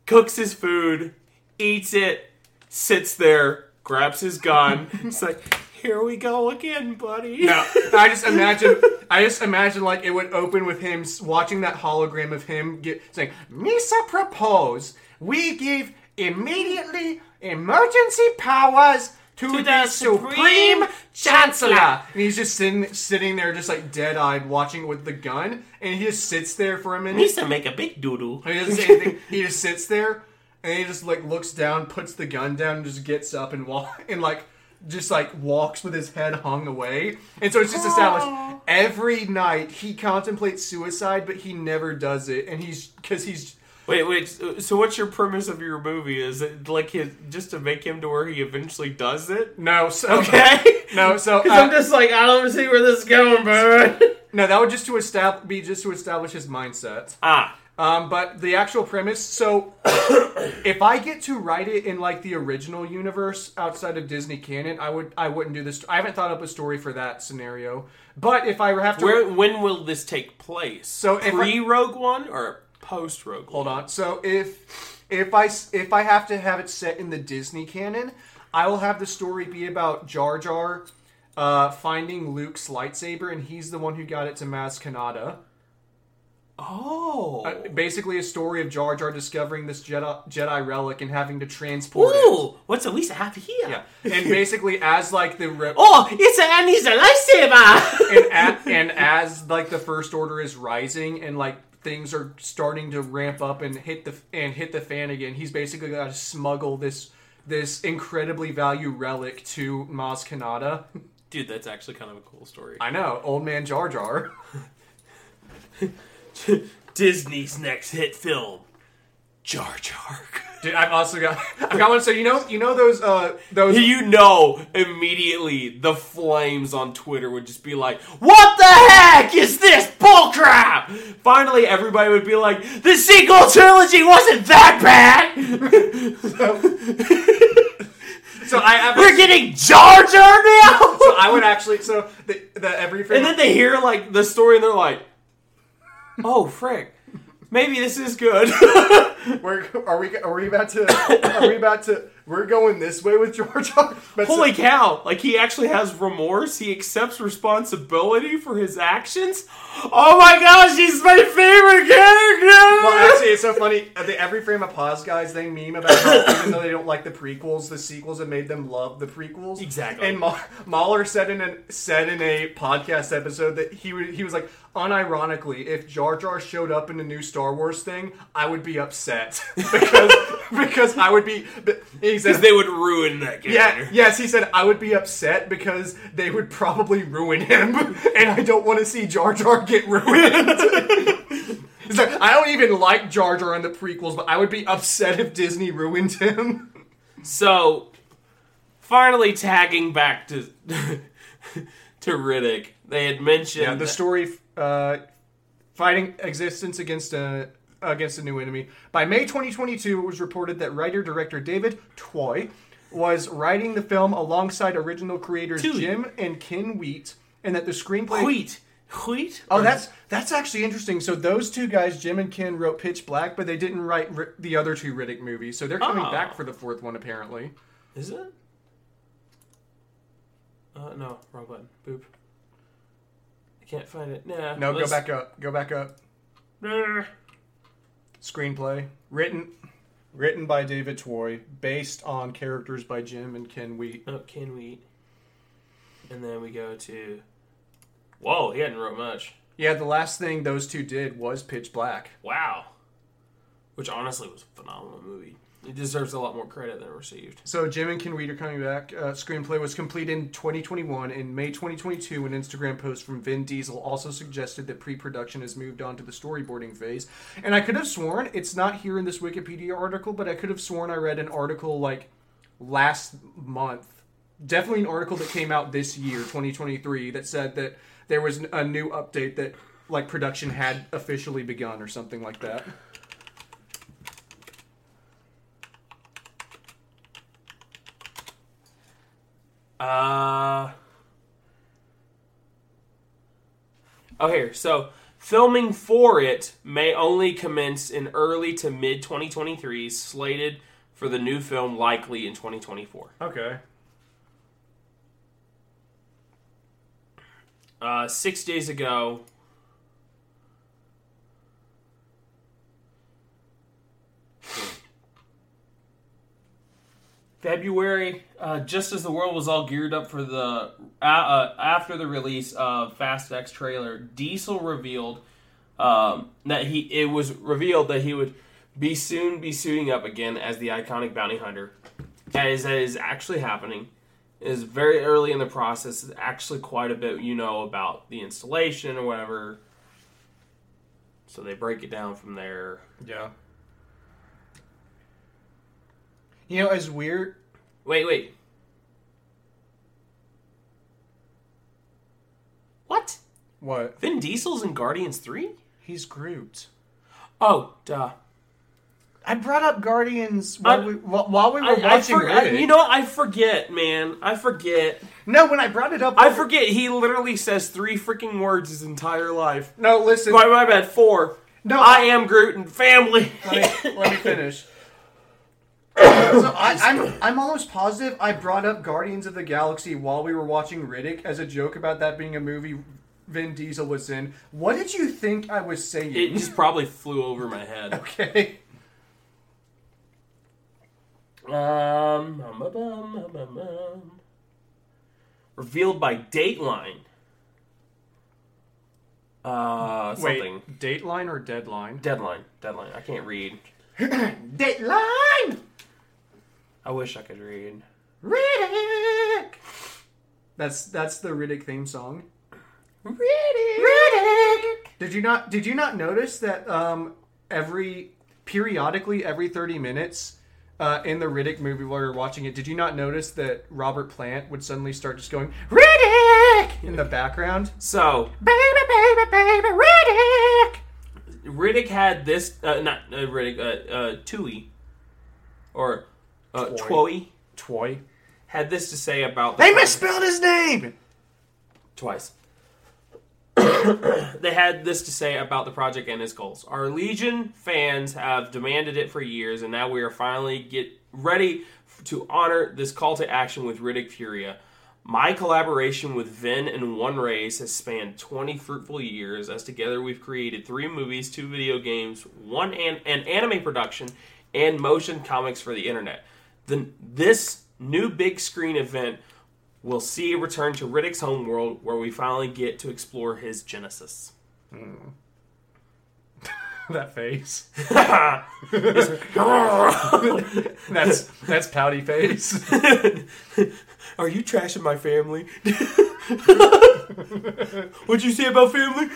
cooks his food, eats it, sits there, grabs his gun. It's like, here we go again, buddy. No, I just imagine. I just imagine like it would open with him watching that hologram of him get saying, "Misa propose we give immediately emergency powers to, To the, the Supreme Supreme Chancellor. And he's just sitting sitting there, just like dead eyed, watching with the gun, and he just sits there for a minute. Needs to make a big doodle. He doesn't say *laughs* anything. He just sits there and he just like looks down, puts the gun down, and just gets up and walk *laughs* and like just like walks with his head hung away. And so it's just established every night he contemplates suicide, but he never does it. And he's because he's Wait, wait. So what's your premise of your movie? Is it like his, just to make him to where he eventually does it? no so Okay. no so *laughs* Because uh, I'm just like, I don't see where this is going, bud. *laughs* no that would just to establish be just to establish his mindset. ah. Um, but the actual premise, so *coughs* if I get to write it in like the original universe outside of Disney canon, I would I wouldn't do this. I haven't thought up a story for that scenario. But if I have to, Where? When will this take place? So pre Rogue One or post Rogue? hold on. So if if I if I have to have it set in the Disney canon, I will have the story be about Jar Jar uh, finding Luke's lightsaber, and he's the one who got it to Maz Kanata. Oh. Uh, basically, a story of Jar Jar discovering this Jedi, Jedi relic and having to transport it. Ooh, what's Elisa have here? Yeah, and basically as like the re- Oh, it's a and he's a lightsaber. and, a and as like the first order is rising and like things are starting to ramp up and hit the and hit the fan again, he's basically got to smuggle this this incredibly value relic to Maz Kanata. Dude, that's actually kind of a cool story. I know, old man Jar Jar. *laughs* Disney's next hit film, Jar Jar. Dude, I've also got I've got one. So you know you know those uh those you know, immediately the flames on Twitter would just be like, "What the heck is this bullcrap?" Finally, everybody would be like, "The sequel trilogy wasn't that bad." so *laughs* I have We're getting Jar Jar now. so I would actually so the, the every and then they hear like the story, and they're like, "Oh, frick." Maybe this is good. *laughs* We're, are we are we about to are we about to we're going this way with Jar? Holy cow! Like he actually has remorse. He accepts responsibility for his actions. Oh my gosh, he's my favorite character. Well, actually, it's so funny. Uh, The Every Frame a Pause guys, they meme about how even though they don't like the prequels, the sequels have made them love the prequels. Exactly. And Ma- Mauler said in a said in a podcast episode that he he was like, unironically, if Jar Jar showed up in a new Star Wars thing, I would be upset *laughs* because because I would be. He says because they would ruin that character. Yeah, yes, he said I would be upset because they would probably ruin him, *laughs* and I don't want to see Jar Jar get ruined. *laughs* He's like, I don't even like Jar Jar in the prequels, but I would be upset if Disney ruined him. So, finally tagging back to to Riddick, they had mentioned Yeah, the story uh, fighting existence against a against a new enemy. By May 2022, it was reported that writer director David Toy was writing the film alongside original creators Tui. Jim and Ken Wheat, and that the screenplay wheat, wheat. Oh, that's that's actually interesting. So those two guys, Jim and Ken, wrote Pitch Black, but they didn't write Ri- the other two Riddick movies. So they're coming Oh. back for the fourth one, apparently. is it? Uh, no, wrong button. Boop. I can't find it. Nah. No, go let's- back up. Go back up. Nah. Screenplay written written by David Toy, based on characters by Jim and Ken Wheat. Oh, can we? And then we go to. Whoa, he hadn't wrote much. Yeah, the last thing those two did was Pitch Black. Wow. Which honestly was a phenomenal movie. It deserves a lot more credit than it received. So Jim and Ken Wheat are coming back. Uh, screenplay was complete in 2021. In May 2022, an Instagram post from Vin Diesel also suggested that pre-production has moved on to the storyboarding phase. And I could have sworn it's not here in this Wikipedia article, but I could have sworn I read an article like last month, definitely an article that came out this year, 2023, that said that there was a new update that like production had officially begun or something like that. Uh. Oh, here. So, filming for it may only commence in early to mid 2023, slated for the new film likely in 2024. Okay. Uh, six days ago. February, uh, just as the world was all geared up for the uh, uh, after the release of Fast X trailer, Diesel revealed um, that he it was revealed that he would be soon be suiting up again as the iconic bounty hunter. As that is actually happening, It is very early in the process. It's actually quite a bit you know about the installation or whatever. So they break it down from there. Yeah. You know, as weird. Wait, wait. What? What? Vin Diesel's in Guardians 3? He's Groot. Oh, duh. I brought up Guardians while, I- we, while we were I, I watching for- I- you know what? I forget, man. I forget. no, when I brought it up, I forget he literally says three freaking words his entire life. No, listen. My, my bad. Four. No, I am Groot and family. let me, let me *laughs* finish. So *coughs* I, I'm I'm almost positive I brought up Guardians of the Galaxy while we were watching Riddick as a joke about that being a movie Vin Diesel was in. What did you think I was saying? it just probably flew over my head. *laughs* okay. Um, revealed by Dateline. Uh, something. Wait, Dateline or Deadline? Deadline. Deadline. I can't read. *coughs* Dateline. I wish I could read. Riddick. That's that's the Riddick theme song. Riddick. Riddick. Did you not did you not notice that um every periodically every 30 minutes uh, in the Riddick movie while you're watching it, did you not notice that Robert Plant would suddenly start just going Riddick in the background? So Baby, baby, baby, Riddick. Riddick had this. Uh, not uh, Riddick. Uh, uh, Tui, or uh, Toy. Twoi, Toy. had this to say about. The They project- misspelled his name. twice. *coughs* they had this to say about the project and its goals. Our Legion fans have demanded it for years, and now we are finally get ready to honor this call to action with Riddick Furia. My collaboration with Vin and One Race has spanned 20 fruitful years, as together we've created three movies, two video games, one an, an anime production, and motion comics for the internet. The, this new big screen event will see a return to Riddick's homeworld, where we finally get to explore his genesis. *laughs* That face. *laughs* *laughs* That's that's pouty face. Are you trashing my family? What'd you say about family?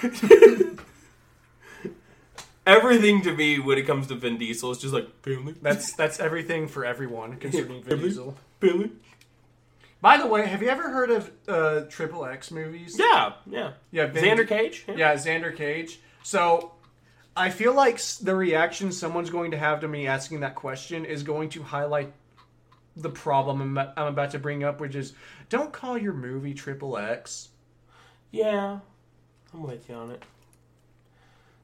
Everything to me when it comes to Vin Diesel is just like family, That's that's everything for everyone concerning Vin Diesel. family. By the way, have you ever heard of uh, Triple X movies? Yeah, yeah. Yeah, Vin- Xander Cage. Yeah, Xander Cage. So, I feel like the reaction someone's going to have to me asking that question is going to highlight the problem I'm, I'm about to bring up, which is don't call your movie Triple X. yeah. I'm with you on it.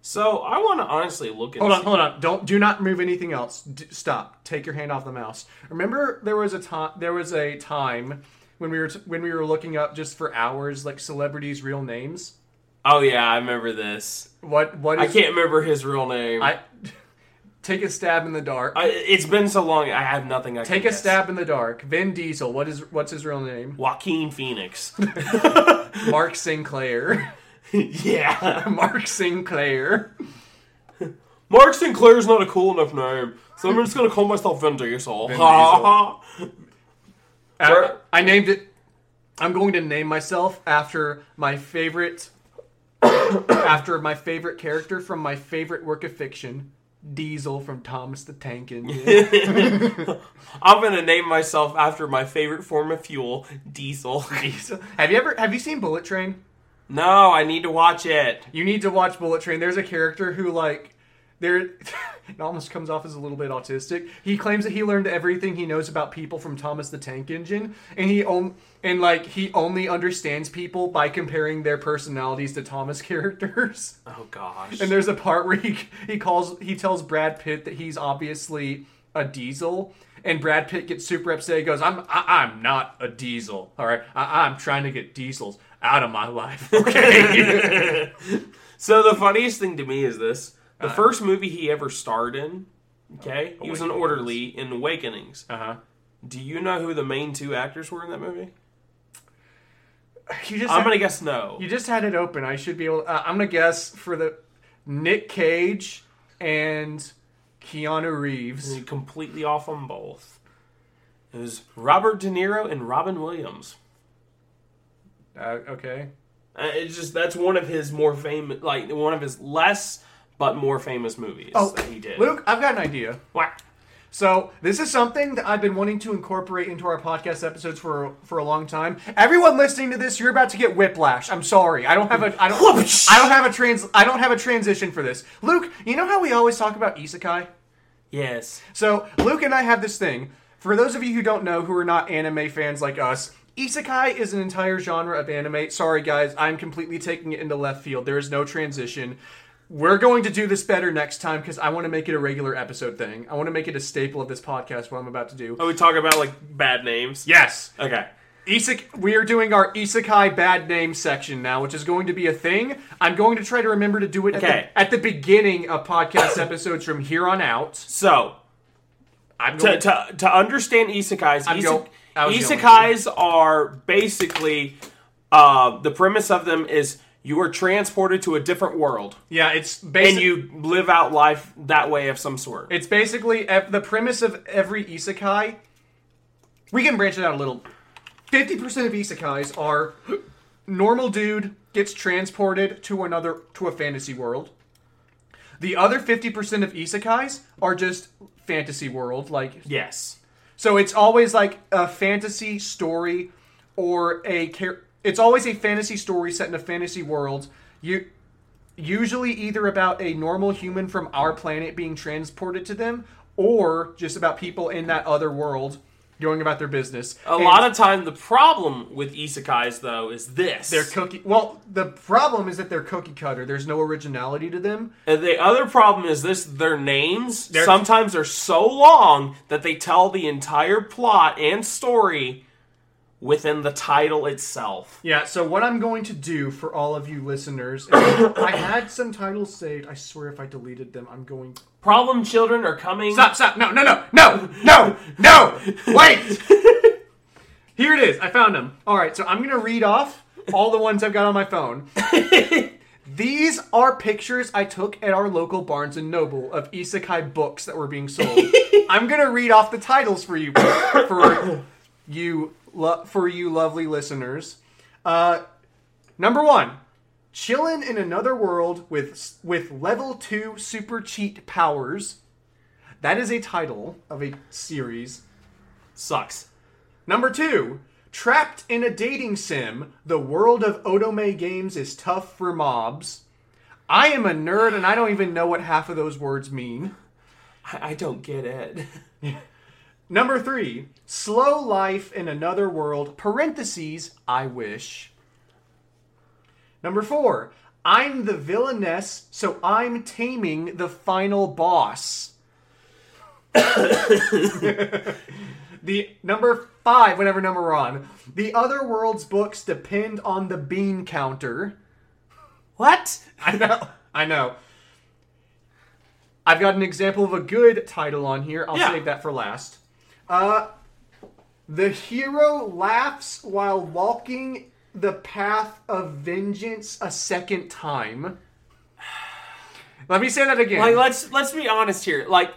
So I want to honestly look at. Hold on, hold on. Don't do not move anything else. D- stop. Take your hand off the mouse. Remember, there was a time. There was a time when we were t- when we were looking up just for hours like celebrities' real names. Oh yeah, I remember this. What what I can't remember his real name. I take a stab in the dark. I, it's been so long. I have nothing. I Take a guess. stab in the dark. Vin Diesel. What is what's his real name? Joaquin Phoenix. *laughs* Mark Sinclair. *laughs* *laughs* yeah. Mark Sinclair. Mark Sinclair's not a cool enough name, so I'm just gonna call myself Vin Diesel. Vin Ha, Diesel. ha, Uh, I named it. I'm going to name myself after my favorite, *coughs* after my favorite character from my favorite work of fiction, Diesel from Thomas the Tank Engine. *laughs* I'm gonna name myself after my favorite form of fuel, diesel. Diesel. Have you ever have you seen Bullet Train? No, I need to watch it. You need to watch Bullet Train. There's a character who like there *laughs* it almost comes off as a little bit autistic. He claims that he learned everything he knows about people from Thomas the Tank Engine and he on, and like he only understands people by comparing their personalities to Thomas *laughs* characters. Oh gosh. And there's a part where he he calls he tells Brad Pitt that he's obviously a diesel and Brad Pitt gets super upset. He goes, "I'm I, I'm not a diesel. All right, I, I'm trying to get diesels out of my life." *laughs* Okay. *laughs* So the funniest thing to me is this: Uh. the first movie he ever starred in. Okay, he was an orderly in Awakenings. uh huh. Do you know who the main two actors were in that movie? You just I'm had, gonna guess no. you just had it open. I should be able. Uh, I'm gonna guess for the Nick Cage and Keanu Reeves. You're completely off on both. It was Robert De Niro and Robin Williams. Uh, okay. Uh, It's just that's one of his more famous, like one of his less but more famous movies Oh, that he did. Luke, I've got an idea. What? So this is something that I've been wanting to incorporate into our podcast episodes for for a long time. Everyone listening to this, you're about to get whiplash. I'm sorry. I don't have a I don't I don't have a trans I don't have a transition for this. Luke, you know how we always talk about isekai? Yes. So Luke and I have this thing. For those of you who don't know, who are not anime fans like us, isekai is an entire genre of anime. Sorry guys, I'm completely taking it into left field. There is no transition. We're going to do this better next time because I want to make it a regular episode thing. I want to make it a staple of this podcast. What I'm about to do. Are we talking about like bad names? Yes, Okay. Isek, we are doing our isekai bad name section now, which is going to be a thing. I'm going to try to remember to do it at, the, at the beginning of podcast episodes from here on out. So I'm to going to, to understand isekais, I'm isek- go- I was going isekais are basically uh, the premise of them is you are transported to a different world yeah, it's and you live out life that way of some sort. It's basically the premise of every isekai. We can branch it out a little. Fifty percent of isekais are normal dude gets transported to another to a fantasy world. The other fifty percent of isekais are just fantasy world, like yes. so it's always like a fantasy story or a char- it's always a fantasy story set in a fantasy world. You usually either about a normal human from our planet being transported to them or just about people in that other world going about their business. A lot of time, the problem with isekais though is this: they're cookie well, the problem is that they're cookie cutter. There's no originality to them. And the other problem is this: their names They're- sometimes are so long that they tell the entire plot and story within the title itself. Yeah, so what I'm going to do for all of you listeners, I *coughs* had some titles saved. I swear if I deleted them, I'm going Problem children are coming. Stop, stop. No, no, no, no, no, no. Wait. *laughs* Here it is. I found them. All right, so I'm going to read off all the ones I've got on my phone. *laughs* These are pictures I took at our local Barnes and Noble of isekai books that were being sold. *laughs* I'm going to read off the titles for you for *coughs* you lo- for you lovely listeners. Uh number 1, Chillin' in another world with with level 2 super cheat powers. That is a title of a series. Sucks. Number 2, Trapped in a dating sim, the world of Otome games is tough for mobs. I am a nerd and I don't even know what half of those words mean. I, I don't get it. *laughs* Number 3, Slow life in another world, parentheses, I wish. Number 4, I'm the villainess, so I'm taming the final boss. *coughs* the number 5, whatever number we're on. The other world's books depend on the bean counter. what? I know. I know. I've got an example of a good title on here. I'll Yeah. save that for last. Uh, the hero laughs while walking the path of vengeance a second time. Let me say that again. Like let's let's be honest here. Like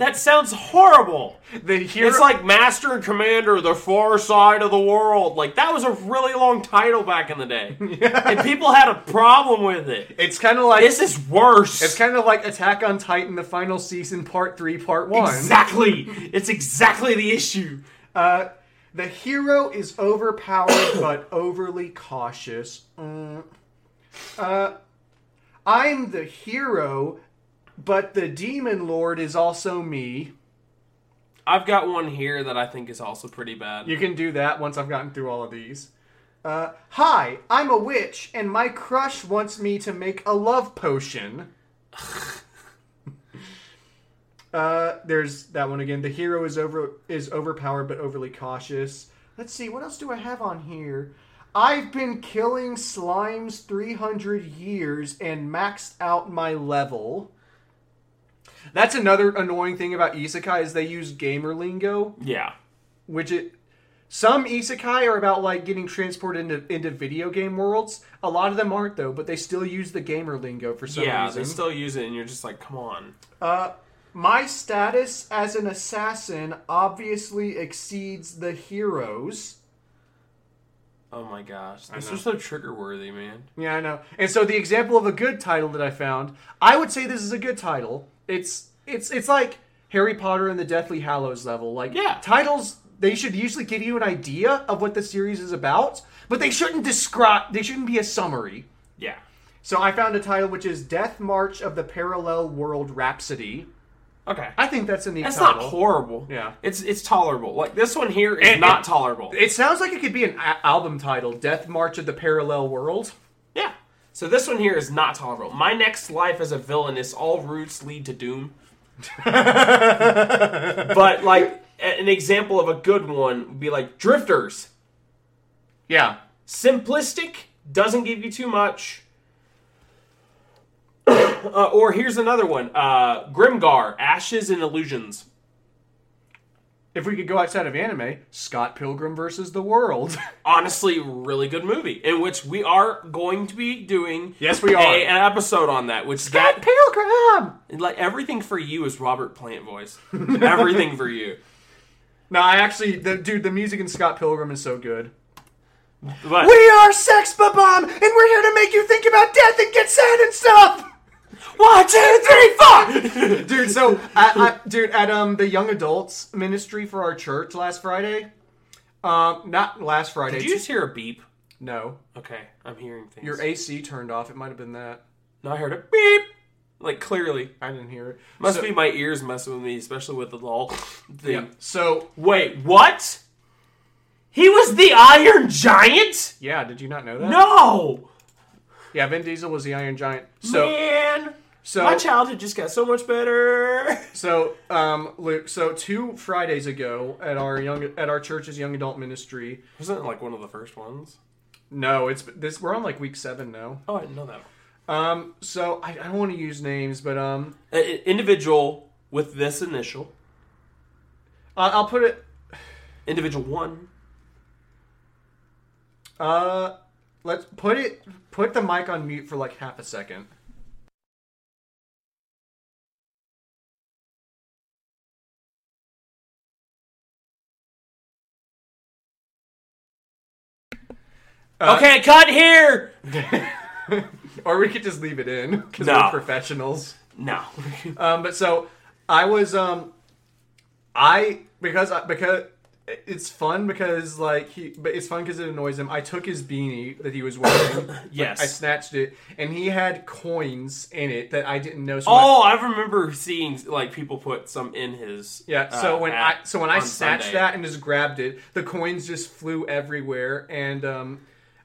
that sounds horrible. the hero, It's like Master and Commander, the far side of the world. Like that was a really long title back in the day, *laughs* and people had a problem with it. it's kind of like This is worse. it's kind of like Attack on Titan, the final season, part three, part one. exactly. It's exactly the issue. Uh, the hero is overpowered *coughs* but overly cautious. Mm. Uh, I'm the hero, but the demon lord is also me. I've got one here that I think is also pretty bad. You can do that once I've gotten through all of these. Uh, hi, I'm a witch, and my crush wants me to make a love potion. *laughs* uh, there's that one again. The hero is over is overpowered but overly cautious. Let's see, what else do I have on here? I've been killing slimes 300 years and maxed out my level. That's another annoying thing about isekai is they use gamer lingo yeah. which it some isekai are about like getting transported into into video game worlds. A lot of them aren't though, but they still use the gamer lingo for some yeah, reason. they still use it, and you're just like, come on. Uh, my status as an assassin obviously exceeds the heroes. Oh my gosh, this is so trigger worthy, man. Yeah, I know. And so the example of a good title that I found, I would say this is a good title. It's it's it's like Harry Potter and the Deathly Hallows level. Like Yeah. titles they should usually give you an idea of what the series is about, but they shouldn't describe they shouldn't be a summary. Yeah. So I found a title which is Death March of the Parallel World Rhapsody. Okay. I think that's a neat That's title. not horrible. Yeah. It's it's tolerable. Like this one here is And- not and- tolerable. It sounds like it could be an a- album title, Death March of the Parallel World. yeah. So this one here is not tolerable. My next life as a villain is all routes lead to doom. *laughs* but like an example of a good one would be like Drifters. Yeah. Simplistic, doesn't give you too much. Uh, or here's another one. Uh, Grimgar, Ashes and Illusions. If we could go outside of anime, Scott Pilgrim versus the World. *laughs* honestly really good movie in which we are going to be doing Yes, we are. a- an episode on that which Scott that Pilgrim! like everything for you is robert plant voice *laughs* everything for you No, I actually, the, dude, the music in Scott Pilgrim is so good. but We are Sex Bomb, and we're here to make you think about death and get sad and stuff. One two three four *laughs* dude, so, I, dude, at um the young adults ministry for our church last Friday, um, not last Friday. did you just hear a beep no, okay i'm hearing things your AC turned off. It might have been that. no i heard a beep like clearly I didn't hear it. must So- be my ears messing with me especially with the little thing Yeah. So, wait what he was the iron giant yeah, did you not know that? no Yeah, Vin Diesel was the Iron Giant. So, man so my childhood just got so much better *laughs* So, um, Luke. So two Fridays ago at our young at our church's young adult ministry. Wasn't it like one of the first ones? No, it's this. We're on like week seven now. Oh, I didn't know that. Um, so I, I don't want to use names, but um, An individual with this initial, I- I'll put it. individual one. Uh, let's put it. Put the mic on mute for like half a second. okay, cut here. *laughs* Or we could just leave it in because No. we're professionals. No. *laughs* Um, but so I was um, I because I, because it's fun because like he, but it's fun because it annoys him. I took his beanie that he was wearing. *coughs* Like, Yes. I snatched it, and he had coins in it that I didn't know. So when I- oh, I remember seeing like people put some in his. yeah. So uh, when I so when I snatched Sunday. that and just grabbed it, the coins just flew everywhere, and um,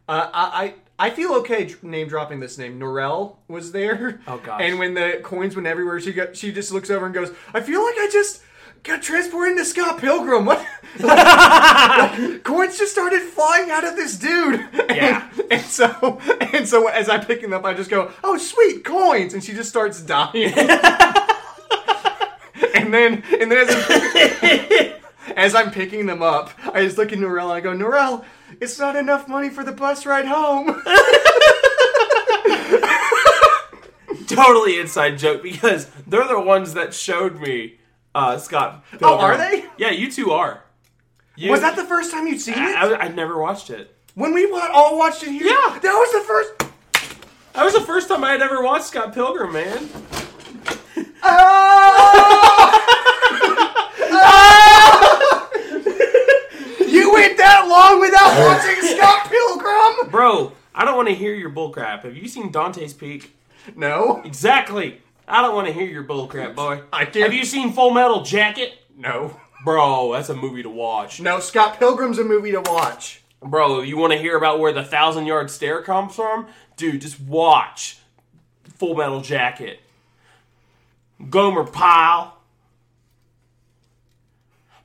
uh, I. I I feel okay name dropping this name. Norel was there. Oh, gosh. And when the coins went everywhere, she got she just looks over and goes, "I feel like I just got transported into Scott Pilgrim. What? *laughs* coins just started flying out of this dude. Yeah. And, and so and so as I pick them up, I just go, "Oh, sweet coins!" And she just starts dying. *laughs* and then and then as I'm, as I'm picking them up, I just look at Norel and I go, "Norel, it's not enough money for the bus ride home." *laughs* totally inside joke because they're the ones that showed me uh, Scott. Oh, are they? Yeah, you two are. You, Was that the first time you'd seen it? I, I, I never watched it. When we wa- all watched it here? Yeah. That was the first. That was the first time I had ever watched Scott Pilgrim, man. *laughs* *laughs* You went that long without watching Scott Pilgrim? Bro, I don't want to hear your bullcrap. Have you seen Dante's Peak? No. Exactly. I don't want to hear your bullcrap, boy. I can't- Have you seen Full Metal Jacket? No. Bro, that's a movie to watch. No, Scott Pilgrim's a movie to watch. Bro, you want to hear about where the thousand yard stare comes from? Dude, just watch Full Metal Jacket. Gomer Pyle.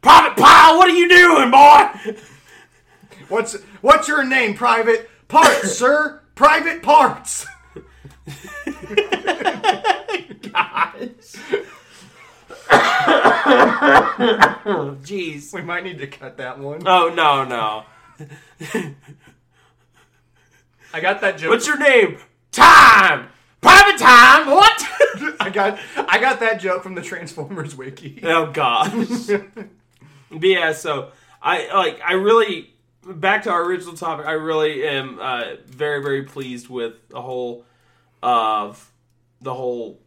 Private Pyle, what are you doing, boy? What's what's your name, Private Parts, *laughs* sir? Private Parts. *laughs* *coughs* Jeez. We might need to cut that one. Oh no no. I got that joke. What's your name? Time. Private time. What? *laughs* I got I got that joke from the Transformers wiki. oh gosh. but yeah, so I like I really back to our original topic. I really am uh, very very pleased with the whole of the whole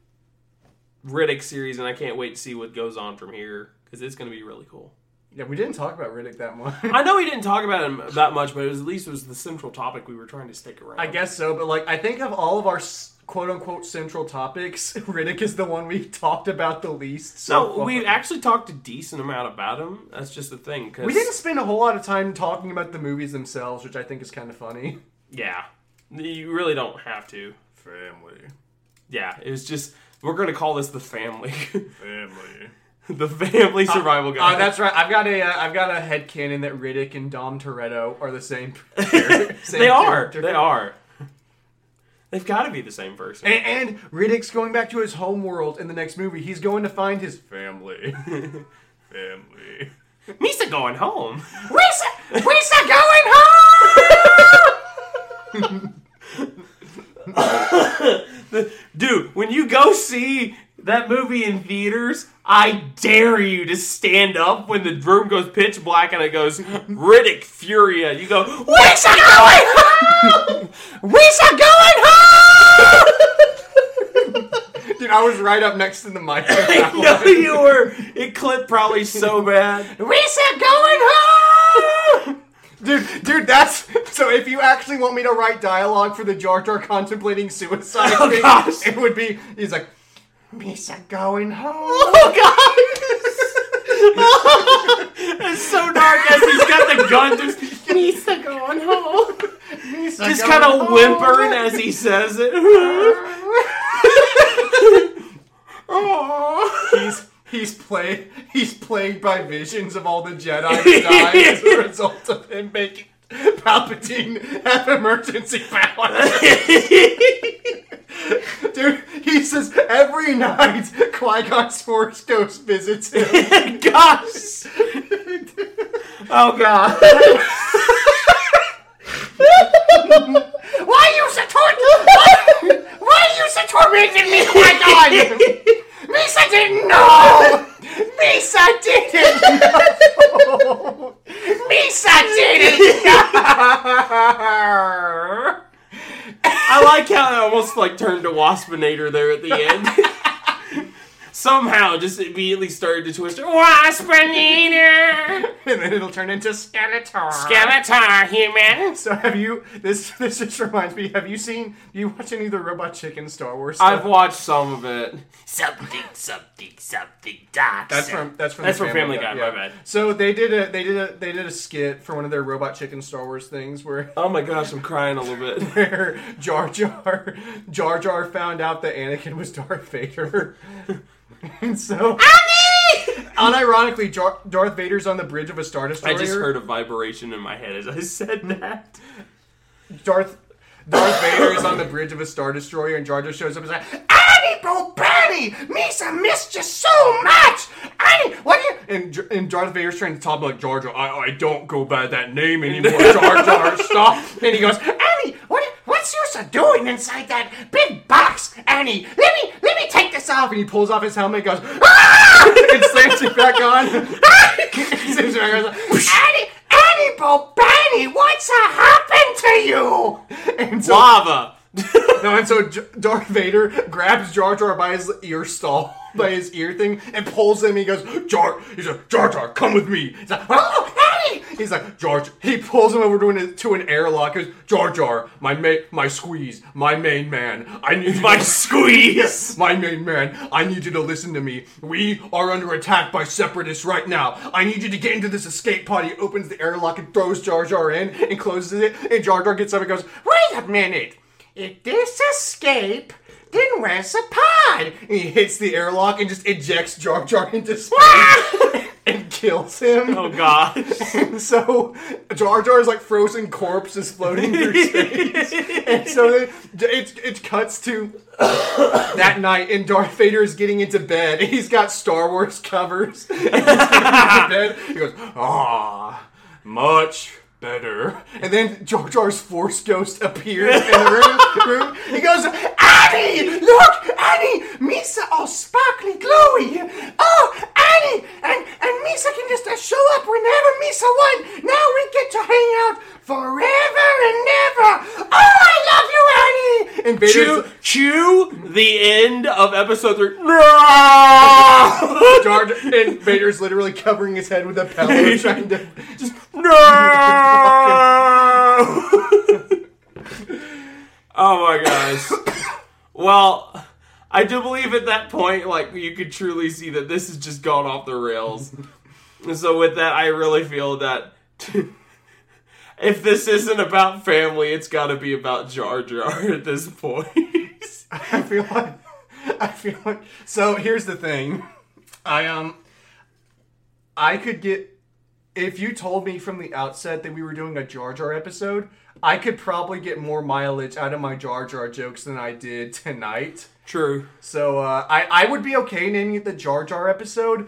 Riddick series, and I can't wait to see what goes on from here because it's going to be really cool. Yeah, we didn't talk about Riddick that much. I know we *laughs* didn't talk about him that much, but it was at least it was the central topic we were trying to stick around. I guess so, but like I think of all of our quote unquote central topics, *laughs* Riddick is the one we *laughs* talked about the least. So So far. we actually talked a decent amount about him. That's just the thing. Cause, we didn't spend a whole lot of time talking about the movies themselves, which I think is kind of funny. Yeah, you really don't have to. Family, Yeah, it was just we're gonna call this the family, *laughs* family. the family survival Uh, guide. that's right. I've got a uh, I've got a head canon that Riddick and Dom Toretto are the same. *laughs* same they are. character. They are. They've got to be the same person. And, and Riddick's going back to his home world in the next movie. He's going to find his family. *laughs* family. Misa going home. Risa, Risa going home! Dude, when you go see that movie in theaters, I dare you to stand up when the room goes pitch black and it goes Riddick Furia. You go, Risa going home! Risa going home! Dude, I was right up next to the mic. *laughs* I know you were. It clipped probably so bad. Risa going home! Dude, dude, that's so. If you actually want me to write dialogue for the Jar Jar contemplating suicide *laughs* Oh, thing, gosh. it would be. He's like, Misa going home. Oh god! *laughs* it's so dark as he's got the gun just Misa going home. Misa Just kind of whimpering as he says it. *laughs* He's he's play he's plagued by visions of all the Jedi *laughs* died as a result of him making Palpatine have emergency powers. *laughs* Dude, he says every night Qui Gon's Force Ghost visits him. *laughs* Gosh! Oh god! Why are you so tor- why, why you so tormenting me, Qui-Gon? Misa didn't know! Misa didn't know! Misa didn't know! I like how it almost like turned to Waspinator there at the end. *laughs* Somehow, just immediately started to twist. Waspinator, *laughs* and then it'll turn into Skeletor. Skeletor, human. So have you this this just reminds me, have you seen do you watch any of the Robot Chicken Star Wars stuff? I've watched some of it. Something, something, something dark. That's from that's from That's from Family Guy, my bad. So they did a they did a they did a skit for one of their Robot Chicken Star Wars things where *laughs* Oh my gosh, I'm crying a little bit. *laughs* where Jar Jar Jar Jar found out that Anakin was Darth Vader. *laughs* and so Annie unironically Jar- Darth Vader's on the bridge of a Star Destroyer. I just heard a vibration in my head as I said that. Darth Darth Vader is on the bridge of a Star Destroyer and Jar Jar shows up and is like, Annie Bobani! Misa missed you so much! Annie, what do you... And, and Darth Vader's trying to talk like Jar Jar. I, I don't go by that name anymore. *laughs* Jar Jar, stop. And he goes, Annie, what, what's use of doing inside that big box? Annie, let me take this off. and he pulls off his helmet, and goes, ah! and slams it back on. *laughs* Slams it back on. Annie, Annie Bobani, what's happened to you? And so, Lava. no, and so J- Darth Vader grabs Jar Jar by his ear stall, by his ear thing, and pulls him. He goes, Jar. He's like, Jar Jar, come with me. He's like, Oh, Annie! He's like Jar. He pulls him over to an, to an airlock. He goes, Jar Jar, my ma- my squeeze, my main man. I need My *laughs* squeeze. My main man, I need you to listen to me. We are under attack by separatists right now. I need you to get into this escape pod. He opens the airlock and throws Jar Jar in and closes it. And Jar Jar gets up and goes, Wait a minute. If this escape, then where's the pod? and he hits the airlock and just ejects Jar Jar into space. *laughs* and kills him. Oh god. *laughs* And so Jar Jar's like frozen corpse is floating through *laughs* space. and so it, it cuts to *coughs* that night and Darth Vader is getting into bed he's got Star Wars covers. *laughs* And he's getting into bed. He goes, ah, much better. And then Jar Jar's Force Ghost appears in the room. *laughs* room. He goes, Annie, look, Annie, Misa all sparkly, glowy. Oh, Annie, and, and Misa can just uh, show up whenever Misa wants. Now we get to hang out forever and ever. Oh, I love you, Annie. And Chew, Vader's, chew the end of episode three. No! *laughs* Jar, and Vader's literally covering his head with a pillow, *laughs* trying to just No! *laughs* oh my gosh. Well, I do believe at that point, like, you could truly see that this has just gone off the rails. so, with that, I really feel that if this isn't about family, it's got to be about Jar Jar at this point. *laughs* I feel like I feel like so here's the thing. I um I could get if you told me from the outset that we were doing a Jar Jar episode, I could probably get more mileage out of my Jar Jar jokes than I did tonight. True. So uh, I I would be okay naming it the Jar Jar episode,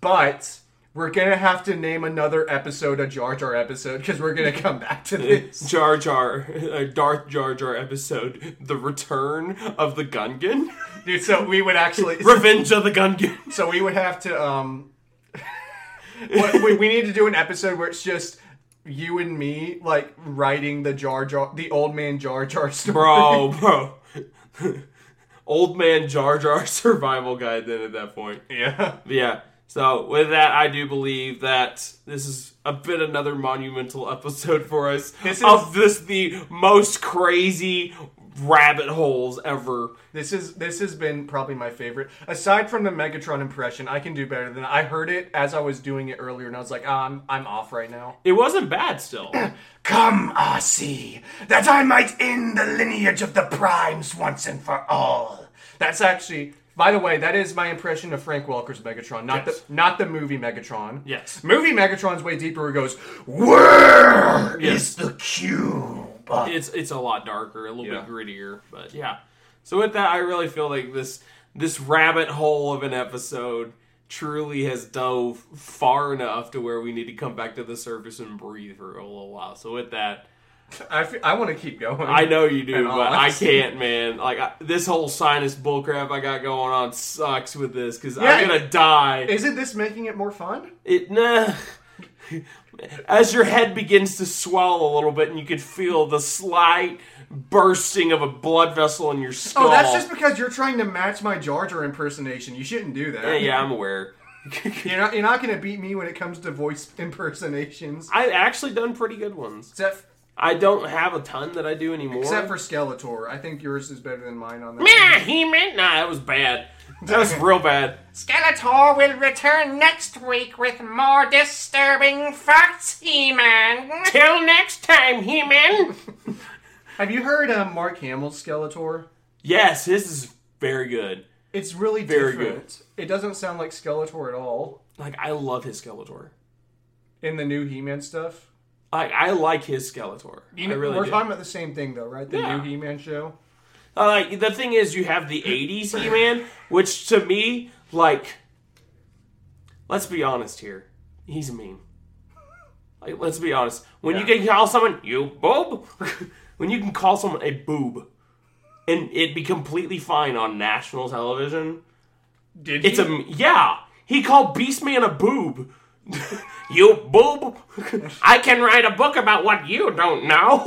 but we're gonna have to name another episode a Jar Jar episode because we're gonna come back to *laughs* this. Jar Jar, a Darth Jar Jar episode, The Return of the Gungan, Dude, so we would actually *laughs* Revenge of the Gungan. So we would have to um *laughs* what, we, we need to do an episode where it's just you and me like writing the Jar Jar the old man Jar Jar story. Bro, bro. Old man Jar Jar survival guide then at that point. Yeah. Yeah. So with that, I do believe that this is a bit another monumental episode for us. This is- of this the most crazy rabbit holes ever. This is this has been probably my favorite. Aside from the Megatron impression, I can do better than I heard it as I was doing it earlier and I was like, ah, I'm I'm off right now. *clears throat* It wasn't bad still. *clears throat* Come, RC, that I might end the lineage of the primes once and for all. That's actually by the way, that is my impression of Frank Welker's Megatron, not Yes. the not the movie Megatron. yes. Movie Megatron's way deeper. It goes, Where is Yes. the cube? it's it's a lot darker, a little Yeah. bit grittier, but yeah. So with that, I really feel like this this rabbit hole of an episode truly has dove far enough to where we need to come back to the surface and breathe for a little while. So with that, I, I want to keep going. I know you do, but I can't, man. Like I, this whole sinus bullcrap I got going on sucks with this because Yeah, I'm gonna die. Isn't this making it more fun? It nah. *laughs* As your head begins to swell a little bit, and you can feel the slight bursting of a blood vessel in your skull. Oh, that's just because you're trying to match my Jar Jar impersonation. You shouldn't do that. Yeah, yeah, I'm aware. *laughs* You're not, you're not going to beat me when it comes to voice impersonations. I've actually done pretty good ones. Except, I don't have a ton that I do anymore. except for Skeletor. I think yours is better than mine on that. Nah, he meant nah. That was bad. That was real *laughs* bad. Skeletor will return next week with more disturbing facts, He-Man. Till next time, He-Man. *laughs* Have you heard um, Mark Hamill's Skeletor? yes, this is very good. It's really Very different. It doesn't sound like Skeletor at all Like I love his Skeletor. in the new He-Man stuff. Like I like his Skeletor. You know, I really we're do. talking about the same thing, though, right? The Yeah. new He-Man show. Uh, like the thing is, you have the '80s He-Man, which to me, like, let's be honest here, he's a meme. Like, let's be honest. When you can call someone you boob, *laughs* when you can call someone a boob, and it be completely fine on national television, Did it's he? a yeah. He called Beastman a boob. *laughs* you boob. I can write a book about what you don't know.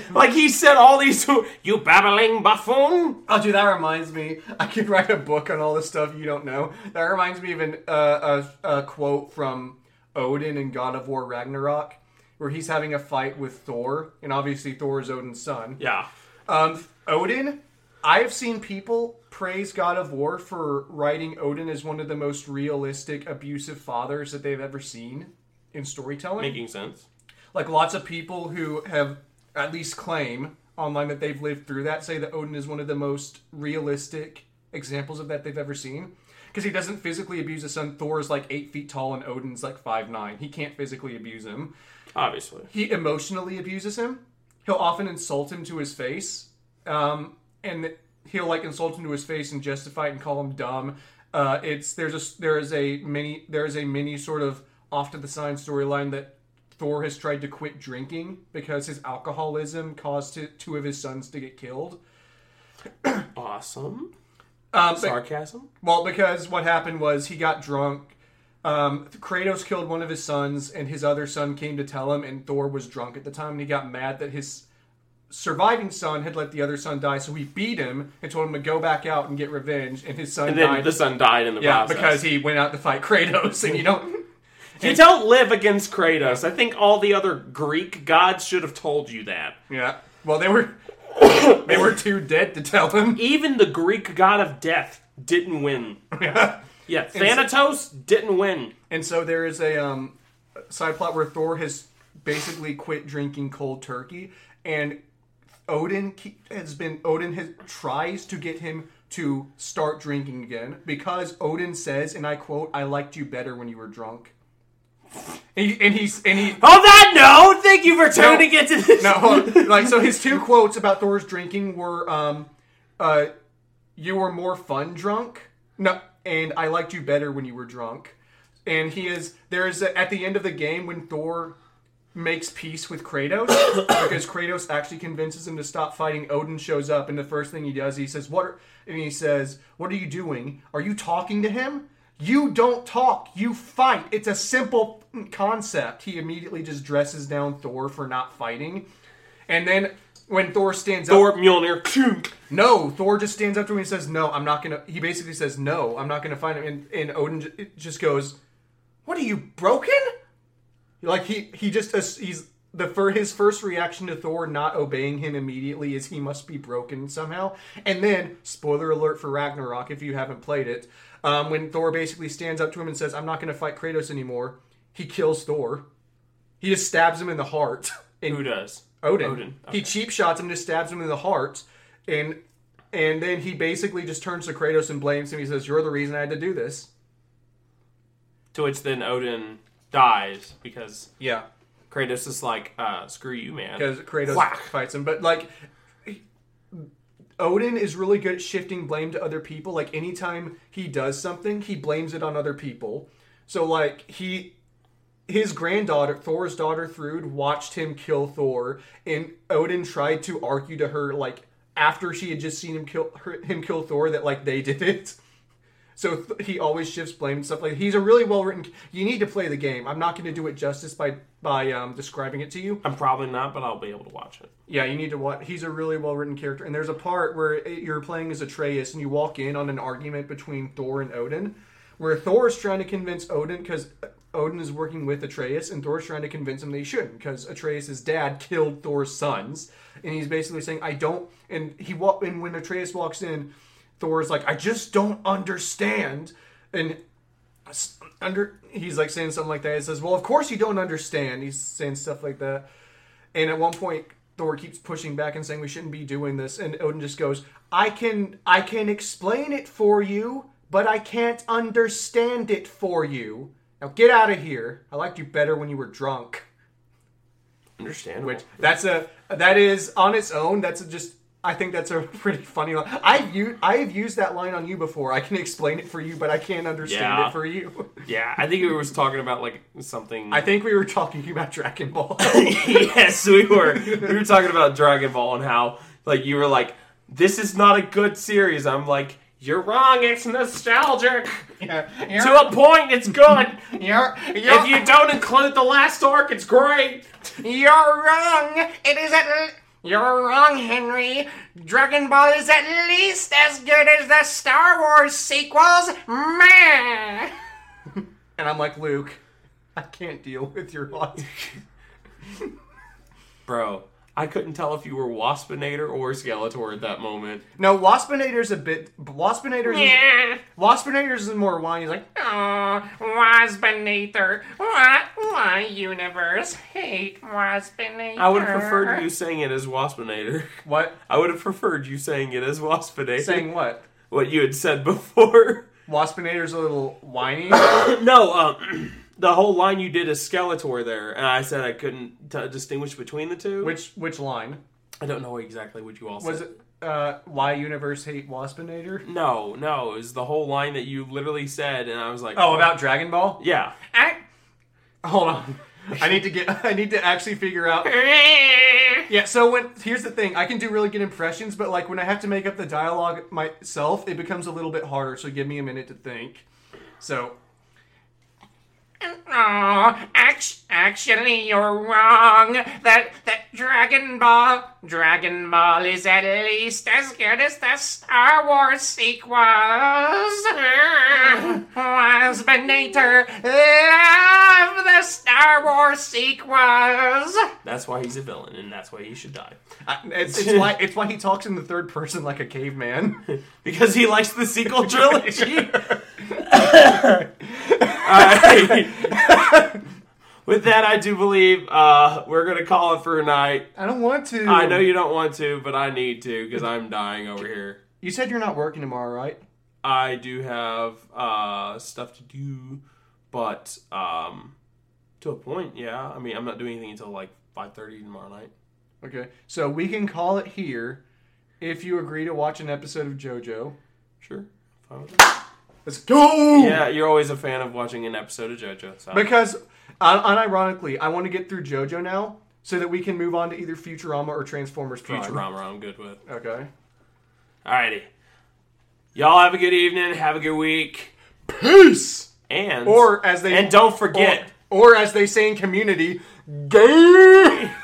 *laughs* like he said all these you babbling buffoon. Oh, dude, that reminds me. I could write a book on all the stuff you don't know. That reminds me of an, uh, a, a quote from Odin in God of War Ragnarok, where he's having a fight with Thor, and obviously Thor is Odin's son. Yeah. Um, Odin, I have seen people praise God of War for writing Odin as one of the most realistic, abusive fathers that they've ever seen in storytelling. Making sense. Like lots of people who have at least claim online that they've lived through that say that Odin is one of the most realistic examples of that they've ever seen. because he doesn't physically abuse his son. Thor is like eight feet tall and Odin's like five nine. He can't physically abuse him. Obviously. He emotionally abuses him. He'll often insult him to his face, um, and he'll like insult him to his face and justify it and call him dumb. Uh, it's there's a there is a mini there is a mini sort of off to the side storyline that Thor has tried to quit drinking because his alcoholism caused t- two of his sons to get killed. *clears throat* Awesome. Um, but- Sarcasm. well, because what happened was he got drunk. Um, Kratos killed one of his sons, and his other son came to tell him, and Thor was drunk at the time, and he got mad that his surviving son had let the other son die, so he beat him and told him to go back out and get revenge, and his son And then died. the son died in the yeah, process. because he went out to fight Kratos, and you don't. *laughs* you don't live against Kratos. I think all the other Greek gods should have told you that. Yeah. Well, they were *coughs* they were too dead to tell him. Even the Greek god of death didn't win. Yeah, Thanatos didn't win. And so there is a um, side plot where Thor has basically quit drinking cold turkey, and Odin has been Odin has tries to get him to start drinking again because Odin says, and I quote, "I liked you better when you were drunk." And, he, and he's and he On that note, thank you for tuning into this. no, *laughs* like so his two quotes about Thor's drinking were um uh you were more fun drunk. No, and I liked you better when you were drunk. And he is there is a, at the end of the game when Thor makes peace with Kratos *coughs* because Kratos actually convinces him to stop fighting. Odin shows up and the first thing he does he says, "What?" Are, and he says, "What are you doing? Are you talking to him?" You don't talk, you fight. It's a simple concept. He immediately just dresses down Thor for not fighting. And then when Thor stands up, Thor Mjolnir. no, Thor just stands up to him and says, "No, I'm not gonna." He basically says, "No, I'm not gonna fight him." And, and Odin j- just goes, "What are you broken?" Like he he just he's the for his first reaction to Thor not obeying him immediately is he must be broken somehow. And then spoiler alert for Ragnarok if you haven't played it, um, when Thor basically stands up to him and says, "I'm not gonna fight Kratos anymore," he kills Thor. He just stabs him in the heart. *laughs* And Who does? Odin. Odin, He cheap shots him, just stabs him in the heart, and and then he basically just turns to Kratos and blames him. He says, "You're the reason I had to do this." To which then Odin dies because Yeah, Kratos is like, uh, screw you, man. because Kratos Whack. fights him. But like, Odin is really good at shifting blame to other people. Like anytime he does something, he blames it on other people. So like he. His granddaughter, Thor's daughter, Thrud, watched him kill Thor, and Odin tried to argue to her, like after she had just seen him kill her, him kill Thor, that like they did it. *laughs* So th- he always shifts blame and stuff like. That. He's a really well written. You need to play the game. I'm not going to do it justice by by um, describing it to you. I'm probably not, but I'll be able to watch it. Yeah, you need to watch. He's a really well written character, and there's a part where it- you're playing as Atreus, and you walk in on an argument between Thor and Odin, where Thor is trying to convince Odin because Odin is working with Atreus, and Thor's trying to convince him that he shouldn't because Atreus' dad killed Thor's sons, and he's basically saying, "I don't." And he wa- and when Atreus walks in, Thor's like, "I just don't understand," and under he's like saying something like that. He says, "Well, of course you don't understand." He's saying stuff like that. And at one point, Thor keeps pushing back and saying we shouldn't be doing this, and Odin just goes, "I can, I can explain it for you, but I can't understand it for you. Now get out of here. I liked you better when you were drunk." Understandable. Which that's a that is on its own. That's a just. I think that's a *laughs* pretty funny line. I've used I've used that line on you before. I can explain it for you, but I can't understand Yeah. it for you. *laughs* yeah, I think we was talking about like something. I think we were talking about Dragon Ball. *laughs* yes, we were. We were talking about Dragon Ball and how like you were like, this is not a good series. I'm like, you're wrong. It's nostalgic. Yeah, To a point, it's good. You're, if you're, you don't include the last arc, it's great. you're wrong. It is at. You're wrong, Henry. Dragon Ball is at least as good as the Star Wars sequels. Meh. *laughs* and I'm like, Luke, I can't deal with your logic. Bro, I couldn't tell if you were Waspinator or Skeletor at that moment. No, Waspinator's a bit. Waspinator's Yeah. Waspinator's is more whiny. He's like, Oh, Waspinator. What? Why, universe? Hate Waspinator. I would have preferred you saying it as Waspinator. what? I would have preferred you saying it as Waspinator. Saying what? what you had said before. Waspinator's a little whiny. *coughs* No, um, the whole line you did is Skeletor there, and I said I couldn't t- distinguish between the two. which which line I don't know exactly what you all said. was said. it? Uh, why universe hate Waspinator? No, no, it was the whole line that you literally said, and I was like, Oh, about Dragon Ball. yeah. I, hold on. I need to get. *laughs* I need to actually figure out. *laughs* Yeah. So when here's the thing, I can do really good impressions, but like when I have to make up the dialogue myself, it becomes a little bit harder. So give me a minute to think. So Oh, actually, you're wrong. That that Dragon Ball, Dragon Ball is at least as good as the Star Wars sequels. Waspinator, love the Star Wars sequels. That's why he's a villain, and that's why he should die. I, it's, it's why it's why he talks in the third person like a caveman. *laughs* Because he likes the sequel trilogy. *laughs* *laughs* Alright. *laughs* With that, I do believe uh, we're going to call it for a night. I don't want to. I know you don't want to, but I need to because I'm dying over here. You said you're not working tomorrow, right? I do have uh, stuff to do, but um, to a point, yeah. I mean, I'm not doing anything until like 5:30 tomorrow night. Okay. So we can call it here if you agree to watch an episode of JoJo. Sure. Fine with that. Let's go. Yeah, you're always a fan of watching an episode of JoJo. So. Because un- unironically, I want to get through JoJo now so that we can move on to either Futurama or Transformers Prime. Futurama, I'm good with. Okay. Alrighty. Y'all have a good evening. Have a good week. Peace. And Or as they and don't forget. or, or as they say in Community, gay. *laughs*